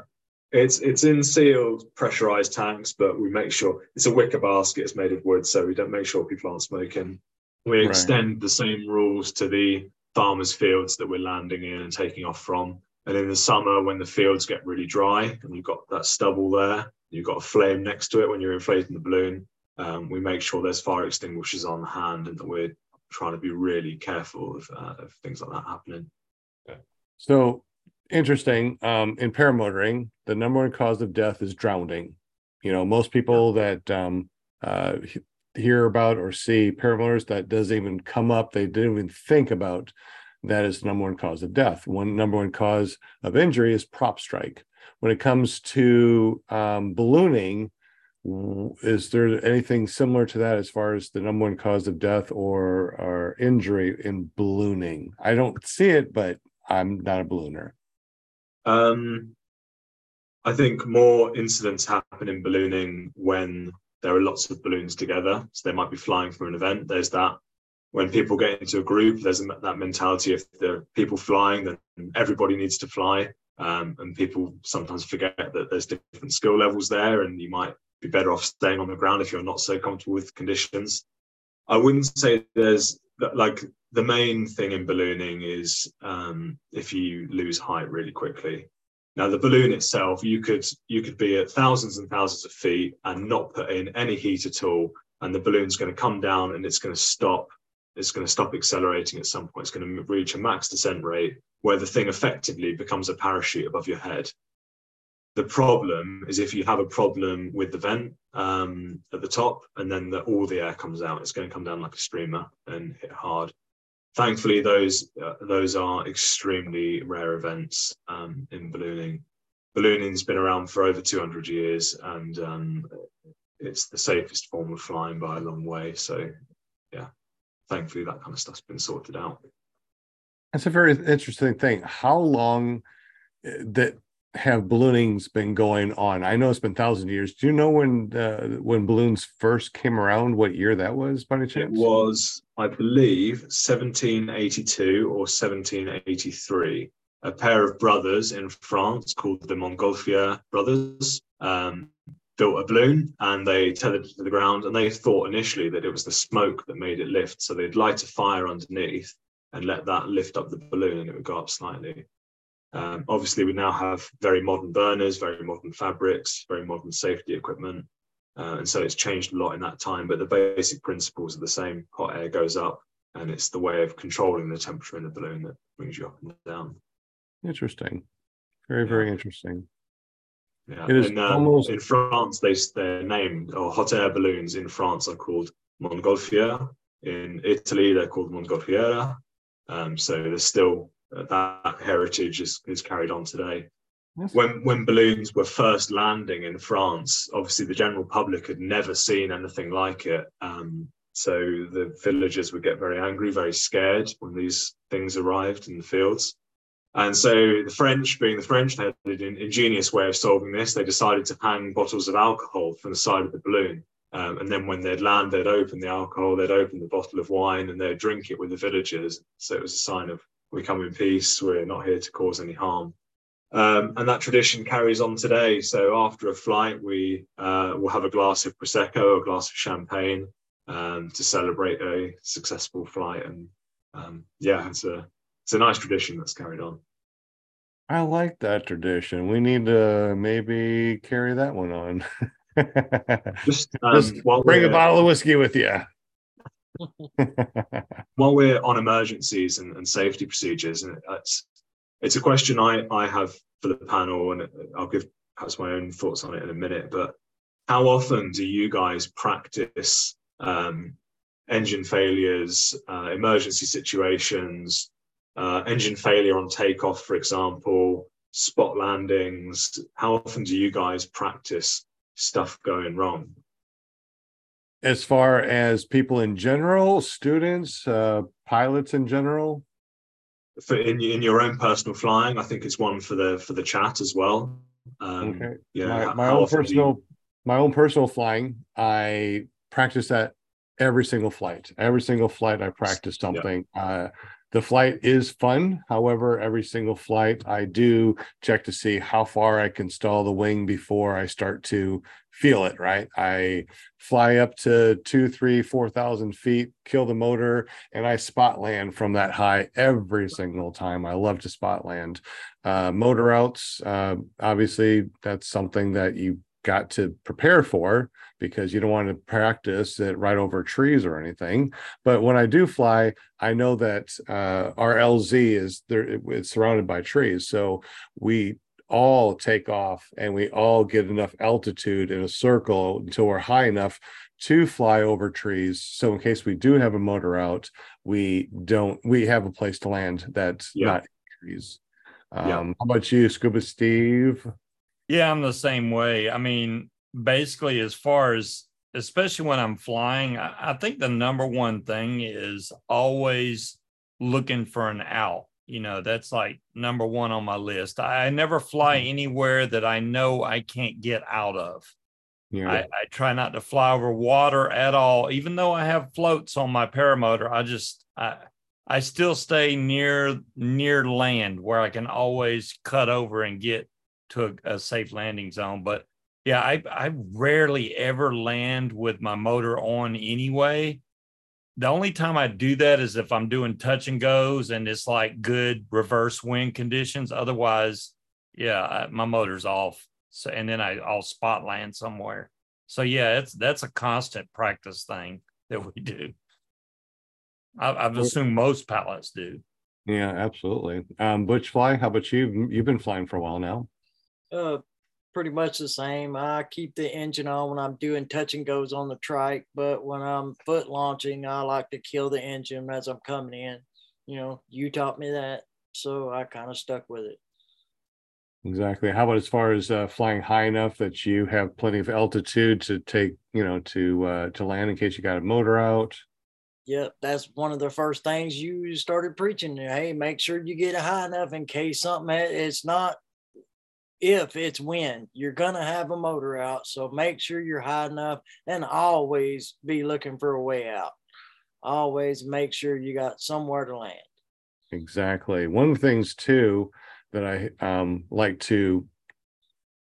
it's it's in sealed pressurized tanks, but we make sure it's a wicker basket. It's made of wood, so we don't make sure people aren't smoking. We right. extend the same rules to the farmers' fields that we're landing in and taking off from. And in the summer, when the fields get really dry and you've got that stubble there, you've got a flame next to it when you're inflating the balloon. Um, we make sure there's fire extinguishers on hand and that we're trying to be really careful of, uh, of things like that happening. So interesting. Um, in paramotoring, the number one cause of death is drowning. You know, most people that um, uh, hear about or see paramotors that doesn't even come up, they didn't even think about that is the number one cause of death. One number one cause of injury is prop strike. When it comes to um, ballooning, is there anything similar to that as far as the number one cause of death or, or injury in ballooning? I don't see it, but I'm not a ballooner. Um, I think more incidents happen in ballooning when there are lots of balloons together. So they might be flying for an event. There's that. When people get into a group, there's that mentality if there are people flying, then everybody needs to fly. Um, and people sometimes forget that there's different skill levels there, and you might be better off staying on the ground if you're not so comfortable with conditions. I wouldn't say there's like the main thing in ballooning is um, if you lose height really quickly. Now the balloon itself, you could you could be at thousands and thousands of feet and not put in any heat at all, and the balloon's going to come down and it's going to stop. It's going to stop accelerating at some point. It's going to reach a max descent rate where the thing effectively becomes a parachute above your head. The problem is if you have a problem with the vent um, at the top, and then the, all the air comes out, it's going to come down like a streamer and hit hard thankfully those uh, those are extremely rare events um, in ballooning. Ballooning's been around for over 200 years and um, it's the safest form of flying by a long way. So yeah thankfully that kind of stuff's been sorted out. That's a very interesting thing. How long uh, that have balloonings been going on? I know it's been thousand years. Do you know when uh, when balloons first came around? What year that was, by any chance? it was i believe 1782 or 1783 a pair of brothers in france called the montgolfier brothers um, built a balloon and they tethered it to the ground and they thought initially that it was the smoke that made it lift so they'd light a fire underneath and let that lift up the balloon and it would go up slightly um, obviously we now have very modern burners very modern fabrics very modern safety equipment uh, and so it's changed a lot in that time but the basic principles are the same hot air goes up and it's the way of controlling the temperature in the balloon that brings you up and down Interesting. Very, very interesting. Yeah, It is and, um, almost- in France. They they're named or hot air balloons in France are called Montgolfier. In Italy, they're called Montgolfiera. Um, so there's still that heritage is, is carried on today. When when balloons were first landing in France, obviously the general public had never seen anything like it. Um, so the villagers would get very angry, very scared when these things arrived in the fields. And so the French, being the French, they had an ingenious way of solving this. They decided to hang bottles of alcohol from the side of the balloon. Um, and then when they'd land, they'd open the alcohol, they'd open the bottle of wine, and they'd drink it with the villagers. So it was a sign of we come in peace, we're not here to cause any harm. Um, and that tradition carries on today. So after a flight, we uh, will have a glass of prosecco, a glass of champagne, um, to celebrate a successful flight. And um, yeah, it's a it's a nice tradition that's carried on. I like that tradition. We need to maybe carry that one on. Just, um, Just bring a bottle of whiskey with you. while we're on emergencies and, and safety procedures, and it's it's a question I I have for the panel, and I'll give perhaps my own thoughts on it in a minute. But how often do you guys practice um, engine failures, uh, emergency situations, uh, engine failure on takeoff, for example, spot landings? How often do you guys practice stuff going wrong? As far as people in general, students, uh, pilots in general. For in in your own personal flying, I think it's one for the for the chat as well. Um, Okay. Yeah. my, my own do you- personal my own personal flying i practice that every single flight every single flight i practice Yeah. something uh the flight is fun. However every single flight i do check to see how far i can stall the wing before i start to feel it right? I fly up to two three four thousand feet kill the motor and i spot land from that high every single time. I love to spot land. Uh, motor outs, uh, obviously, that's something that you got to prepare for because you don't want to practice it right over trees or anything. But when I do fly, I know that uh, our LZ is there; it's surrounded by trees, so we all take off and we all get enough altitude in a circle until we're high enough to fly over trees. So in case we do have a motor out, we don't we have a place to land that's Yeah. not trees. Um, Yeah. how about you, Scuba Steve? Yeah, I'm the same way. I mean, basically, as far as especially when I'm flying, I, I think the number one thing is always looking for an out. You know, that's like number one on my list. I, I never fly mm-hmm. anywhere that I know I can't get out of. Yeah. I, I try not to fly over water at all, even though I have floats on my paramotor. I just I I still stay near near land where I can always cut over and get to a, safe landing zone. But yeah, I I rarely ever land with my motor on anyway. The only time I do that is if I'm doing touch and goes and it's like good reverse wind conditions. Otherwise, yeah, I, my motor's off. So and then I, I'll spot land somewhere. So yeah, it's that's a constant practice thing that we do. I, I've assumed most pilots do. yeah, absolutely. Um, Butch Fly, how about you? You've been flying for a while now. Uh, pretty much the same. I keep the engine on when I'm doing touch and goes on the trike, but when I'm foot launching, I like to kill the engine as I'm coming in. You know, you taught me that, so I kind of stuck with it. Exactly. How about as far as uh, flying high enough that you have plenty of altitude to take, you know, to uh, to land in case you got a motor out? Yep, that's one of the first things you started preaching. Hey, make sure you get it high enough in case something. It's not if it's wind, you're gonna have a motor out. So make sure you're high enough, and always be looking for a way out. Always make sure you got somewhere to land. Exactly. One of the things too that I um, like to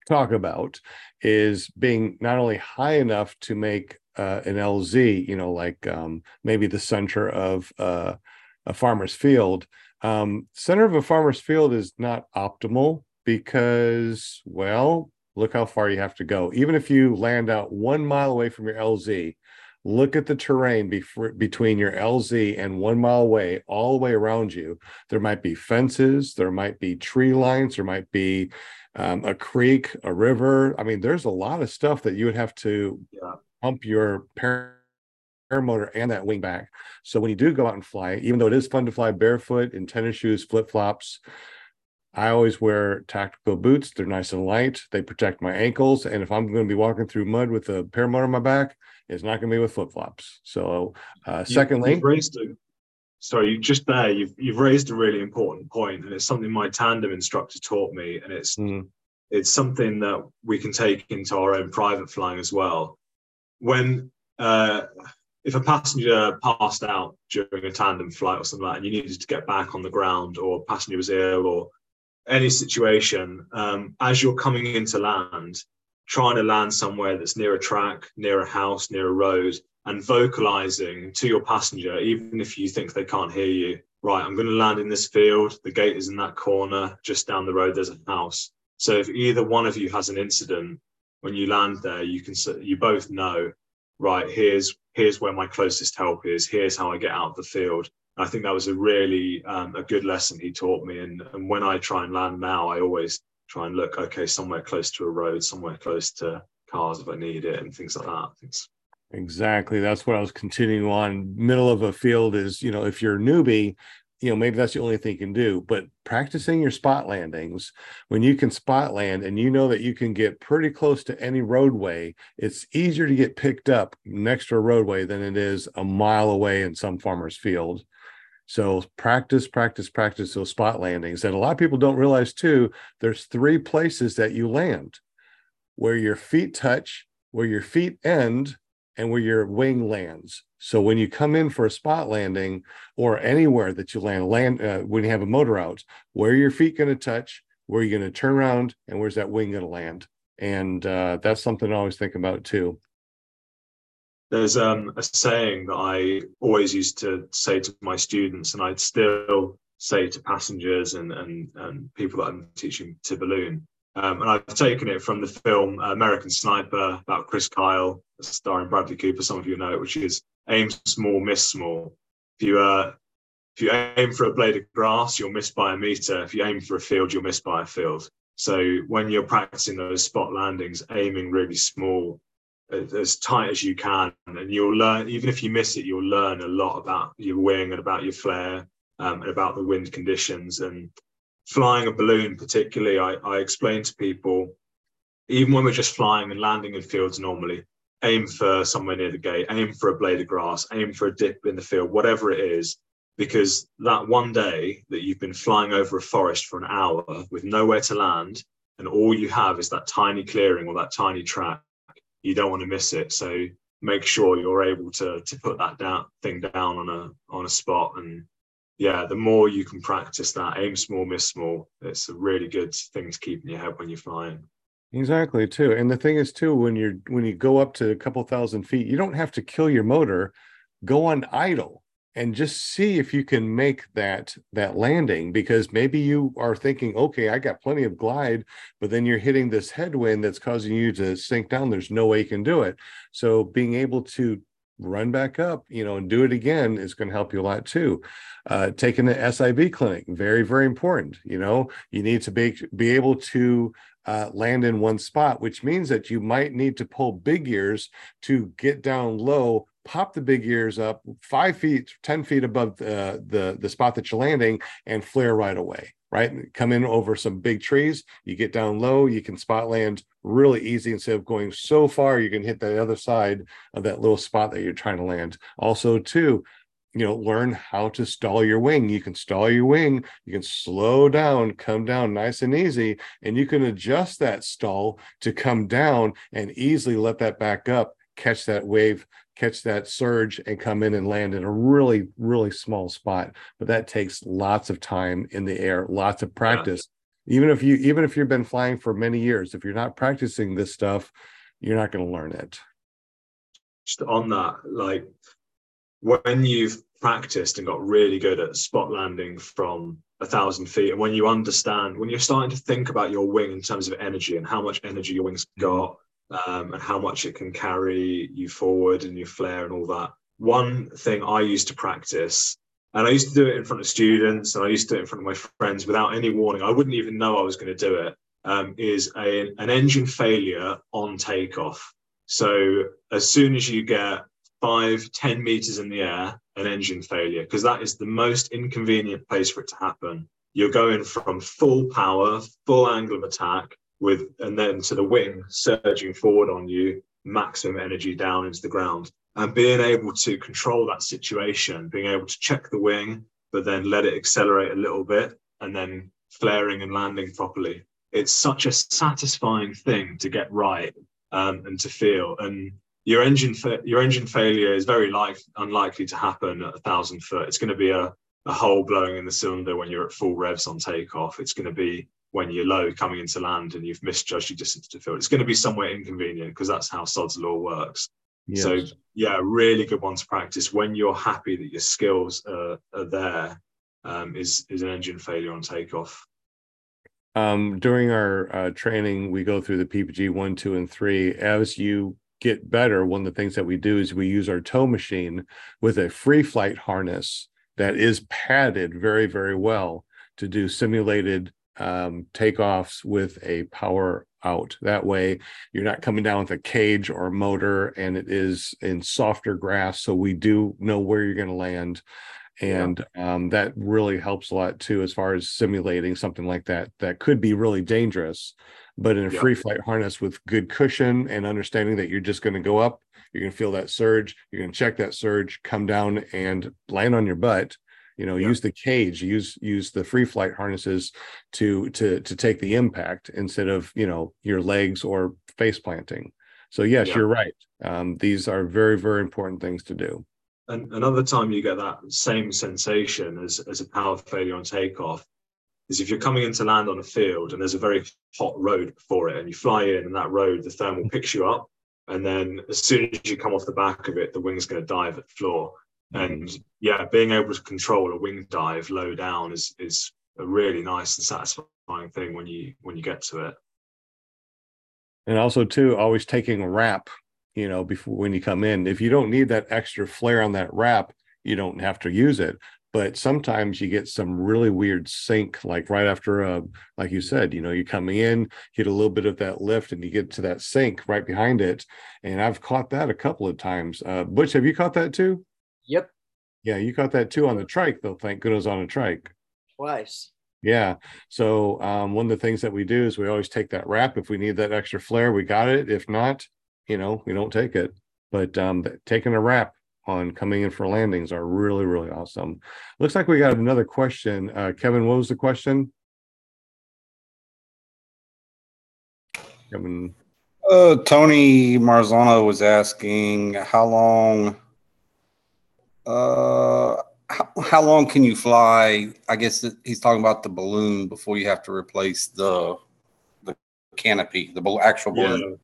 talk about is being not only high enough to make uh, an LZ, you know, like um, maybe the center of uh, a farmer's field. Um, center of a farmer's field is not optimal because, well, look how far you have to go. Even if you land out one mile away from your LZ, look at the terrain before, between your LZ and one mile away, all the way around you. There might be fences, there might be tree lines, there might be um, a creek, a river. I mean, there's a lot of stuff that you would have to Yeah. pump your par- paramotor and that wing back. So when you do go out and fly, even though it is fun to fly barefoot in tennis shoes, flip flops, I always wear tactical boots. They're nice and light. They protect my ankles. And if I'm going to be walking through mud with a paramotor on my back, it's not going to be with flip flops. So, uh, You- secondly, raised a, sorry, you just there, you've you've raised a really important point, and it's something my tandem instructor taught me, and it's Mm. it's something that we can take into our own private flying as well. When uh, if a passenger passed out during a tandem flight or something like that, and you needed to get back on the ground, or a passenger was ill, or any situation, um, as you're coming into land, trying to land somewhere that's near a track, near a house, near a road, and vocalizing to your passenger, even if you think they can't hear you, right, I'm going to land in this field. The gate is in that corner. Just down the road, there's a house. So if either one of you has an incident, when you land there, you can you both know, right, here's here's where my closest help is. Here's how I get out of the field. I think that was a really um, a good lesson he taught me. And, and when I try and land now, I always try and look, okay, somewhere close to a road, somewhere close to cars if I need it, and things like that. Things. Exactly. That's what I was continuing on. Middle of a field is, you know, if you're a newbie, you know, maybe that's the only thing you can do. But practicing your spot landings, when you can spot land and you know that you can get pretty close to any roadway, it's easier to get picked up next to a roadway than it is a mile away in some farmer's field. So practice, practice, practice those spot landings. And a lot of people don't realize too, there's three places that you land where your feet touch, where your feet end, and where your wing lands. So when you come in for a spot landing or anywhere that you land, land uh, when you have a motor out, where are your feet going to touch, where are you going to turn around, and where's that wing going to land? And uh, that's something I always think about too. There's um, a saying that I always used to say to my students, and I'd still say to passengers and, and, and people that I'm teaching to balloon. Um, and I've taken it from the film American Sniper about Chris Kyle, starring Bradley Cooper. Some of you know it, which is aim small, miss small. If you uh, if you aim for a blade of grass, you'll miss by a meter. If you aim for a field, you'll miss by a field. So when you're practicing those spot landings, aiming really small, as tight as you can, and you'll learn. Even if you miss it, you'll learn a lot about your wing and about your flare um, and about the wind conditions. And flying a balloon, particularly, I, I explain to people, even when we're just flying and landing in fields normally, aim for somewhere near the gate, aim for a blade of grass, aim for a dip in the field, whatever it is, because that one day that you've been flying over a forest for an hour with nowhere to land, and all you have is that tiny clearing or that tiny track, you don't want to miss it. So make sure you're able to to put that down thing down on a on a spot and yeah the more you can practice that aim small miss small it's a really good thing to keep in your head when you're flying Exactly too. And the thing is too, when you're when you go up to a couple thousand feet, you don't have to kill your motor. Go on idle and just see if you can make that that landing because maybe you are thinking okay i got plenty of glide but then you're hitting this headwind that's causing you to sink down. There's no way you can do it. So being able to run back up you know and do it again is going to help you a lot too. Uh, taking the SIV clinic very very important you know? You need to be be able to uh, land in one spot, which means that you might need to pull big ears to get down low, pop the big ears up five feet, 10 feet above the, the, the spot that you're landing and flare right away, right? Come in over some big trees, you get down low, you can spot land really easy instead of going so far, you can hit the other side of that little spot that you're trying to land. Also, too, you know learn how to stall your wing you can stall your wing you can slow down come down nice and easy and you can adjust that stall to come down and easily let that back up catch that wave catch that surge and come in and land in a really really small spot. But that takes lots of time in the air lots of practice. Yeah. even if you even if you've been flying for many years if you're not practicing this stuff you're not going to learn it. Just on that like when you've practiced and got really good at spot landing from a thousand feet, and when you understand, when you're starting to think about your wing in terms of energy and how much energy your wing's got, um, and how much it can carry you forward and your flare and all that. One thing I used to practice, and I used to do it in front of students, and I used to do it in front of my friends without any warning. I wouldn't even know I was going to do it. Um, is a, an engine failure on takeoff. So as soon as you get five, 10 meters in the air, an engine failure, because that is the most inconvenient place for it to happen. You're going from full power, full angle of attack, with and then to the wing surging forward on you, maximum energy down into the ground. And being able to control that situation, being able to check the wing, but then let it accelerate a little bit and then flaring and landing properly. It's such a satisfying thing to get right um, and to feel. And your engine fa- your engine failure is very like unlikely to happen at a thousand foot. It's going to be a, a hole blowing in the cylinder when you're at full revs on takeoff. It's going to be when you're low coming into land and you've misjudged your distance to field. It's going to be somewhere inconvenient because that's how Sod's law works. Yes. So yeah, really good one to practice when you're happy that your skills are, are there. Um, is is an engine failure on takeoff. Um, during our uh, training, we go through the PPG one, two, and three. As you get better, one of the things that we do is we use our tow machine with a free flight harness that is padded very, very well to do simulated um, takeoffs with a power out. That way, you're not coming down with a cage or a motor, and it is in softer grass. So we do know where you're going to land. And yeah. um, that really helps a lot too, as far as simulating something like that that could be really dangerous but in a free flight harness with good cushion and understanding that you're just going to go up you're going to feel that surge you're going to check that surge come down and land on your butt you know use the cage use use the free flight harnesses to to to take the impact instead of you know your legs or face planting. So yes you're right. Um, these are very very important things to do. And another time you get that same sensation as as a power failure on takeoff is if you're coming into land on a field and there's a very hot road before it and you fly in and that road the thermal picks you up and then as soon as you come off the back of it the wing's going to dive at the floor and yeah being able to control a wing dive low down is is a really nice and satisfying thing when you when you get to it and also too always taking a wrap you know before when you come in if you don't need that extra flare on that wrap you don't have to use it but sometimes you get some really weird sink, like right after a, like you said, you know, you're coming in, get a little bit of that lift, and you get to that sink right behind it. And I've caught that a couple of times. Uh, Butch, have you caught that too? Yep, Yeah, you caught that too on the trike, though. Thank goodness on a trike. twice. Yeah. So um, one of the things that we do is we always take that wrap. If we need that extra flare, we got it. If not, you know, we don't take it. But um, taking a wrap on coming in for landings are really, really awesome. Looks like we got another question. Uh, Kevin, what was the question? Kevin, Uh, Tony Marzano was asking how long, uh, how, how long can you fly? I guess he's talking about the balloon before you have to replace the, the canopy, the actual balloon. Yeah,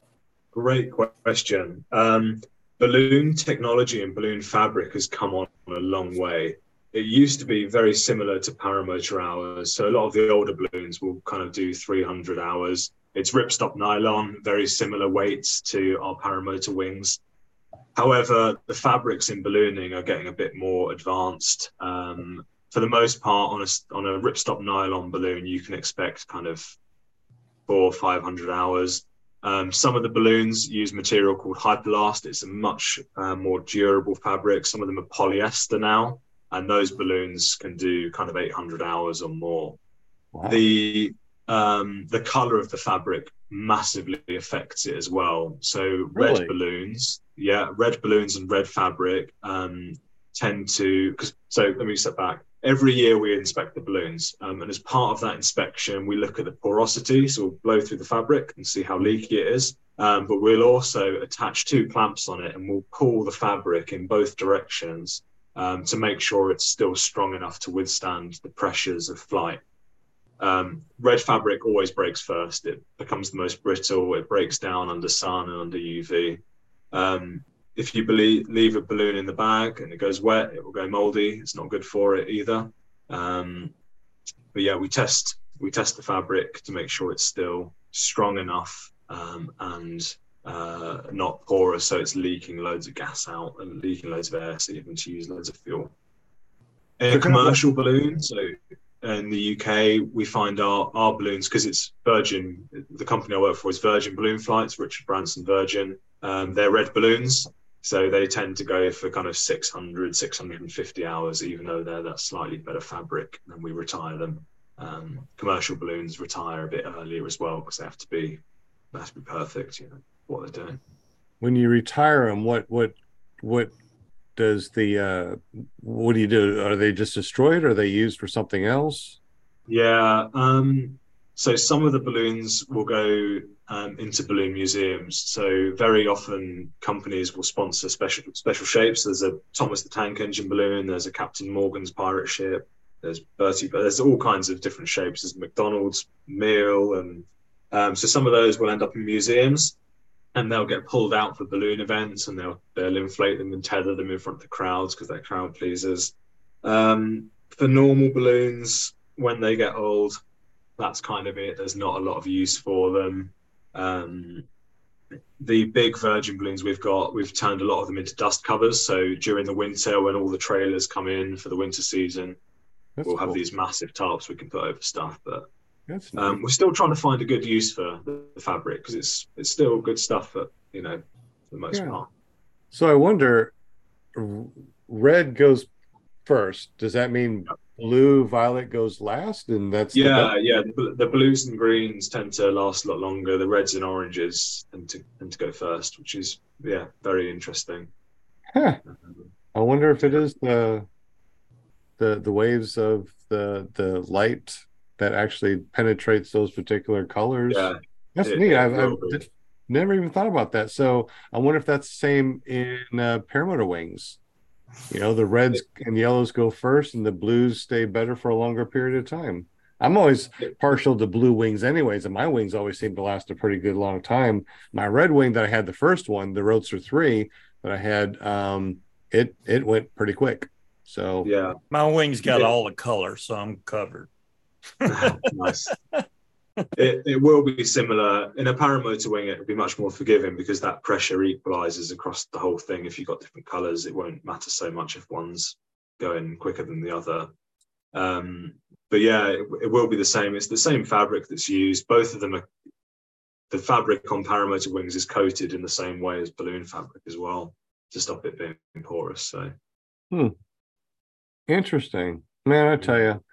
great question. Um, balloon technology and balloon fabric has come on a long way. It used to be very similar to paramotor hours. So a lot of the older balloons will kind of do 300 hours. It's ripstop nylon, very similar weights to our paramotor wings. However, the fabrics in ballooning are getting a bit more advanced. Um, for the most part, on a on a ripstop nylon balloon, you can expect kind of four or five hundred hours. Um, some of the balloons use material called Hyperlast. It's a much uh, more durable fabric. Some of them are polyester now, and those balloons can do kind of 800 hours or more. wow. The um, the color of the fabric massively affects it as well. So Really? red balloons, yeah, red balloons and red fabric um, tend to. Cause, so let me step back. Every year we inspect the balloons, um, and as part of that inspection, we look at the porosity. So we'll blow through the fabric and see how leaky it is. Um, but we'll also attach two clamps on it, and we'll pull the fabric in both directions um, to make sure it's still strong enough to withstand the pressures of flight. Um, red fabric always breaks first. It becomes the most brittle. It breaks down under sun and under UV. Um, if you believe, leave a balloon in the bag and it goes wet, it will go moldy. It's not good for it either. Um, but yeah, we test we test the fabric to make sure it's still strong enough um, and uh, not porous, so it's leaking loads of gas out and leaking loads of air, so you can to use loads of fuel. A So kind of like- commercial balloon, so in the UK, we find our, our balloons because it's Virgin. The company I work for is Virgin Balloon Flights, Richard Branson Virgin. Um, they're red balloons, so they tend to go for kind of 600, 650 hours, even though they're that slightly better fabric, and we retire them. Um, commercial balloons retire a bit earlier as well because they have to be they have to be perfect, you know, what they're doing. when you retire them, what what what does the uh what do you do? Are they just destroyed? Or are they used for something else? Yeah. Um, so some of the balloons will go um, into balloon museums. So very often companies will sponsor special special shapes. There's a Thomas the Tank Engine balloon. There's a Captain Morgan's pirate ship. There's Bertie. There's all kinds of different shapes. There's McDonald's meal, and um, so some of those will end up in museums, and they'll get pulled out for balloon events, and they'll they'll inflate them and tether them in front of the crowds because they're crowd pleasers. Um, for normal balloons, when they get old, that's kind of it. There's not a lot of use for them. Um, the big Virgin balloons we've got, we've turned a lot of them into dust covers. So during the winter, when all the trailers come in for the winter season, That's we'll have these massive tarps we can put over stuff. But um, we're still trying to find a good use for the, the fabric because it's it's still good stuff. But you know, for the most Yeah. part. So I wonder, red goes first. Does that mean blue, violet goes last? And that's Yeah, best? yeah. The, the blues and greens tend to last a lot longer. The reds and oranges tend to tend to go first, which is yeah, very interesting. Huh. Um, I wonder if it is the the the waves of the the light that actually penetrates those particular colors. Yeah, That's it- neat. I've, I've never even thought about that. So I wonder if that's the same in uh, paramotor wings. You know, the reds and yellows go first, and the blues stay better for a longer period of time. I'm always partial to blue wings, anyways, and my wings always seem to last a pretty good long time. My red wing that I had the first one, the Roadster three that I had, um, it it went pretty quick. So yeah, My wings got Yeah. all the color, so I'm covered. nice. It, it will be similar in a paramotor wing. It will be much more forgiving because that pressure equalizes across the whole thing. If you've got different colors, it won't matter so much if one's going quicker than the other. Um, but yeah, it, it will be the same. It's the same fabric that's used. Both of them are the fabric on paramotor wings is coated in the same way as balloon fabric as well to stop it being porous. So Interesting. Man, I tell you,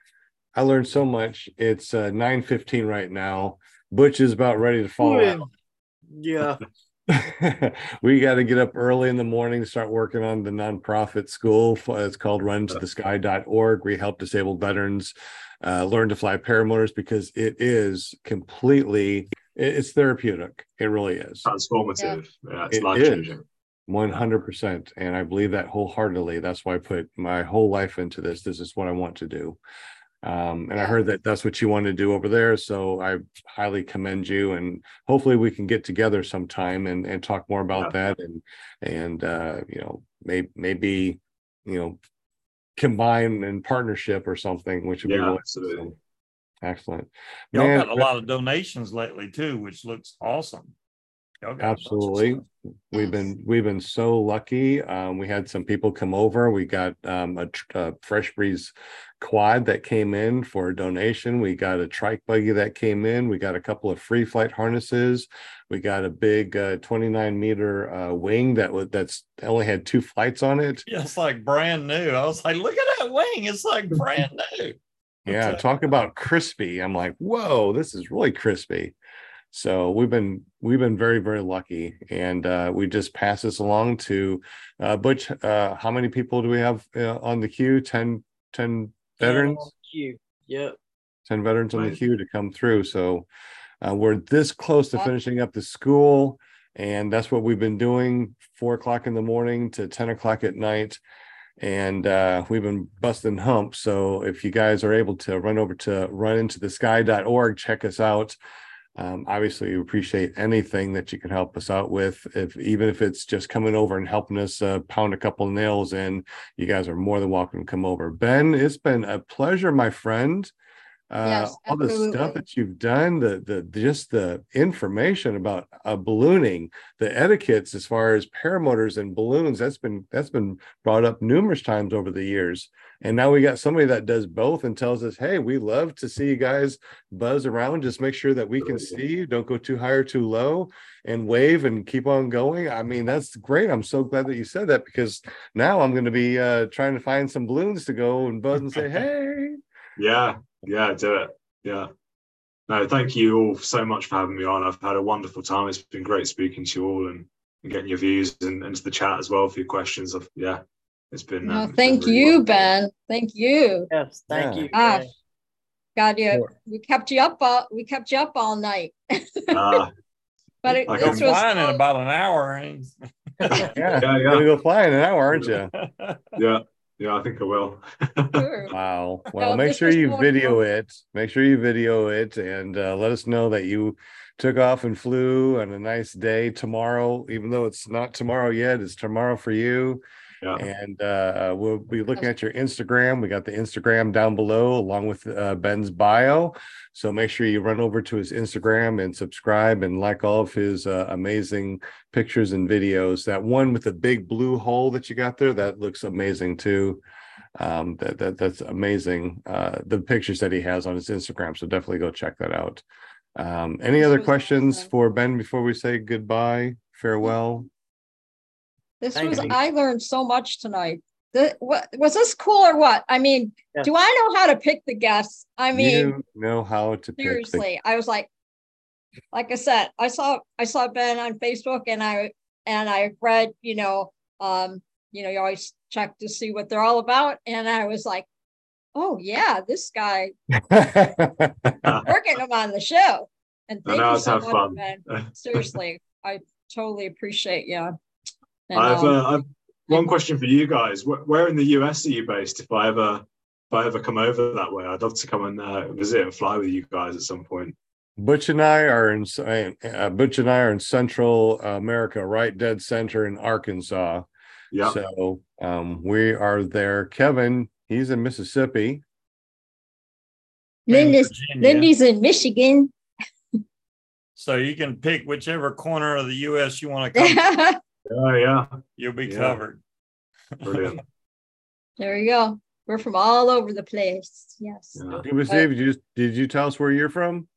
I learned so much. It's uh, 9:15 right now. Butch is about ready to fall out. Yeah. we got to get up early in the morning to start working on the nonprofit school. It's called runtothesky.org. We help disabled veterans uh, learn to fly paramotors because it is completely it's therapeutic. It really is. transformative. Yeah, it's it life changing. One hundred percent, and I believe that wholeheartedly. That's why I put my whole life into this. This is what I want to do. Um, and I heard that that's what you want to do over there, so I highly commend you. And hopefully, we can get together sometime and and talk more about that. And and uh, you know, may maybe you know, combine in partnership or something, which would be Yeah, really absolutely. awesome. excellent. Y'all Man, got a lot of donations lately too, which looks awesome. Y'all got a bunch of Absolutely. We've been, we've been so lucky. Um, we had some people come over. We got, um, a, a Fresh Breeze quad that came in for a donation. We got a trike buggy that came in. We got a couple of free flight harnesses. We got a big, uh, twenty-nine meter, uh, wing that was, that's only had two flights on it. Yeah, it's like brand new. I was like, look at that wing. It's like brand new. Yeah, talk about crispy. I'm like, whoa, this is really crispy. So we've been we've been very very lucky, and uh, we just pass this along to uh, Butch. Uh, how many people do we have uh, on the queue? 10, 10 veterans. Cue. Yep. 10 veterans on the queue to come through. So uh, we're this close to finishing up the school. And that's what we've been doing four o'clock in the morning to 10 o'clock at night. And uh, we've been busting humps. So if you guys are able to run over to runintothesky.org, check us out. Um, obviously, we appreciate anything that you can help us out with. If even if it's just coming over and helping us uh, pound a couple nails in, you guys are more than welcome to come over. Ben, it's been a pleasure, my friend. Uh, Yes, all the stuff that you've done, the the just the information about uh, ballooning, the etiquettes as far as paramotors and balloons. That's been that's been brought up numerous times over the years. And now we got somebody that does both and tells us, "Hey, we love to see you guys buzz around. Just make sure that we can see you. Don't go too high or too low, and wave and keep on going." I mean, that's great. I'm so glad that you said that because now I'm going to be uh, trying to find some balloons to go and buzz and say, "Hey." Yeah, yeah, do it. Yeah. No, thank you all so much for having me on. I've had a wonderful time. It's been great speaking to you all and, and getting your views and, and to the chat as well for your questions. I've, yeah, it's been. No, um, it's been thank really you, wonderful. Ben. Thank you. Yes. Thank Yeah. you. Ah, Ben. God, you Sure. we kept you up all we kept you up all night. Ah, But it, I You're this can was flying in about an hour. ain't Yeah, Yeah, you're gonna go fly in an hour, aren't you? yeah, yeah, I think I will. Sure. Wow. Well, No, make sure you video fun. it. Make sure you video it and uh, let us know that you took off and flew on a nice day tomorrow, even though it's not tomorrow yet. It's tomorrow for you. Yeah. And uh, we'll be looking at your Instagram. We got the Instagram down below along with uh, Ben's bio. So make sure you run over to his Instagram and subscribe and like all of his uh, amazing pictures and videos. That one with the big blue hole that you got there, that looks amazing too. Um, that, that that's amazing. Uh, the pictures that he has on his Instagram. So definitely go check that out. Um, any other questions for Ben before we say goodbye, farewell? This Thank was you. I learned so much tonight. The, what was this cool or what? I mean, Yes. do I know how to pick the guests? I mean, you know how to pick the seriously, I was like, like I said, I saw I saw Ben on Facebook and I and I read, you know, um, you know, you always check to see what they're all about. And I was like, oh yeah, this guy working him on the show. And thank you so much, fun. Ben. Seriously, I totally appreciate you. And, I've, uh, I've one question for you guys. Where, where in the US are you based? If I ever, if I ever come over that way, I'd love to come and uh, visit and fly with you guys at some point. Butch and I are in uh, Butch and I are in Central America, right dead center in Arkansas. Yeah, So um, we are there. Kevin, he's in Mississippi. Linda's, Virginia. Lindy's in Michigan. So you can pick whichever corner of the US you want to come. to. yeah, yeah, yeah, You'll be Yeah. covered. brilliant. There you go. We're from all over the place. Yes. Yeah. Scuba Steve, did you did you tell us where you're from?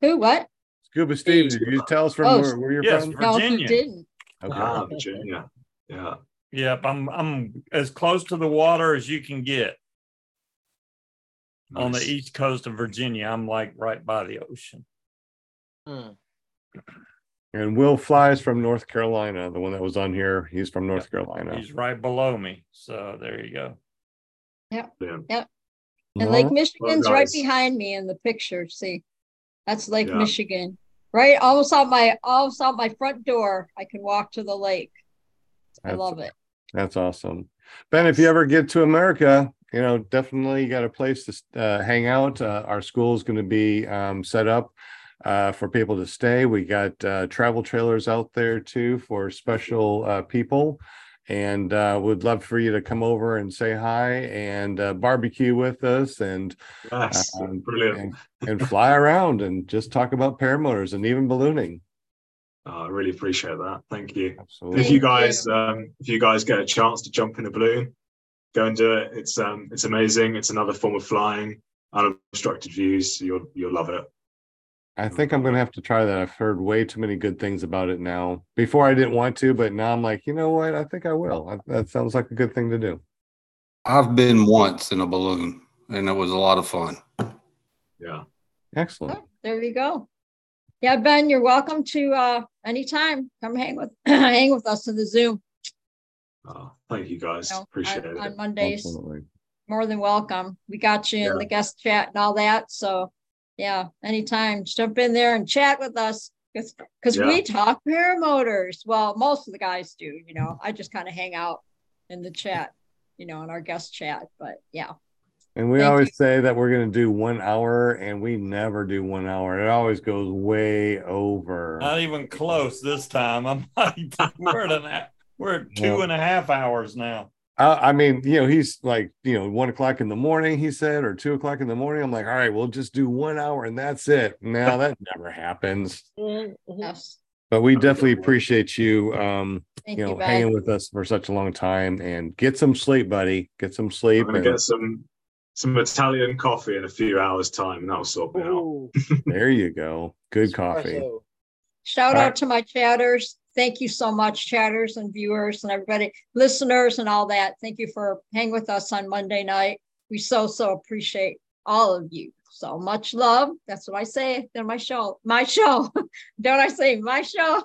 Who? What? Scuba Steve, did you tell us from Oh, where, where you're yes, from? No, he Virginia. didn't. Okay. Ah, Virginia. Yeah. Yep, I'm I'm as close to the water as you can get on the east coast of Virginia. I'm like right by the ocean. Hmm. And Will Flies from North Carolina, the one that was on here. He's from North Carolina. He's right below me. So there you go. Yep. Yeah. And Lake Well, Michigan's right behind me in the picture. See, that's Lake Yeah. Michigan. Right, almost out my almost out my front door. I can walk to the lake. I love it. That's awesome. Ben, if you ever get to America, you know, definitely got a place to uh, hang out. Uh, our school is going to be um, set up uh, for people to stay. We got uh, travel trailers out there too for special uh, people. And uh, would love for you to come over and say hi and uh, barbecue with us and Yes. Um, Brilliant. and, and fly around and just talk about paramotors and even ballooning. Oh, I really appreciate that. Thank you. Absolutely. if you guys um if you guys get a chance to jump in a balloon go and do it it's um it's amazing it's another form of flying unobstructed views you'll you'll love it I think I'm gonna have to try that. I've heard way too many good things about it now. Before I didn't want to, but now I'm like, you know what? I think I will. I- That sounds like a good thing to do. I've been once in a balloon and it was a lot of fun. yeah Excellent. Oh, there you go. Yeah, Ben, you're welcome to uh anytime come hang with hang with us in the Zoom oh, thank you guys you know, appreciate on, it on Mondays. Absolutely. More than welcome. We got you in the guest chat and all that. So yeah, anytime, jump in there and chat with us. Because because Yeah. we talk paramotors. Well, most of the guys do, you know. I just kind of hang out in the chat, you know, in our guest chat. But yeah. And we Thank always you. say that we're gonna do one hour, and we never do one hour. It always goes way over. Not even close this time. I'm not even, we're at an, we're at two Yeah. and a half hours now. I, I mean, you know, he's like, you know, one o'clock in the morning, he said, or two o'clock in the morning. I'm like, all right, we'll just do one hour and that's it. Now that never happens. Yes. But we definitely appreciate you um Thank you you, know, Ben. hanging with us for such a long time and get some sleep, buddy. Get some i'm sleep. gonna And get some some italian coffee in a few hours time and that'll sort me out there you go. Good coffee. Shout All out right. to my chatters. Thank you so much, chatters and viewers and everybody, listeners and all that. Thank you for hanging with us on Monday night. We so, so appreciate all of you. So much love. That's what I say in my show. My show. Don't I say my show?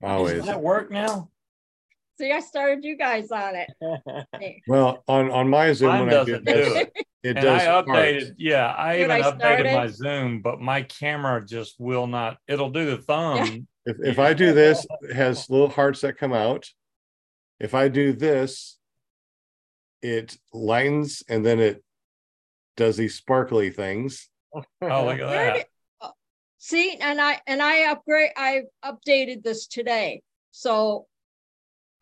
Always. Does that work now? See, I started you guys on it. Well, on on my Zoom, Mine when I do doesn't do this, it. it And does. I parts. updated, yeah, I When even I updated my Zoom, but my camera just will not, it'll do the thumb. If if I do this, it has little hearts that come out. If I do this, it lightens and then it does these sparkly things. Oh, look at that. did- oh, See, and I and I upgrade I updated this today. So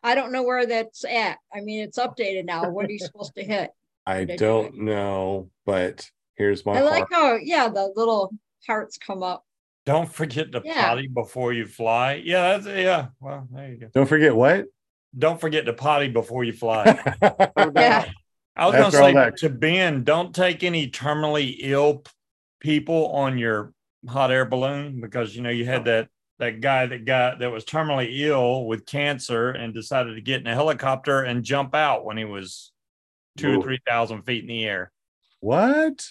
I don't know where that's at. I mean, it's updated now. What are you supposed to hit? I don't know, but here's my I like how, yeah, the little hearts come up. Don't forget to Yeah. potty before you fly. Yeah, that's, yeah, well, there you go. Don't forget what? Don't forget to potty before you fly. Yeah. I was going to say that- to Ben, don't take any terminally ill p- people on your hot air balloon because you know you had oh. that that guy that got that was terminally ill with cancer and decided to get in a helicopter and jump out when he was two Ooh. or three thousand feet in the air. what?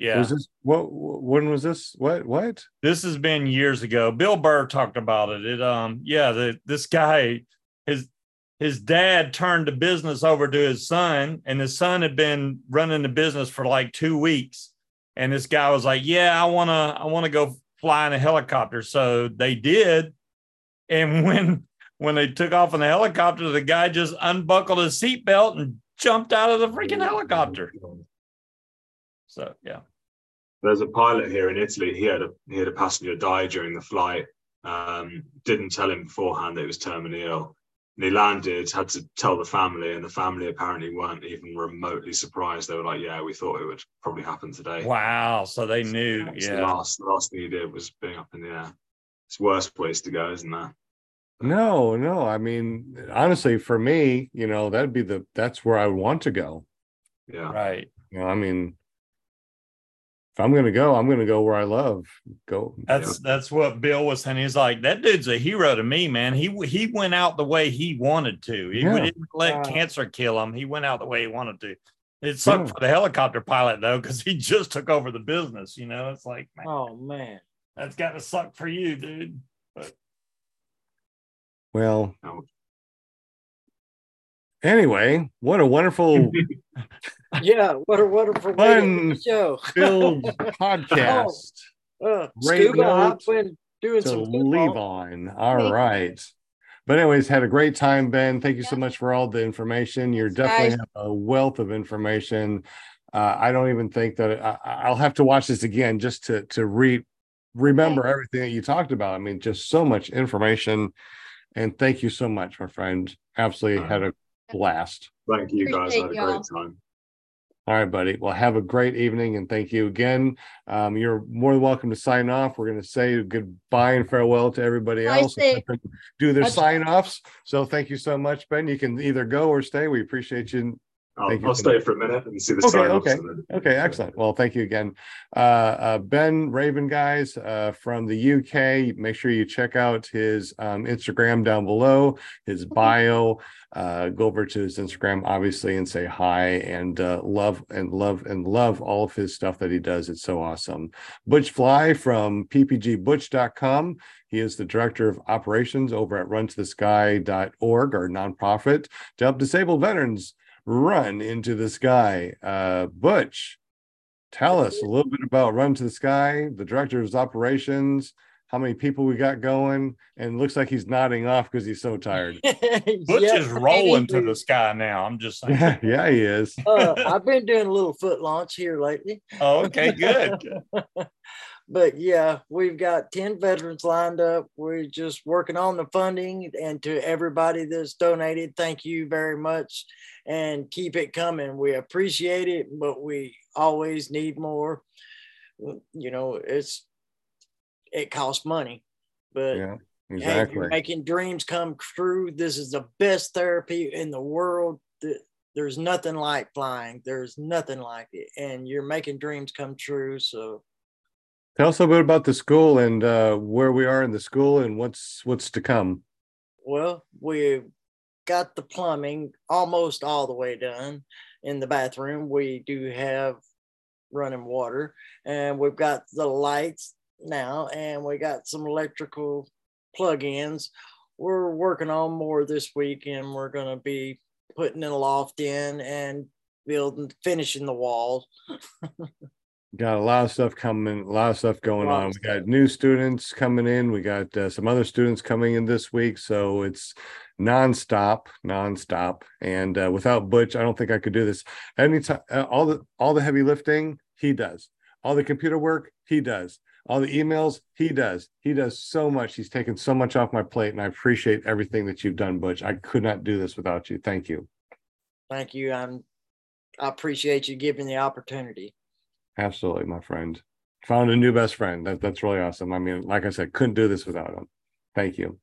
Yeah, Was this what when was this? What what? this has been years ago. Bill Burr talked about it. It um yeah, the this guy his his dad turned the business over to his son, and his son had been running the business for like two weeks. And this guy was like, Yeah, I wanna I wanna go fly in a helicopter. So they did. And when when they took off in the helicopter, the guy just unbuckled his seatbelt and jumped out of the freaking helicopter. So yeah. There's a pilot here in Italy. He had a he had a passenger die during the flight. Um, didn't tell him beforehand that he was terminally ill. And he landed, had to tell the family, and the family apparently weren't even remotely surprised. They were like, "Yeah, we thought it would probably happen today." Wow. So they knew. It's The Yeah. last, the last thing he did was being up in the air. It's worst place to go, isn't there? No, no. I mean, honestly, for me, you know, that'd be the that's where I would want to go. Yeah. Right. You know, I mean, if I'm gonna go, I'm gonna go where I love. Go. That's that's what Bill was saying. He's like, that dude's a hero to me, man. He he went out the way he wanted to. He Yeah. didn't let Wow. cancer kill him. He went out the way he wanted to. It sucked Yeah. for the helicopter pilot though, because he just took over the business. You know, it's like, man, Oh man. that's got to suck for you, dude. Well, Oh. Anyway, what a wonderful Yeah, what a wonderful way to end the Fun show. filled podcast Uh, Great scuba, note I've doing to some leave football. on. All right. But anyways, had a great time, Ben. Thank you so much for all the information. You're definitely guys. have a wealth of information. Uh, I don't even think that I, I'll have to watch this again just to to re remember everything that you talked about. I mean, just so much information. And thank you so much, my friend. Absolutely had a blast. Thank you guys. I had a great y'all. time. All right, buddy. Well, have a great evening and thank you again. Um, you're more than welcome to sign off. We're going to say goodbye and farewell to everybody Bye, else. Steve. Do their sign offs. So thank you so much, Ben. You can either go or stay. We appreciate you. I'll, I'll so stay much. for a minute and see the Okay, sign okay. then- Okay, excellent. Well, thank you again. Uh, uh, Ben Raven, guys, uh, from the UK. Make sure you check out his um, Instagram down below, his bio. Uh, go over to his Instagram, obviously, and say hi and uh, love and love and love all of his stuff that he does. It's so awesome. Butch Fly from ppgbutch.com. He is the director of operations over at runtothesky.org, our nonprofit to help disabled veterans run into the sky. Uh, Butch, tell us a little bit about Run to the Sky, the director of operations, how many people we got going, and looks like he's nodding off because he's so tired. Butch Yeah, is rolling to the sky now. I'm just saying. yeah, yeah, he is. uh, I've been doing a little foot launch here lately. Oh, okay, good. but yeah, we've got 10 veterans lined up. We're just working on the funding. And to everybody that's donated, thank you very much and keep it coming. We appreciate it, but we always need more. You know, it's it costs money, but Yeah, exactly. you're making dreams come true. This is the best therapy in the world. There's nothing like flying. There's nothing like it. And you're making dreams come true. So Tell us a little bit about the school and uh, where we are in the school and what's what's to come. Well, we've got the plumbing almost all the way done in the bathroom. We do have running water and we've got the lights now and we got some electrical plug-ins. We're working on more this week and we're going to be putting a loft in and building finishing the walls. Got a lot of stuff coming, a lot of stuff going on. We got new students coming in. We got uh, some other students coming in this week. So it's nonstop, nonstop. And uh, without Butch, I don't think I could do this. Anytime, uh, all the all the heavy lifting, he does. All the computer work, he does. All the emails, he does. He does so much. He's taken so much off my plate, and I appreciate everything that you've done, Butch. I could not do this without you. Thank you. Thank you. I'm I appreciate you giving the opportunity. Absolutely, my friend. Found a new best friend. That, that's really awesome. I mean, like I said, couldn't do this without him. Thank you.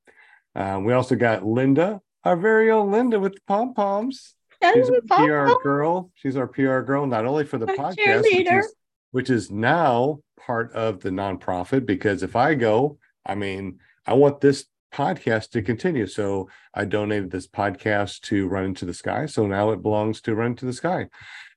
Um, we also got Linda, our very own Linda with the pom poms. She's a PR girl. She's our PR girl, not only for the My podcast, which is, which is now part of the nonprofit. Because if I go, I mean, I want this podcast to continue. So I donated this podcast to Run Into the Sky. So now it belongs to Run Into the Sky.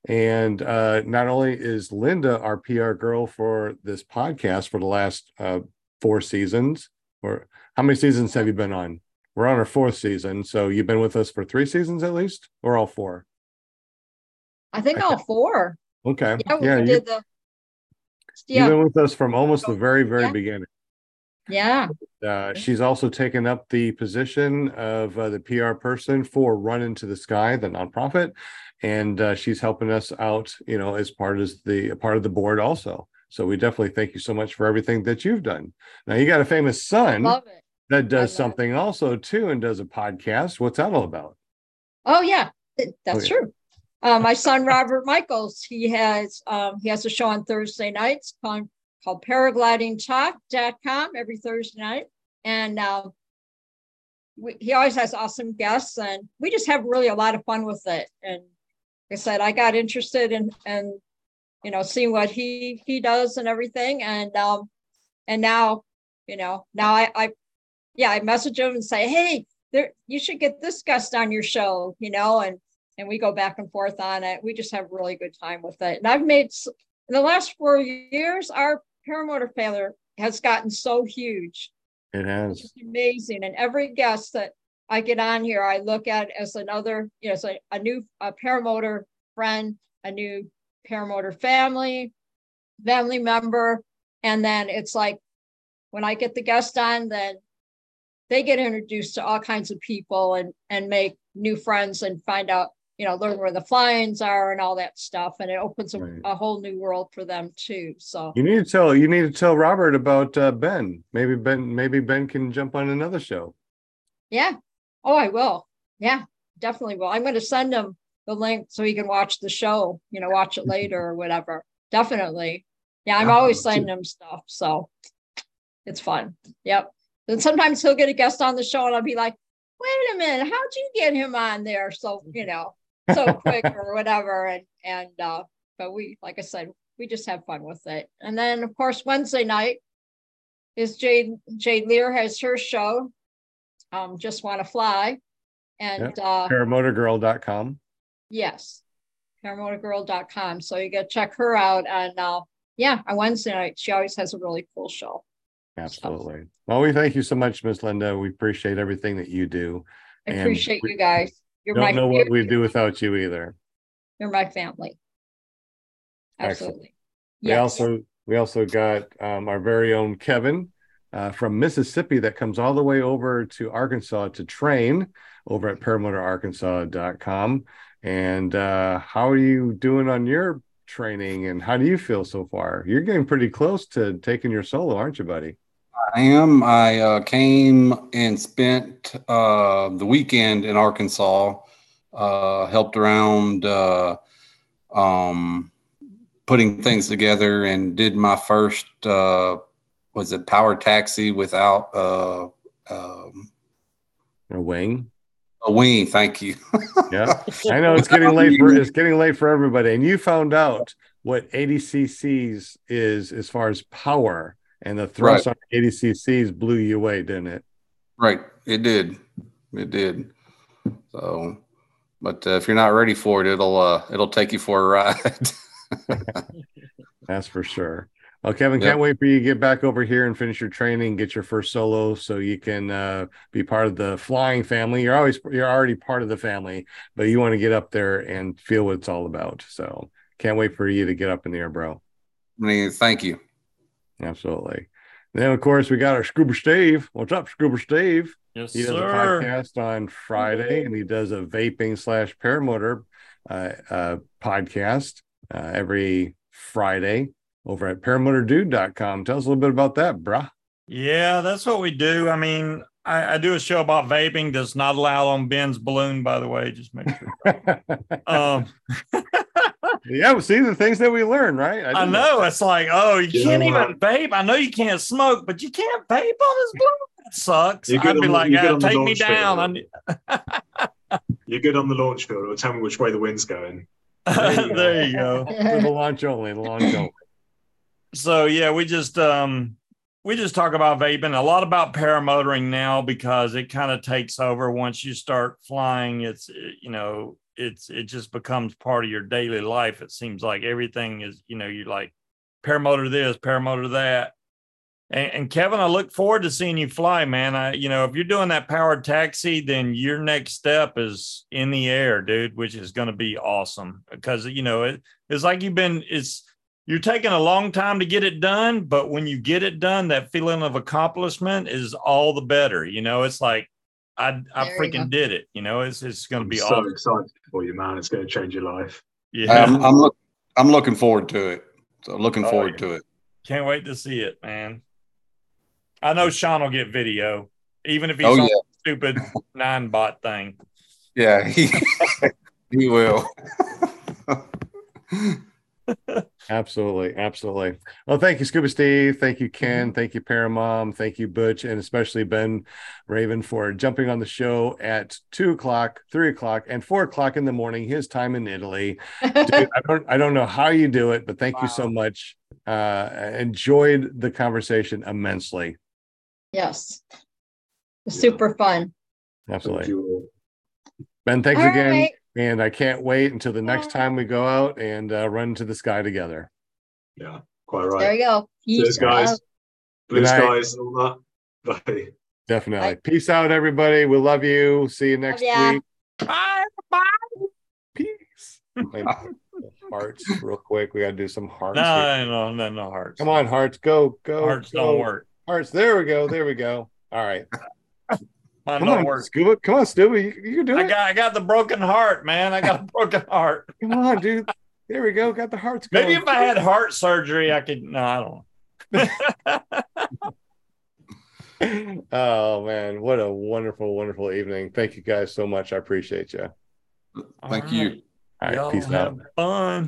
And uh, not only is Linda our PR girl for this podcast for the last uh, four seasons, or how many seasons have you been on? We're on our fourth season. So you've been with us for three seasons at least, or all four? I think all four. Okay. Yeah, we Yeah, you, did the. you've been with us from almost the very, very Yeah. beginning. Yeah. Uh, she's also taken up the position of uh, the PR person for Run Into the Sky, the nonprofit, and uh, she's helping us out, you know, as part of the part of the board also. So we definitely thank you so much for everything that you've done. Now you got a famous son that does love it. something also too and does a podcast. What's that all about? Oh yeah, th- that's yeah. true. Uh, my son Robert Michaels, he has um, he has a show on Thursday nights called called paraglidingtalk.com every Thursday night. And uh, we, he always has awesome guests, and we just have really a lot of fun with it. And like I said, I got interested in and you know seeing what he he does and everything, and um and now you know now I I yeah I message him and say hey there you should get this guest on your show you know and and we go back and forth on it. We just have really good time with it. And I've made in the last four years, our paramotor failure has gotten so huge. It has. It's amazing. And every guest that I get on here, I look at as another, you know, as a, a new a paramotor friend, a new paramotor family, family member. And then it's like when I get the guest on, then they get introduced to all kinds of people and and make new friends and find out you know, learn where the fly-ins are and all that stuff. And it opens a, Right. a whole new world for them too. So You need to tell you need to tell Robert about uh, Ben. Maybe Ben maybe Ben can jump on another show. yeah. Oh, I will. Yeah, definitely will. I'm going to send him the link so he can watch the show, you know, watch it later or whatever. Definitely. Yeah, I'm Yeah, always sending him stuff. So it's fun. Yep. And sometimes he'll get a guest on the show and I'll be like, wait a minute, how'd you get him on there? So, you know, so quick or whatever. And and uh, but we, like I said, we just have fun with it. And then of course Wednesday night is Jade Jade Lear has her show. Um, just want to fly. And uh Paramotorgirl.com. yes, paramotorgirl.com. So you gotta check her out. And uh yeah, on Wednesday night, she always has a really cool show. Absolutely. Well, we thank you so much, Miss Linda. We appreciate everything that you do. I appreciate we you guys. You're Don't know what we'd do without you either. You're my family. Absolutely. We also we also got um, our very own Kevin uh, from Mississippi that comes all the way over to Arkansas to train over at paramotorarkansas.com. And uh, how are you doing on your training and how do you feel so far? You're getting pretty close to taking your solo, aren't you, buddy? I am. I uh, came and spent uh, the weekend in Arkansas. Uh, helped around uh, um, putting things together and did my first uh, was it power taxi without uh, um, A wing. a wing. Thank you. Yeah. I know it's getting late for it's getting late for everybody. And you found out what 80 cc's is as far as power and the thrust on 80 cc's blew you away, didn't it? Right. It did. It did. So, but uh, if you're not ready for it, it'll uh, it'll take you for a ride. That's for sure. Well, Kevin, Yep. can't wait for you to get back over here and finish your training, get your first solo, so you can uh, be part of the flying family. You're always you're already part of the family, but you want to get up there and feel what it's all about. So, can't wait for you to get up in the air, bro. I mean, thank you. Absolutely. then, of course, we got our Scuba Steve. What's up, Scuba Steve? Yes, He does a podcast on Friday, and he does a vaping slash paramotor uh, uh, podcast uh, every Friday over at paramotordude.com. Tell us a little bit about that, bruh. Yeah, that's what we do. I mean, I, I do a show about vaping. Does not allow on Ben's balloon, by the way. Just make sure. Um, yeah, well, see the things that we learn, right? I didn't know it's like, oh, you You can't know even vape. I know you can't smoke, but you can't vape on this balloon. That sucks. You're I'd be on- like, you're yeah, the take me launch down. Field. need- You're good on the launch field. It'll tell me which way the wind's going. there you go. For the launch only, the launch only. so yeah, we just um we just talk about vaping, a lot about paramotoring now because it kind of takes over once you start flying. It's uh, you know, it's it just becomes part of your daily life. It seems like everything is, you know, you like paramotor this, paramotor that. And, and Kevin, I look forward to seeing you fly, man. I, you know, if you're doing that powered taxi, then your next step is in the air, dude, which is going to be awesome because you know it, it's like you've been. It's you're taking a long time to get it done, but when you get it done, that feeling of accomplishment is all the better. You know, it's like I I There freaking did it. You know, it's it's going to I'm be so awesome. excited for you, man. It's going to change your life. Yeah, I'm, I'm look, I'm looking forward to it. So looking Oh, forward yeah. to it. can't wait to see it, man. I know Sean will get video, even if he's Oh on yeah, the stupid Ninebot thing. yeah. He he will. Absolutely, absolutely. Well, thank you, Scuba Steve. Thank you, Ken. Thank you, Paramom. Thank you, Butch, and especially Ben Raven for jumping on the show at two o'clock, three o'clock, and four o'clock in the morning, his time in Italy. Dude, I don't, I don't know how you do it, but thank you so much. Uh, enjoyed the conversation immensely. yes. Super fun. Absolutely, you all. Ben. Thanks All again, right. And I can't wait until the next time we go out and uh, run to the sky together. Yeah, quite right. There you go. Cheers, guys. out. Blue skies and all that. Bye. Definitely. Bye. Peace out, everybody. We love you. See you next ya. week. Bye. Bye. Peace. Hearts, real quick. We got to do some hearts. here. No, no, no, no hearts. Come on, hearts. Go, go. Hearts go. don't work. Hearts. There we go. There we go. All right. Mine Come don't on, work. Scuba. Come on, Scuba. You, you can do I it. got, I got the broken heart, man. I got a broken heart. Come on, dude. There we go. Got the hearts Maybe if I had heart surgery, I could. No, I don't. oh man, what a wonderful, wonderful evening. Thank you guys so much. I appreciate you. Thank All you. right. All right, Y'all peace out. fun.